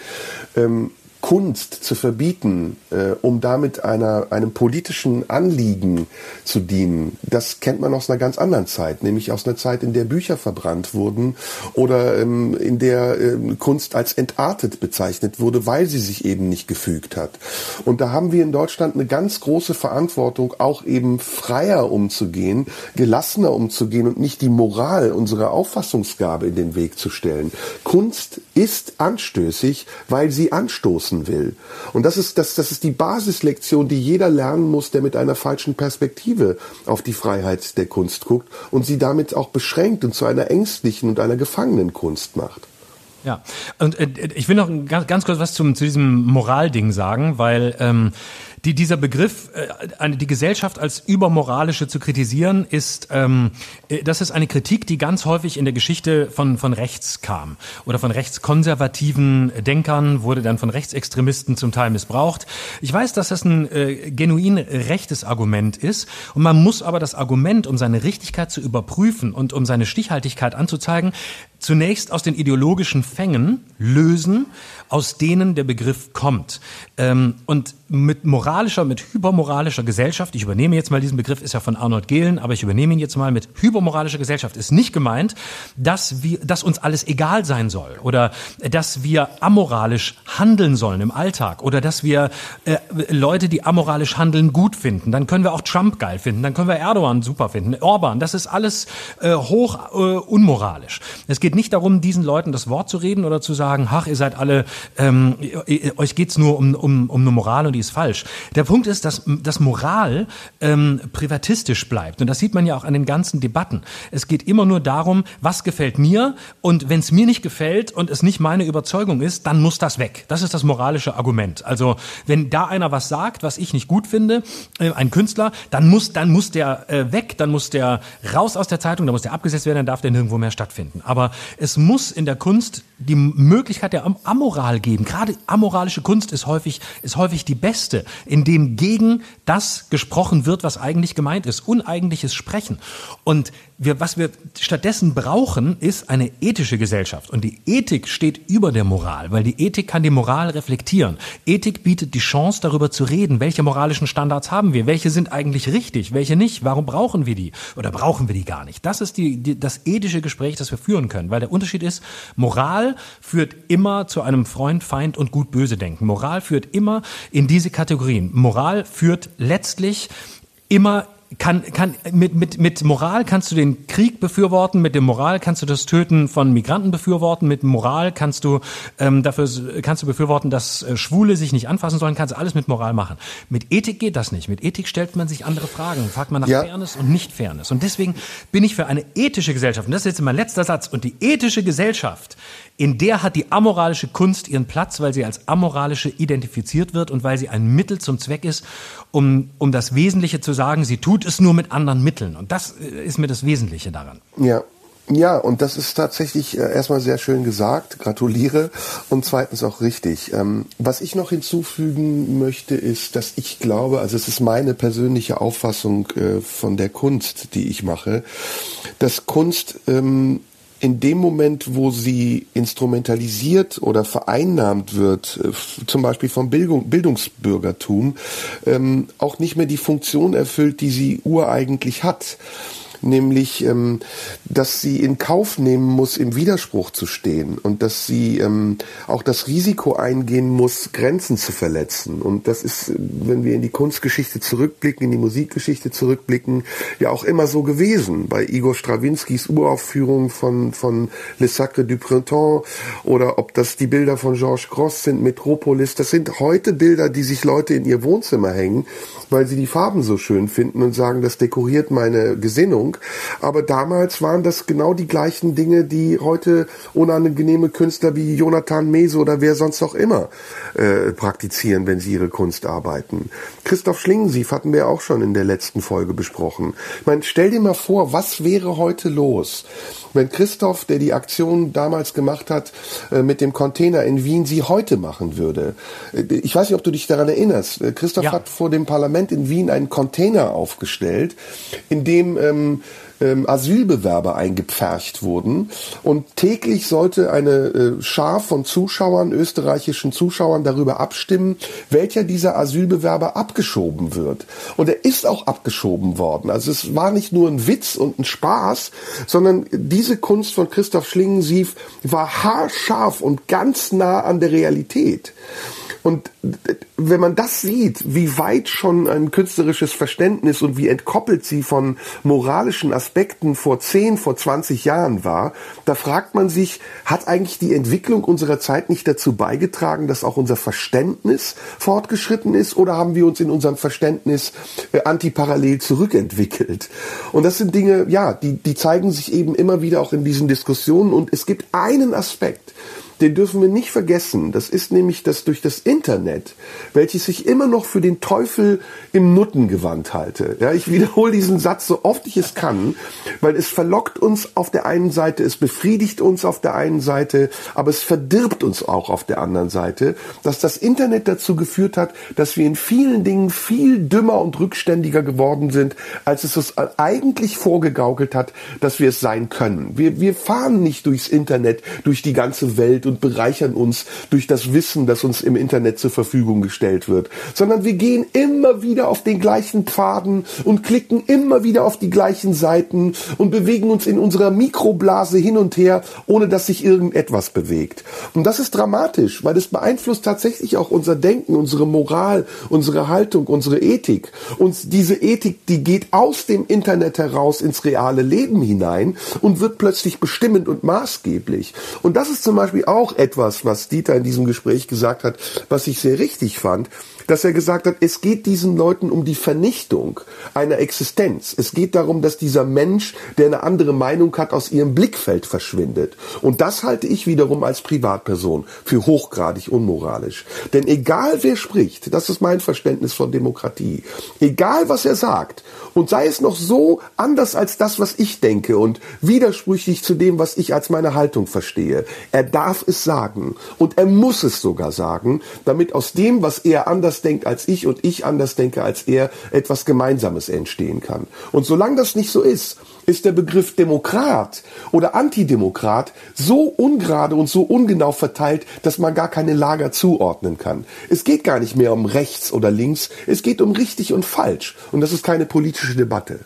Ähm, Kunst zu verbieten, äh, um damit einer, einem politischen Anliegen zu dienen, das kennt man aus einer ganz anderen Zeit, nämlich aus einer Zeit, in der Bücher verbrannt wurden oder ähm, in der ähm, Kunst als entartet bezeichnet wurde, weil sie sich eben nicht gefügt hat. Und da haben wir in Deutschland eine ganz große Verantwortung, auch eben freier umzugehen, gelassener umzugehen und nicht die Moral unserer Auffassungsgabe in den Weg zu stellen. Kunst ist anstößig, weil sie anstoßen nutzen will. Und das ist, das, das ist die Basislektion, die jeder lernen muss, der mit einer falschen Perspektive auf die Freiheit der Kunst guckt und sie damit auch beschränkt und zu einer ängstlichen und einer gefangenen Kunst macht. Ja, und äh, ich will noch ganz, ganz kurz was zum, zu diesem Moralding sagen, weil ähm, die, dieser Begriff, äh, die Gesellschaft als übermoralische zu kritisieren, ist, ähm, äh, das ist eine Kritik, die ganz häufig in der Geschichte von, von rechts kam oder von rechtskonservativen Denkern, wurde dann von Rechtsextremisten zum Teil missbraucht. Ich weiß, dass das ein äh, genuin rechtes Argument ist und man muss aber das Argument, um seine Richtigkeit zu überprüfen und um seine Stichhaltigkeit anzuzeigen, zunächst aus den ideologischen Fängen lösen, aus denen der Begriff kommt. Ähm, und mit moralischer, mit hypermoralischer Gesellschaft, ich übernehme jetzt mal diesen Begriff, ist ja von Arnold Gehlen, aber ich übernehme ihn jetzt mal mit hypermoralischer Gesellschaft, ist nicht gemeint, dass wir, dass uns alles egal sein soll oder dass wir amoralisch handeln sollen im Alltag oder dass wir äh, Leute, die amoralisch handeln, gut finden. Dann können wir auch Trump geil finden, dann können wir Erdogan super finden, Orban, das ist alles äh, hoch äh, unmoralisch. Es geht nicht darum, diesen Leuten das Wort zu reden oder zu sagen, ach, ihr seid alle ähm, euch geht's nur um, um, um eine Moral und die ist falsch. Der Punkt ist, dass, dass Moral ähm, privatistisch bleibt. Und das sieht man ja auch an den ganzen Debatten. Es geht immer nur darum, was gefällt mir und wenn es mir nicht gefällt und es nicht meine Überzeugung ist, dann muss das weg. Das ist das moralische Argument. Also wenn da einer was sagt, was ich nicht gut finde, äh, ein Künstler, dann muss, dann muss der äh, weg, dann muss der raus aus der Zeitung, dann muss der abgesetzt werden, dann darf der nirgendwo mehr stattfinden. Aber es muss in der Kunst die Möglichkeit der Amoral geben. Gerade amoralische Kunst ist häufig, ist häufig die beste, in dem gegen das gesprochen wird, was eigentlich gemeint ist. Uneigentliches Sprechen. Und wir, was wir stattdessen brauchen, ist eine ethische Gesellschaft. Und die Ethik steht über der Moral, weil die Ethik kann die Moral reflektieren. Ethik bietet die Chance, darüber zu reden, welche moralischen Standards haben wir, welche sind eigentlich richtig, welche nicht, warum brauchen wir die oder brauchen wir die gar nicht. Das ist die, die, das ethische Gespräch, das wir führen können, weil der Unterschied ist, Moral führt immer zu einem Freund, Feind und gut-böse Denken. Moral führt immer in diese Kategorien. Moral führt letztlich immer kann, kann, mit, mit, mit Moral kannst du den Krieg befürworten, mit dem Moral kannst du das Töten von Migranten befürworten, mit Moral kannst du ähm, dafür kannst du befürworten, dass äh, Schwule sich nicht anfassen sollen, kannst du alles mit Moral machen. Mit Ethik geht das nicht. Mit Ethik stellt man sich andere Fragen, fragt man nach ja. Fairness und nicht Fairness. Und deswegen bin ich für eine ethische Gesellschaft. Und das ist jetzt mein letzter Satz. Und die ethische Gesellschaft in der hat die amoralische Kunst ihren Platz, weil sie als amoralische identifiziert wird und weil sie ein Mittel zum Zweck ist, um, um das Wesentliche zu sagen, sie tut es nur mit anderen Mitteln. Und das äh, ist mir das Wesentliche daran. Ja, ja, und das ist tatsächlich äh, erstmal sehr schön gesagt. Gratuliere. Und zweitens auch richtig. Ähm, was ich noch hinzufügen möchte, ist, dass ich glaube, also es ist meine persönliche Auffassung äh, von der Kunst, die ich mache, dass Kunst ähm, in dem Moment, wo sie instrumentalisiert oder vereinnahmt wird, äh, zum Beispiel vom Bildung, Bildungsbürgertum, ähm, auch nicht mehr die Funktion erfüllt, die sie ureigentlich hat. Nämlich, ähm, dass sie in Kauf nehmen muss, im Widerspruch zu stehen und dass sie ähm, auch das Risiko eingehen muss, Grenzen zu verletzen. Und das ist, wenn wir in die Kunstgeschichte zurückblicken, in die Musikgeschichte zurückblicken, ja auch immer so gewesen. Bei Igor Strawinskys Uraufführung von, von Le Sacre du Printemps oder ob das die Bilder von Georges Gross sind, Metropolis, das sind heute Bilder, die sich Leute in ihr Wohnzimmer hängen, weil sie die Farben so schön finden und sagen, das dekoriert meine Gesinnung. Aber damals waren das genau die gleichen Dinge, die heute unangenehme Künstler wie Jonathan Mese oder wer sonst auch immer äh, praktizieren, wenn sie ihre Kunst arbeiten. Christoph Schlingensief hatten wir auch schon in der letzten Folge besprochen. Ich meine, stell dir mal vor, was wäre heute los, wenn Christoph, der die Aktion damals gemacht hat, äh, mit dem Container in Wien, sie heute machen würde. Äh, ich weiß nicht, ob du dich daran erinnerst. Äh, Christoph ja. hat vor dem Parlament in Wien einen Container aufgestellt, in dem ähm, ähm, Asylbewerber eingepfercht wurden. Und täglich sollte eine äh, Schar von Zuschauern, österreichischen Zuschauern, darüber abstimmen, welcher dieser Asylbewerber abgeschoben wird. Und er ist auch abgeschoben worden. Also es war nicht nur ein Witz und ein Spaß, sondern diese Kunst von Christoph Schlingensief war haarscharf und ganz nah an der Realität. Und wenn man das sieht, wie weit schon ein künstlerisches Verständnis und wie entkoppelt sie von moralischen Aspekten vor 10, vor 20 Jahren war, da fragt man sich, hat eigentlich die Entwicklung unserer Zeit nicht dazu beigetragen, dass auch unser Verständnis fortgeschritten ist oder haben wir uns in unserem Verständnis äh, antiparallel zurückentwickelt? Und das sind Dinge, ja, die, die zeigen sich eben immer wieder auch in diesen Diskussionen und es gibt einen Aspekt, den dürfen wir nicht vergessen. Das ist nämlich das durch das Internet, welches ich immer noch für den Teufel im Nuttengewand halte. Ja, ich wiederhole diesen Satz so oft ich es kann, weil es verlockt uns auf der einen Seite, es befriedigt uns auf der einen Seite, aber es verdirbt uns auch auf der anderen Seite, dass das Internet dazu geführt hat, dass wir in vielen Dingen viel dümmer und rückständiger geworden sind, als es uns eigentlich vorgegaukelt hat, dass wir es sein können. Wir, wir fahren nicht durchs Internet, durch die ganze Welt und bereichern uns durch das Wissen, das uns im Internet zur Verfügung gestellt wird, sondern wir gehen immer wieder auf den gleichen Pfaden und klicken immer wieder auf die gleichen Seiten und bewegen uns in unserer Mikroblase hin und her, ohne dass sich irgendetwas bewegt. Und das ist dramatisch, weil es beeinflusst tatsächlich auch unser Denken, unsere Moral, unsere Haltung, unsere Ethik. Und diese Ethik, die geht aus dem Internet heraus ins reale Leben hinein und wird plötzlich bestimmend und maßgeblich. Und das ist zum Beispiel auch auch etwas, was Dieter in diesem Gespräch gesagt hat, was ich sehr richtig fand, dass er gesagt hat, es geht diesen Leuten um die Vernichtung einer Existenz. Es geht darum, dass dieser Mensch, der eine andere Meinung hat, aus ihrem Blickfeld verschwindet. Und das halte ich wiederum als Privatperson für hochgradig unmoralisch. Denn egal wer spricht, das ist mein Verständnis von Demokratie, egal was er sagt, und sei es noch so anders als das, was ich denke und widersprüchlich zu dem, was ich als meine Haltung verstehe, er darf es sagen und er muss es sogar sagen, damit aus dem, was er anders denkt als ich und ich anders denke als er, etwas Gemeinsames entstehen kann. Und solange das nicht so ist, ist der Begriff Demokrat oder Antidemokrat so ungerade und so ungenau verteilt, dass man gar keine Lager zuordnen kann. Es geht gar nicht mehr um rechts oder links, es geht um richtig und falsch. Und das ist keine politische Debatte.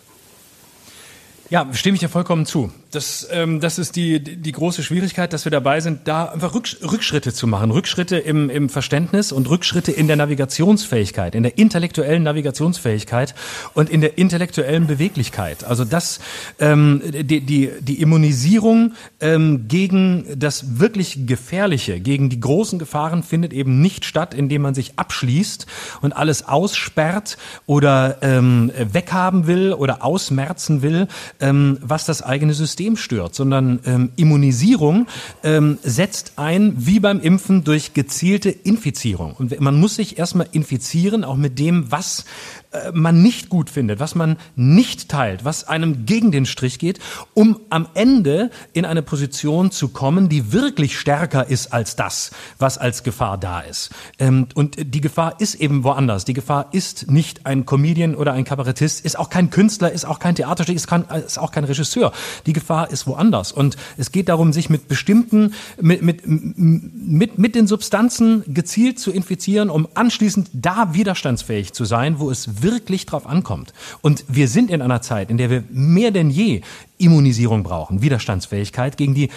Ja, stimme ich dir vollkommen zu. Das, ähm, das ist die, die große Schwierigkeit, dass wir dabei sind, da einfach Rückschritte zu machen. Rückschritte im, im Verständnis und Rückschritte in der Navigationsfähigkeit, in der intellektuellen Navigationsfähigkeit und in der intellektuellen Beweglichkeit. Also das, ähm, die, die, die Immunisierung ähm, gegen das wirklich Gefährliche, gegen die großen Gefahren findet eben nicht statt, indem man sich abschließt und alles aussperrt oder ähm, weghaben will oder ausmerzen will, ähm, was das eigene System stört, sondern ähm, Immunisierung ähm, setzt ein, wie beim Impfen, durch gezielte Infizierung. Und man muss sich erstmal infizieren, auch mit dem, was äh, man nicht gut findet, was man nicht teilt, was einem gegen den Strich geht, um am Ende in eine Position zu kommen, die wirklich stärker ist als das, was als Gefahr da ist. Ähm, und die Gefahr ist eben woanders. Die Gefahr ist nicht ein Comedian oder ein Kabarettist, ist auch kein Künstler, ist auch kein Theaterstück, ist ist auch kein Regisseur. Die Gefahr ist woanders. Und es geht darum, sich mit bestimmten, mit, mit, mit, mit den Substanzen gezielt zu infizieren, um anschließend da widerstandsfähig zu sein, wo es wirklich drauf ankommt. Und wir sind in einer Zeit, in der wir mehr denn je Immunisierung brauchen, Widerstandsfähigkeit gegen die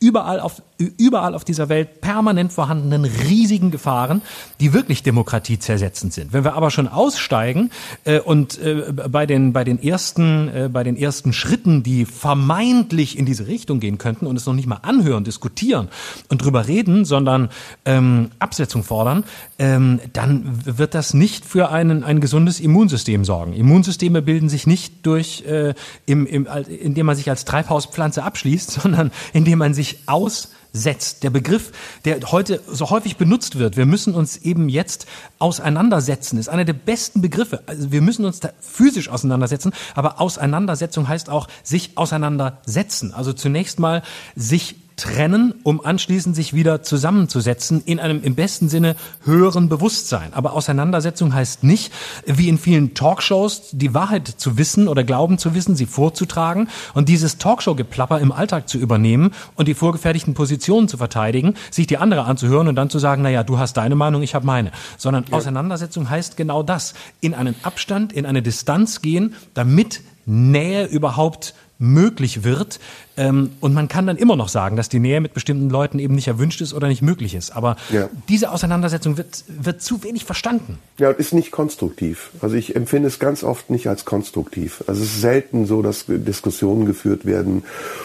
überall auf, überall auf dieser Welt permanent vorhandenen riesigen Gefahren, die wirklich Demokratie zersetzend sind. Wenn wir aber schon aussteigen äh, und äh, bei den bei den ersten äh, bei den ersten Schritten, die vermeintlich in diese Richtung gehen könnten und es noch nicht mal anhören, diskutieren und drüber reden, sondern ähm, Absetzung fordern, ähm, dann wird das nicht für einen, ein gesundes Immunsystem sorgen. Immunsysteme bilden sich nicht durch, äh, im, im, indem man sich als Treibhauspflanze abschließt, [LAUGHS] sondern indem man sich aussetzt. Der Begriff, der heute so häufig benutzt wird, wir müssen uns eben jetzt auseinandersetzen, ist einer der besten Begriffe. Also wir müssen uns da physisch auseinandersetzen, aber Auseinandersetzung heißt auch sich auseinandersetzen. Also zunächst mal sich trennen, um anschließend sich wieder zusammenzusetzen in einem im besten Sinne höheren Bewusstsein. Aber Auseinandersetzung heißt nicht, wie in vielen Talkshows, die Wahrheit zu wissen oder glauben zu wissen, sie vorzutragen und dieses Talkshow-Geplapper im Alltag zu übernehmen und die vorgefertigten Positionen zu verteidigen, sich die andere anzuhören und dann zu sagen, naja, du hast deine Meinung, ich habe meine. Sondern ja. Auseinandersetzung heißt genau das. In einen Abstand, in eine Distanz gehen, damit Nähe überhaupt möglich wird. Ähm, und man kann dann immer noch sagen, dass die Nähe mit bestimmten Leuten eben nicht erwünscht ist oder nicht möglich ist. Aber ja. diese Auseinandersetzung wird, wird zu wenig verstanden. Ja, und ist nicht konstruktiv. Also ich empfinde es ganz oft nicht als konstruktiv. Also es ist selten so, dass Diskussionen geführt werden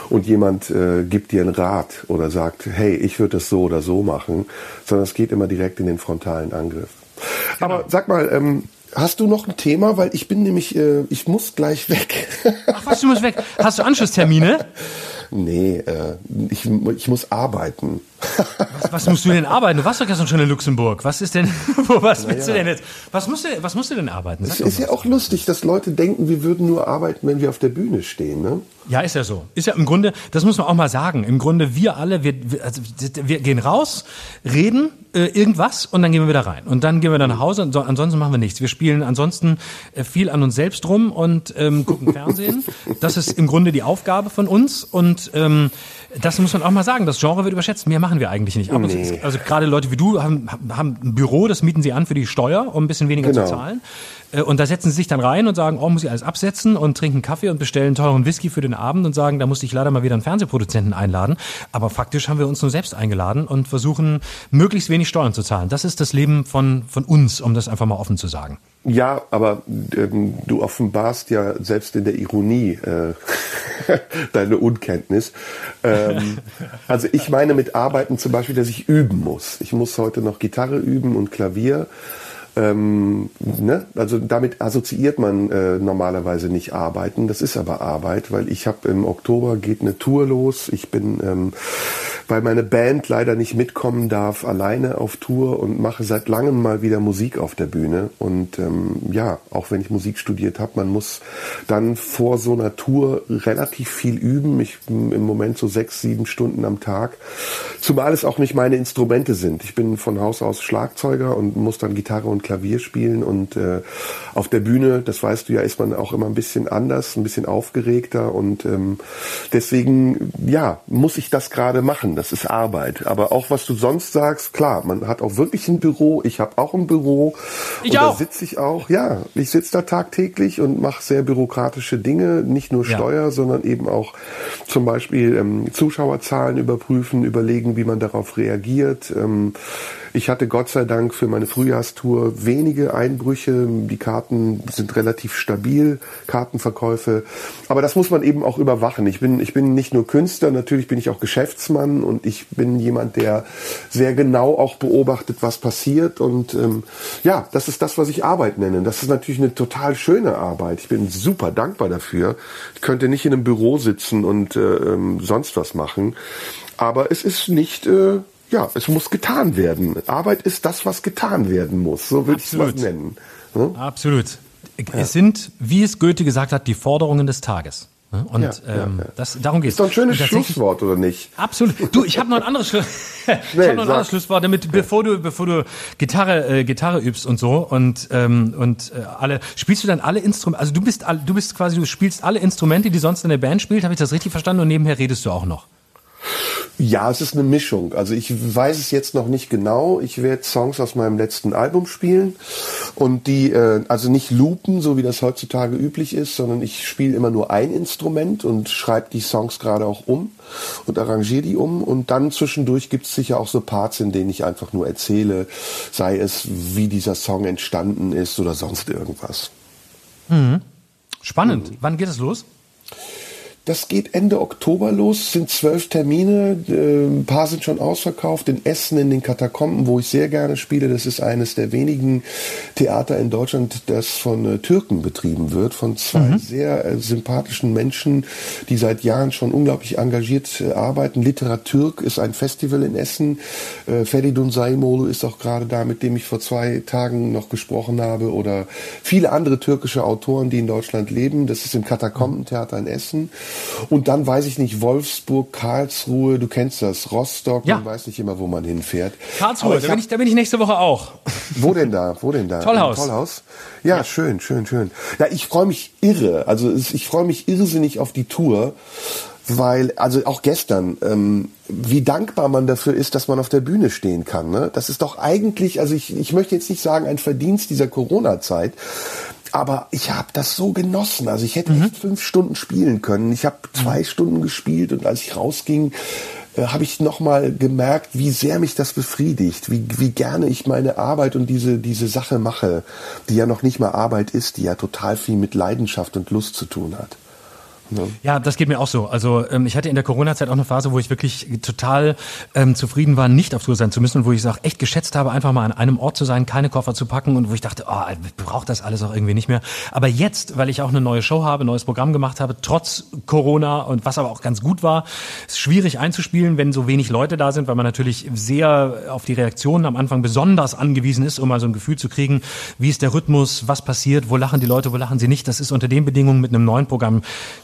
und jemand äh, gibt dir einen Rat oder sagt, hey, ich würde das so oder so machen, sondern es geht immer direkt in den frontalen Angriff. Genau. Aber sag mal, ähm, Hast du noch ein Thema? Weil ich bin nämlich, äh, ich muss gleich weg. Ach was, du musst weg. Hast du Anschlusstermine? [LAUGHS] Nee, äh, ich, ich muss arbeiten. Was, was, musst du denn arbeiten? Du warst doch gestern schon in Luxemburg. Was ist denn, [LAUGHS] wo, was willst naja. du denn jetzt? Was musst du, was musst du denn arbeiten? Es ist ja auch lustig, dass Leute denken, wir würden nur arbeiten, wenn wir auf der Bühne stehen, ne? Ja, ist ja so. Ist ja im Grunde, das muss man auch mal sagen. Im Grunde, wir alle, wir, also, wir gehen raus, reden äh, irgendwas und dann gehen wir wieder rein. Und dann gehen wir dann nach Hause und so, ansonsten machen wir nichts. Wir spielen ansonsten äh, viel an uns selbst rum und ähm, gucken [LAUGHS] Fernsehen. Das ist im Grunde die Aufgabe von uns und ähm, das muss man auch mal sagen. Das Genre wird überschätzt. Mehr machen wir eigentlich nicht. Aber nee. ist, also gerade Leute wie du haben, haben ein Büro, das mieten sie an für die Steuer, um ein bisschen weniger genau. zu zahlen. Äh, und da setzen sie sich dann rein und sagen, oh, muss ich alles absetzen und trinken Kaffee und bestellen teuren Whisky für den Abend und sagen, da musste ich leider mal wieder einen Fernsehproduzenten einladen. Aber faktisch haben wir uns nur selbst eingeladen und versuchen, möglichst wenig Steuern zu zahlen. Das ist das Leben von, von uns, um das einfach mal offen zu sagen. Ja, aber ähm, du offenbarst ja selbst in der Ironie äh, [LAUGHS] deine Unkenntnis. Ähm, [LAUGHS] also ich meine mit Arbeiten zum Beispiel, dass ich üben muss. Ich muss heute noch Gitarre üben und Klavier. Ähm, ne? Also damit assoziiert man äh, normalerweise nicht arbeiten. Das ist aber Arbeit, weil ich habe im Oktober geht eine Tour los. Ich bin, ähm, weil meine Band leider nicht mitkommen darf, alleine auf Tour und mache seit langem mal wieder Musik auf der Bühne. Und ähm, ja, auch wenn ich Musik studiert habe, man muss dann vor so einer Tour relativ viel üben. Ich bin im Moment so sechs, sieben Stunden am Tag. Zumal es auch nicht meine Instrumente sind. Ich bin von Haus aus Schlagzeuger und muss dann Gitarre und Klavier spielen und äh, auf der Bühne, das weißt du ja, ist man auch immer ein bisschen anders, ein bisschen aufgeregter und ähm, deswegen, ja, muss ich das gerade machen. Das ist Arbeit. Aber auch was du sonst sagst, klar, man hat auch wirklich ein Büro. Ich habe auch ein Büro. Ich und auch. da sitze ich auch. Ja, ich sitze da tagtäglich und mache sehr bürokratische Dinge, nicht nur Steuer, ja. sondern eben auch zum Beispiel ähm, Zuschauerzahlen überprüfen, überlegen, wie man darauf reagiert. Ähm, ich hatte Gott sei Dank für meine Frühjahrstour wenige Einbrüche. Die Karten sind relativ stabil, Kartenverkäufe. Aber das muss man eben auch überwachen. Ich bin, ich bin nicht nur Künstler, natürlich bin ich auch Geschäftsmann und ich bin jemand, der sehr genau auch beobachtet, was passiert. Und ähm, ja, das ist das, was ich Arbeit nenne. Das ist natürlich eine total schöne Arbeit. Ich bin super dankbar dafür. Ich könnte nicht in einem Büro sitzen und äh, ähm, sonst was machen. Aber es ist nicht äh, ja, es muss getan werden. Arbeit ist das, was getan werden muss. So würde ich es mal nennen. Hm? Absolut. Ja. Es sind, wie es Goethe gesagt hat, die Forderungen des Tages. Ne? Und Ja, ähm, ja. Das, darum geht's. Ist doch ein schönes Schlusswort, oder nicht? Absolut. Du, ich habe noch ein anderes, Schlu ich hab noch ein anderes [LAUGHS] Schlusswort, damit bevor du bevor du Gitarre äh, Gitarre übst und so und ähm, und äh, alle spielst du dann alle Instrumente. Also du bist du bist quasi du spielst alle Instrumente, die sonst in der Band spielt. Habe ich das richtig verstanden? Und nebenher redest du auch noch. Ja, es ist eine Mischung. Also ich weiß es jetzt noch nicht genau. Ich werde Songs aus meinem letzten Album spielen und die äh, also nicht loopen, so wie das heutzutage üblich ist, sondern ich spiele immer nur ein Instrument und schreibe die Songs gerade auch um und arrangiere die um und dann zwischendurch gibt es sicher auch so Parts, in denen ich einfach nur erzähle, sei es wie dieser Song entstanden ist oder sonst irgendwas. Spannend. Wann geht es los? Das geht Ende Oktober los, Es sind zwölf Termine, äh, ein paar sind schon ausverkauft, in Essen in den Katakomben, wo ich sehr gerne spiele. Das ist eines der wenigen Theater in Deutschland, das von äh, Türken betrieben wird, von zwei sehr äh, sympathischen Menschen, die seit Jahren schon unglaublich engagiert arbeiten. Literatürk ist ein Festival in Essen, Feridun Saimolu ist auch gerade da, mit dem ich vor zwei Tagen noch gesprochen habe, oder viele andere türkische Autoren, die in Deutschland leben. Das ist im Katakombentheater in Essen. Und dann weiß ich nicht, Wolfsburg, Karlsruhe, du kennst das, Rostock, Ja. man weiß nicht immer, wo man hinfährt. Karlsruhe, da bin, ich, da bin ich nächste Woche auch. wo denn da? Wo denn da? [LAUGHS] Tollhaus. Tollhaus. Ja, schön, schön, schön. Ja, ich freue mich irre. Also ich freue mich irrsinnig auf die Tour, weil also auch gestern, ähm, wie dankbar man dafür ist, dass man auf der Bühne stehen kann. Ne? Das ist doch eigentlich, also ich, ich möchte jetzt nicht sagen ein Verdienst dieser Corona-Zeit. Aber ich habe das so genossen. Also ich hätte echt fünf Stunden spielen können. Ich habe zwei Stunden gespielt und als ich rausging, äh, habe ich nochmal gemerkt, wie sehr mich das befriedigt, wie, wie gerne ich meine Arbeit und diese, diese Sache mache, die ja noch nicht mal Arbeit ist, die ja total viel mit Leidenschaft und Lust zu tun hat. Ja, das geht mir auch so. Also ähm, ich hatte in der Corona-Zeit auch eine Phase, wo ich wirklich total ähm, zufrieden war, nicht auf Tour sein zu müssen und wo ich es auch echt geschätzt habe, einfach mal an einem Ort zu sein, keine Koffer zu packen und wo ich dachte, oh, ich brauche das alles auch irgendwie nicht mehr. Aber jetzt, weil ich auch eine neue Show habe, neues Programm gemacht habe, trotz Corona und was aber auch ganz gut war, ist schwierig einzuspielen, wenn so wenig Leute da sind, weil man natürlich sehr auf die Reaktionen am Anfang besonders angewiesen ist, um mal so ein Gefühl zu kriegen, wie ist der Rhythmus, was passiert, wo lachen die Leute, wo lachen sie nicht. Das ist unter den Bedingungen mit einem neuen Programm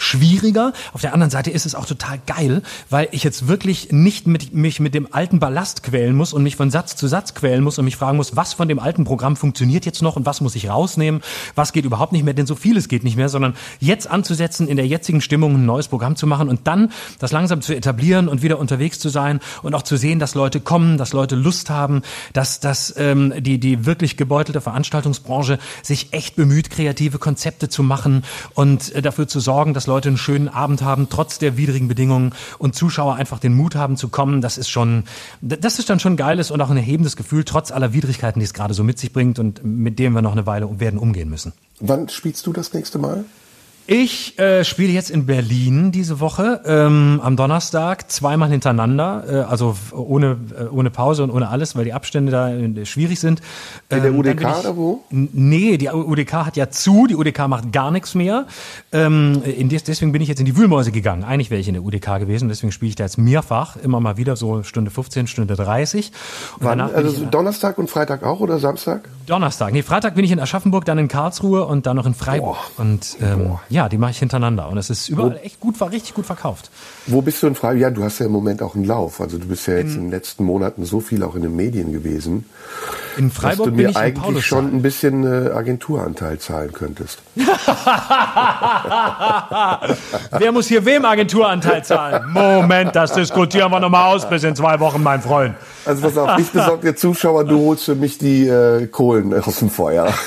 schwieriger. Auf der anderen Seite ist es auch total geil, weil ich jetzt wirklich nicht mit, mich mit dem alten Ballast quälen muss und mich von Satz zu Satz quälen muss und mich fragen muss, was von dem alten Programm funktioniert jetzt noch und was muss ich rausnehmen, was geht überhaupt nicht mehr, denn so vieles geht nicht mehr, sondern jetzt anzusetzen, in der jetzigen Stimmung ein neues Programm zu machen und dann das langsam zu etablieren und wieder unterwegs zu sein und auch zu sehen, dass Leute kommen, dass Leute Lust haben, dass, dass ähm, die, die wirklich gebeutelte Veranstaltungsbranche sich echt bemüht, kreative Konzepte zu machen und äh, dafür zu sorgen, dass Leute einen schönen Abend haben, trotz der widrigen Bedingungen und Zuschauer einfach den Mut haben zu kommen. Das ist schon, das ist dann schon geiles und auch ein erhebendes Gefühl, trotz aller Widrigkeiten, die es gerade so mit sich bringt und mit denen wir noch eine Weile werden umgehen müssen. Wann spielst du das nächste Mal? Ich äh, spiele jetzt in Berlin diese Woche ähm, am Donnerstag zweimal hintereinander, äh, also ohne äh, ohne Pause und ohne alles, weil die Abstände da äh, schwierig sind. In der Ähm, UDK ich- oder wo? Nee, die UDK hat ja zu, die UDK macht gar nichts mehr. Ähm, in des, deswegen bin ich jetzt in die Wühlmäuse gegangen. Eigentlich wäre ich in der UDK gewesen, deswegen spiele ich da jetzt mehrfach, immer mal wieder so Stunde 15, Stunde 30. Und Wann? Also ich in- Donnerstag und Freitag auch oder Samstag? Donnerstag. Nee, Freitag bin ich in Aschaffenburg, dann in Karlsruhe und dann noch in Freiburg. Boah. Und ähm, ja, die mache ich hintereinander. Und es ist überall echt gut, war richtig gut verkauft. Wo bist du in Freiburg? Ja, du hast ja im Moment auch einen Lauf. Also du bist ja jetzt in den letzten Monaten so viel auch in den Medien gewesen, In dass Freiburg du bin mir ich in eigentlich schon ein bisschen äh, Agenturanteil zahlen könntest. [LAUGHS] Wer muss hier wem Agenturanteil zahlen? Moment, das diskutieren wir nochmal aus bis in zwei Wochen, mein Freund. Also pass auf, ich besorge dir Zuschauer, du holst für mich die äh, Kohlen aus dem Feuer. [LAUGHS]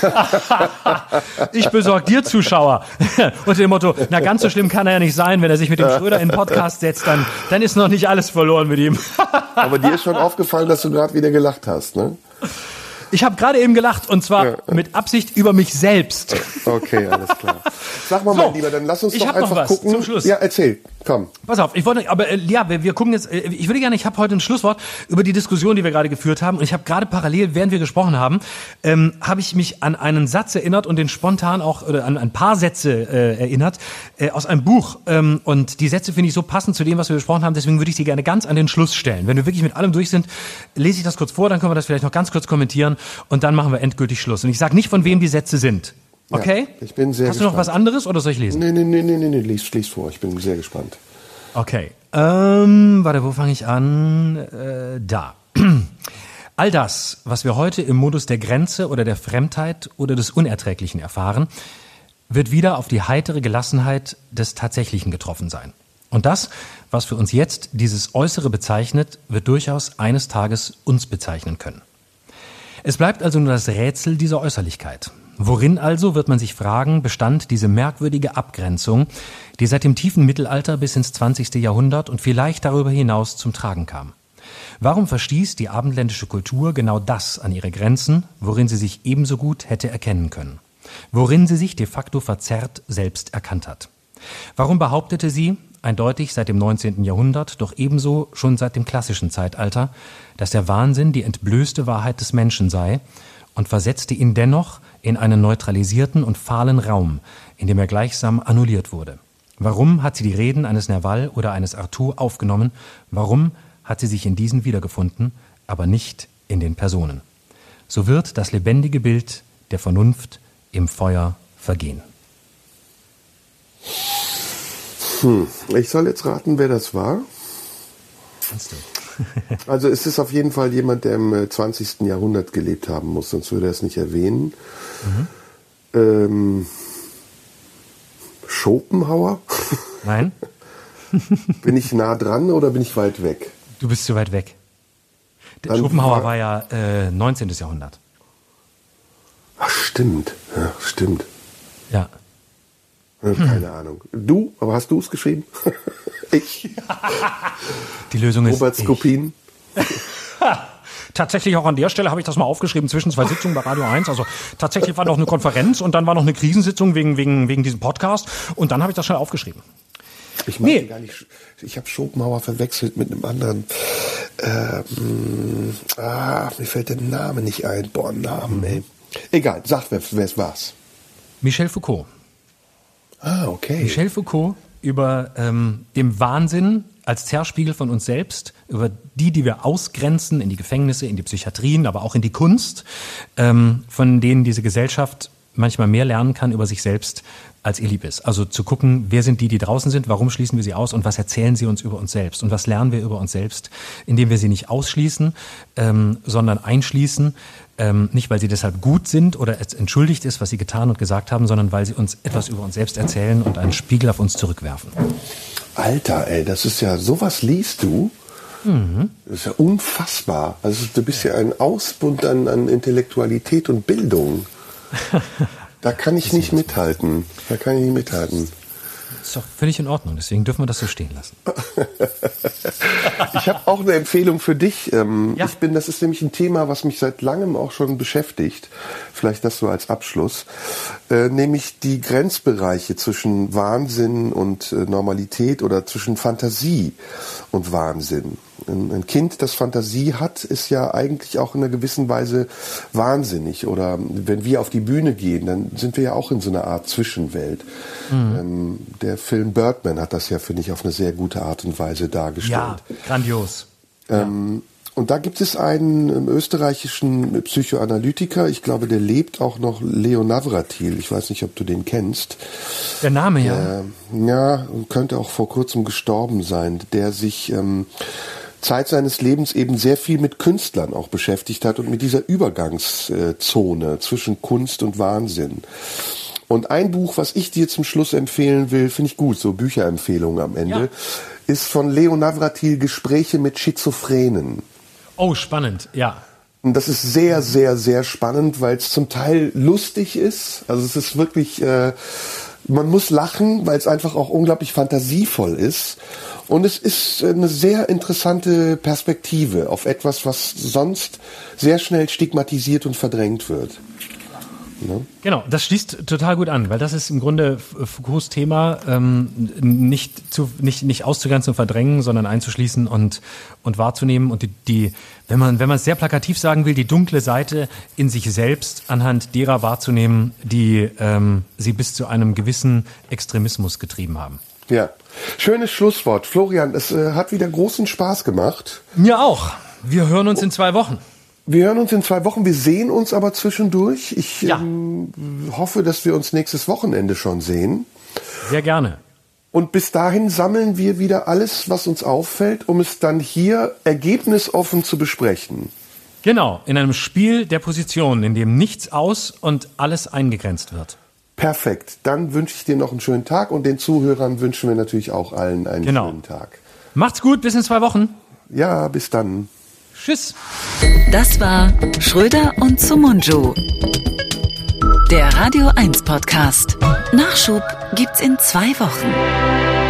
Ich besorge dir Zuschauer. [LAUGHS] Unter dem Motto, na ganz so schlimm kann er ja nicht sein, wenn er sich mit dem Schröder in den Podcast setzt, dann, dann ist noch nicht alles verloren mit ihm. [LAUGHS] Aber dir ist schon aufgefallen, dass du gerade wieder gelacht hast, ne? Ich habe gerade eben gelacht und zwar Ja. mit Absicht über mich selbst. Okay, alles klar. Sag mal, So, mein Lieber, dann lass uns ich doch einfach was gucken. zum Schluss. Ja, erzähl, komm. Pass auf, ich wollte, aber äh, ja, wir, wir gucken jetzt, äh, ich würde gerne, ich habe heute ein Schlusswort über die Diskussion, die wir gerade geführt haben und ich habe gerade parallel, während wir gesprochen haben, ähm, habe ich mich an einen Satz erinnert und den spontan auch, oder an ein paar Sätze äh, erinnert, äh, aus einem Buch ähm, und die Sätze finde ich so passend zu dem, was wir besprochen haben, deswegen würde ich sie gerne ganz an den Schluss stellen. Wenn wir wirklich mit allem durch sind, lese ich das kurz vor, dann können wir das vielleicht noch ganz kurz kommentieren und dann machen wir endgültig Schluss. Und ich sage nicht, von wem die Sätze sind. Okay. Ja, ich bin sehr Hast du noch was anderes oder soll ich lesen? Nee, nee, nee, nee, nee, nee. Lies, lies vor. Ich bin sehr gespannt. Okay. Ähm, warte, wo fange ich an? Äh, da. [CLEARS THROAT] All das, was wir heute im Modus der Grenze oder der Fremdheit oder des Unerträglichen erfahren, wird wieder auf die heitere Gelassenheit des Tatsächlichen getroffen sein. Und das, was für uns jetzt dieses Äußere bezeichnet, wird durchaus eines Tages uns bezeichnen können. Es bleibt also nur das Rätsel dieser Äußerlichkeit. Worin also, wird man sich fragen, bestand diese merkwürdige Abgrenzung, die seit dem tiefen Mittelalter bis ins 20. Jahrhundert und vielleicht darüber hinaus zum Tragen kam? Warum verstieß die abendländische Kultur genau das an ihre Grenzen, worin sie sich ebenso gut hätte erkennen können? Worin sie sich de facto verzerrt selbst erkannt hat? Warum behauptete sie, eindeutig seit dem 19. Jahrhundert, doch ebenso schon seit dem klassischen Zeitalter, dass der Wahnsinn die entblößte Wahrheit des Menschen sei und versetzte ihn dennoch in einen neutralisierten und fahlen Raum, in dem er gleichsam annulliert wurde. Warum hat sie die Reden eines Nerval oder eines Arthur aufgenommen? Warum hat sie sich in diesen wiedergefunden, aber nicht in den Personen? So wird das lebendige Bild der Vernunft im Feuer vergehen. Hm. Ich soll jetzt raten, wer das war. Kannst du. [LAUGHS] also es ist auf jeden Fall jemand, der im 20. Äh, Jahrhundert gelebt haben muss, sonst würde er es nicht erwähnen. Mhm. Ähm, Schopenhauer? [LAUGHS] Nein. bin ich nah dran oder bin ich weit weg? Du bist zu weit weg. Der Schopenhauer war, war ja äh, 19. Jahrhundert. Ach, stimmt. Ja, stimmt. Ja. Hm. Keine Ahnung. Du, aber hast du es geschrieben? [LAUGHS] ich. Die Lösung ist. Robert Skopin. [LAUGHS] tatsächlich auch an der Stelle habe ich das mal aufgeschrieben zwischen zwei Sitzungen bei Radio 1. Also tatsächlich war noch eine Konferenz und dann war noch eine Krisensitzung wegen, wegen, wegen diesem Podcast und dann habe ich das schnell aufgeschrieben. Ich meine nee. gar nicht. Ich habe Schopenhauer verwechselt mit einem anderen. Ähm, ah, mir fällt der Name nicht ein. Boah, Namen, ey. Egal, sag, wer es war's. Michel Foucault. Ah, okay. Michel Foucault über ähm, dem Wahnsinn als Zerspiegel von uns selbst, über die, die wir ausgrenzen in die Gefängnisse, in die Psychiatrien, aber auch in die Kunst, ähm, von denen diese Gesellschaft manchmal mehr lernen kann über sich selbst als ihr lieb ist. Also zu gucken, wer sind die, die draußen sind, warum schließen wir sie aus und was erzählen sie uns über uns selbst und was lernen wir über uns selbst, indem wir sie nicht ausschließen, ähm, sondern einschließen, ähm, nicht weil sie deshalb gut sind oder es entschuldigt ist, was sie getan und gesagt haben, sondern weil sie uns etwas über uns selbst erzählen und einen Spiegel auf uns zurückwerfen. Alter, ey, das ist ja, sowas liest du? Mhm. Das ist ja unfassbar. Also du bist ja ein Ausbund an, an Intellektualität und Bildung. [LAUGHS] Da kann ich nicht mithalten. Da kann ich nicht mithalten. Das ist doch völlig in Ordnung, deswegen dürfen wir das so stehen lassen. [LAUGHS] ich habe auch eine Empfehlung für dich. Ähm, ja. Ich bin, das ist nämlich ein Thema, was mich seit langem auch schon beschäftigt. Vielleicht das so als Abschluss. Äh, nämlich die Grenzbereiche zwischen Wahnsinn und äh, Normalität oder zwischen Fantasie und Wahnsinn. Ein Kind, das Fantasie hat, ist ja eigentlich auch in einer gewissen Weise wahnsinnig. Oder wenn wir auf die Bühne gehen, dann sind wir ja auch in so einer Art Zwischenwelt. Mhm. Ähm, der Film Birdman hat das ja, finde ich, auf eine sehr gute Art und Weise dargestellt. Ja, grandios. Ähm. Und da gibt es einen ähm, österreichischen Psychoanalytiker, ich glaube, der lebt auch noch, Leo Navratil. Ich weiß nicht, ob du den kennst. Der Name, ja. Äh, ja, könnte auch vor kurzem gestorben sein, der sich ähm, Zeit seines Lebens eben sehr viel mit Künstlern auch beschäftigt hat und mit dieser Übergangszone zwischen Kunst und Wahnsinn. Und ein Buch, was ich dir zum Schluss empfehlen will, finde ich gut, so Bücherempfehlungen am Ende, ja. ist von Leo Navratil Gespräche mit Schizophrenen. Oh, spannend, ja. Und das ist sehr, sehr, sehr spannend, weil es zum Teil lustig ist. Also es ist wirklich, äh, man muss lachen, weil es einfach auch unglaublich fantasievoll ist. Und es ist eine sehr interessante Perspektive auf etwas, was sonst sehr schnell stigmatisiert und verdrängt wird. Ne? Genau, das schließt total gut an, weil das ist im Grunde Foucaults Thema, ähm, nicht, zu, nicht, nicht auszugrenzen und verdrängen, sondern einzuschließen und, und wahrzunehmen und die, die wenn man wenn man es sehr plakativ sagen will, die dunkle Seite in sich selbst anhand derer wahrzunehmen, die ähm, sie bis zu einem gewissen Extremismus getrieben haben. Ja, schönes Schlusswort. Florian, es äh, hat wieder großen Spaß gemacht. Mir auch. Wir hören uns in zwei Wochen. Wir hören uns in zwei Wochen. Wir sehen uns aber zwischendurch. Ich Ja. ähm, hoffe, dass wir uns nächstes Wochenende schon sehen. Sehr gerne. Und bis dahin sammeln wir wieder alles, was uns auffällt, um es dann hier ergebnisoffen zu besprechen. Genau, in einem Spiel der Positionen, in dem nichts aus und alles eingegrenzt wird. Perfekt. Dann wünsche ich dir noch einen schönen Tag und den Zuhörern wünschen wir natürlich auch allen einen Genau. schönen Tag. Macht's gut, bis in zwei Wochen. Ja, bis dann. Tschüss. Das war Schröder und Sumunju. Der Radio 1 Podcast. Nachschub gibt's in zwei Wochen.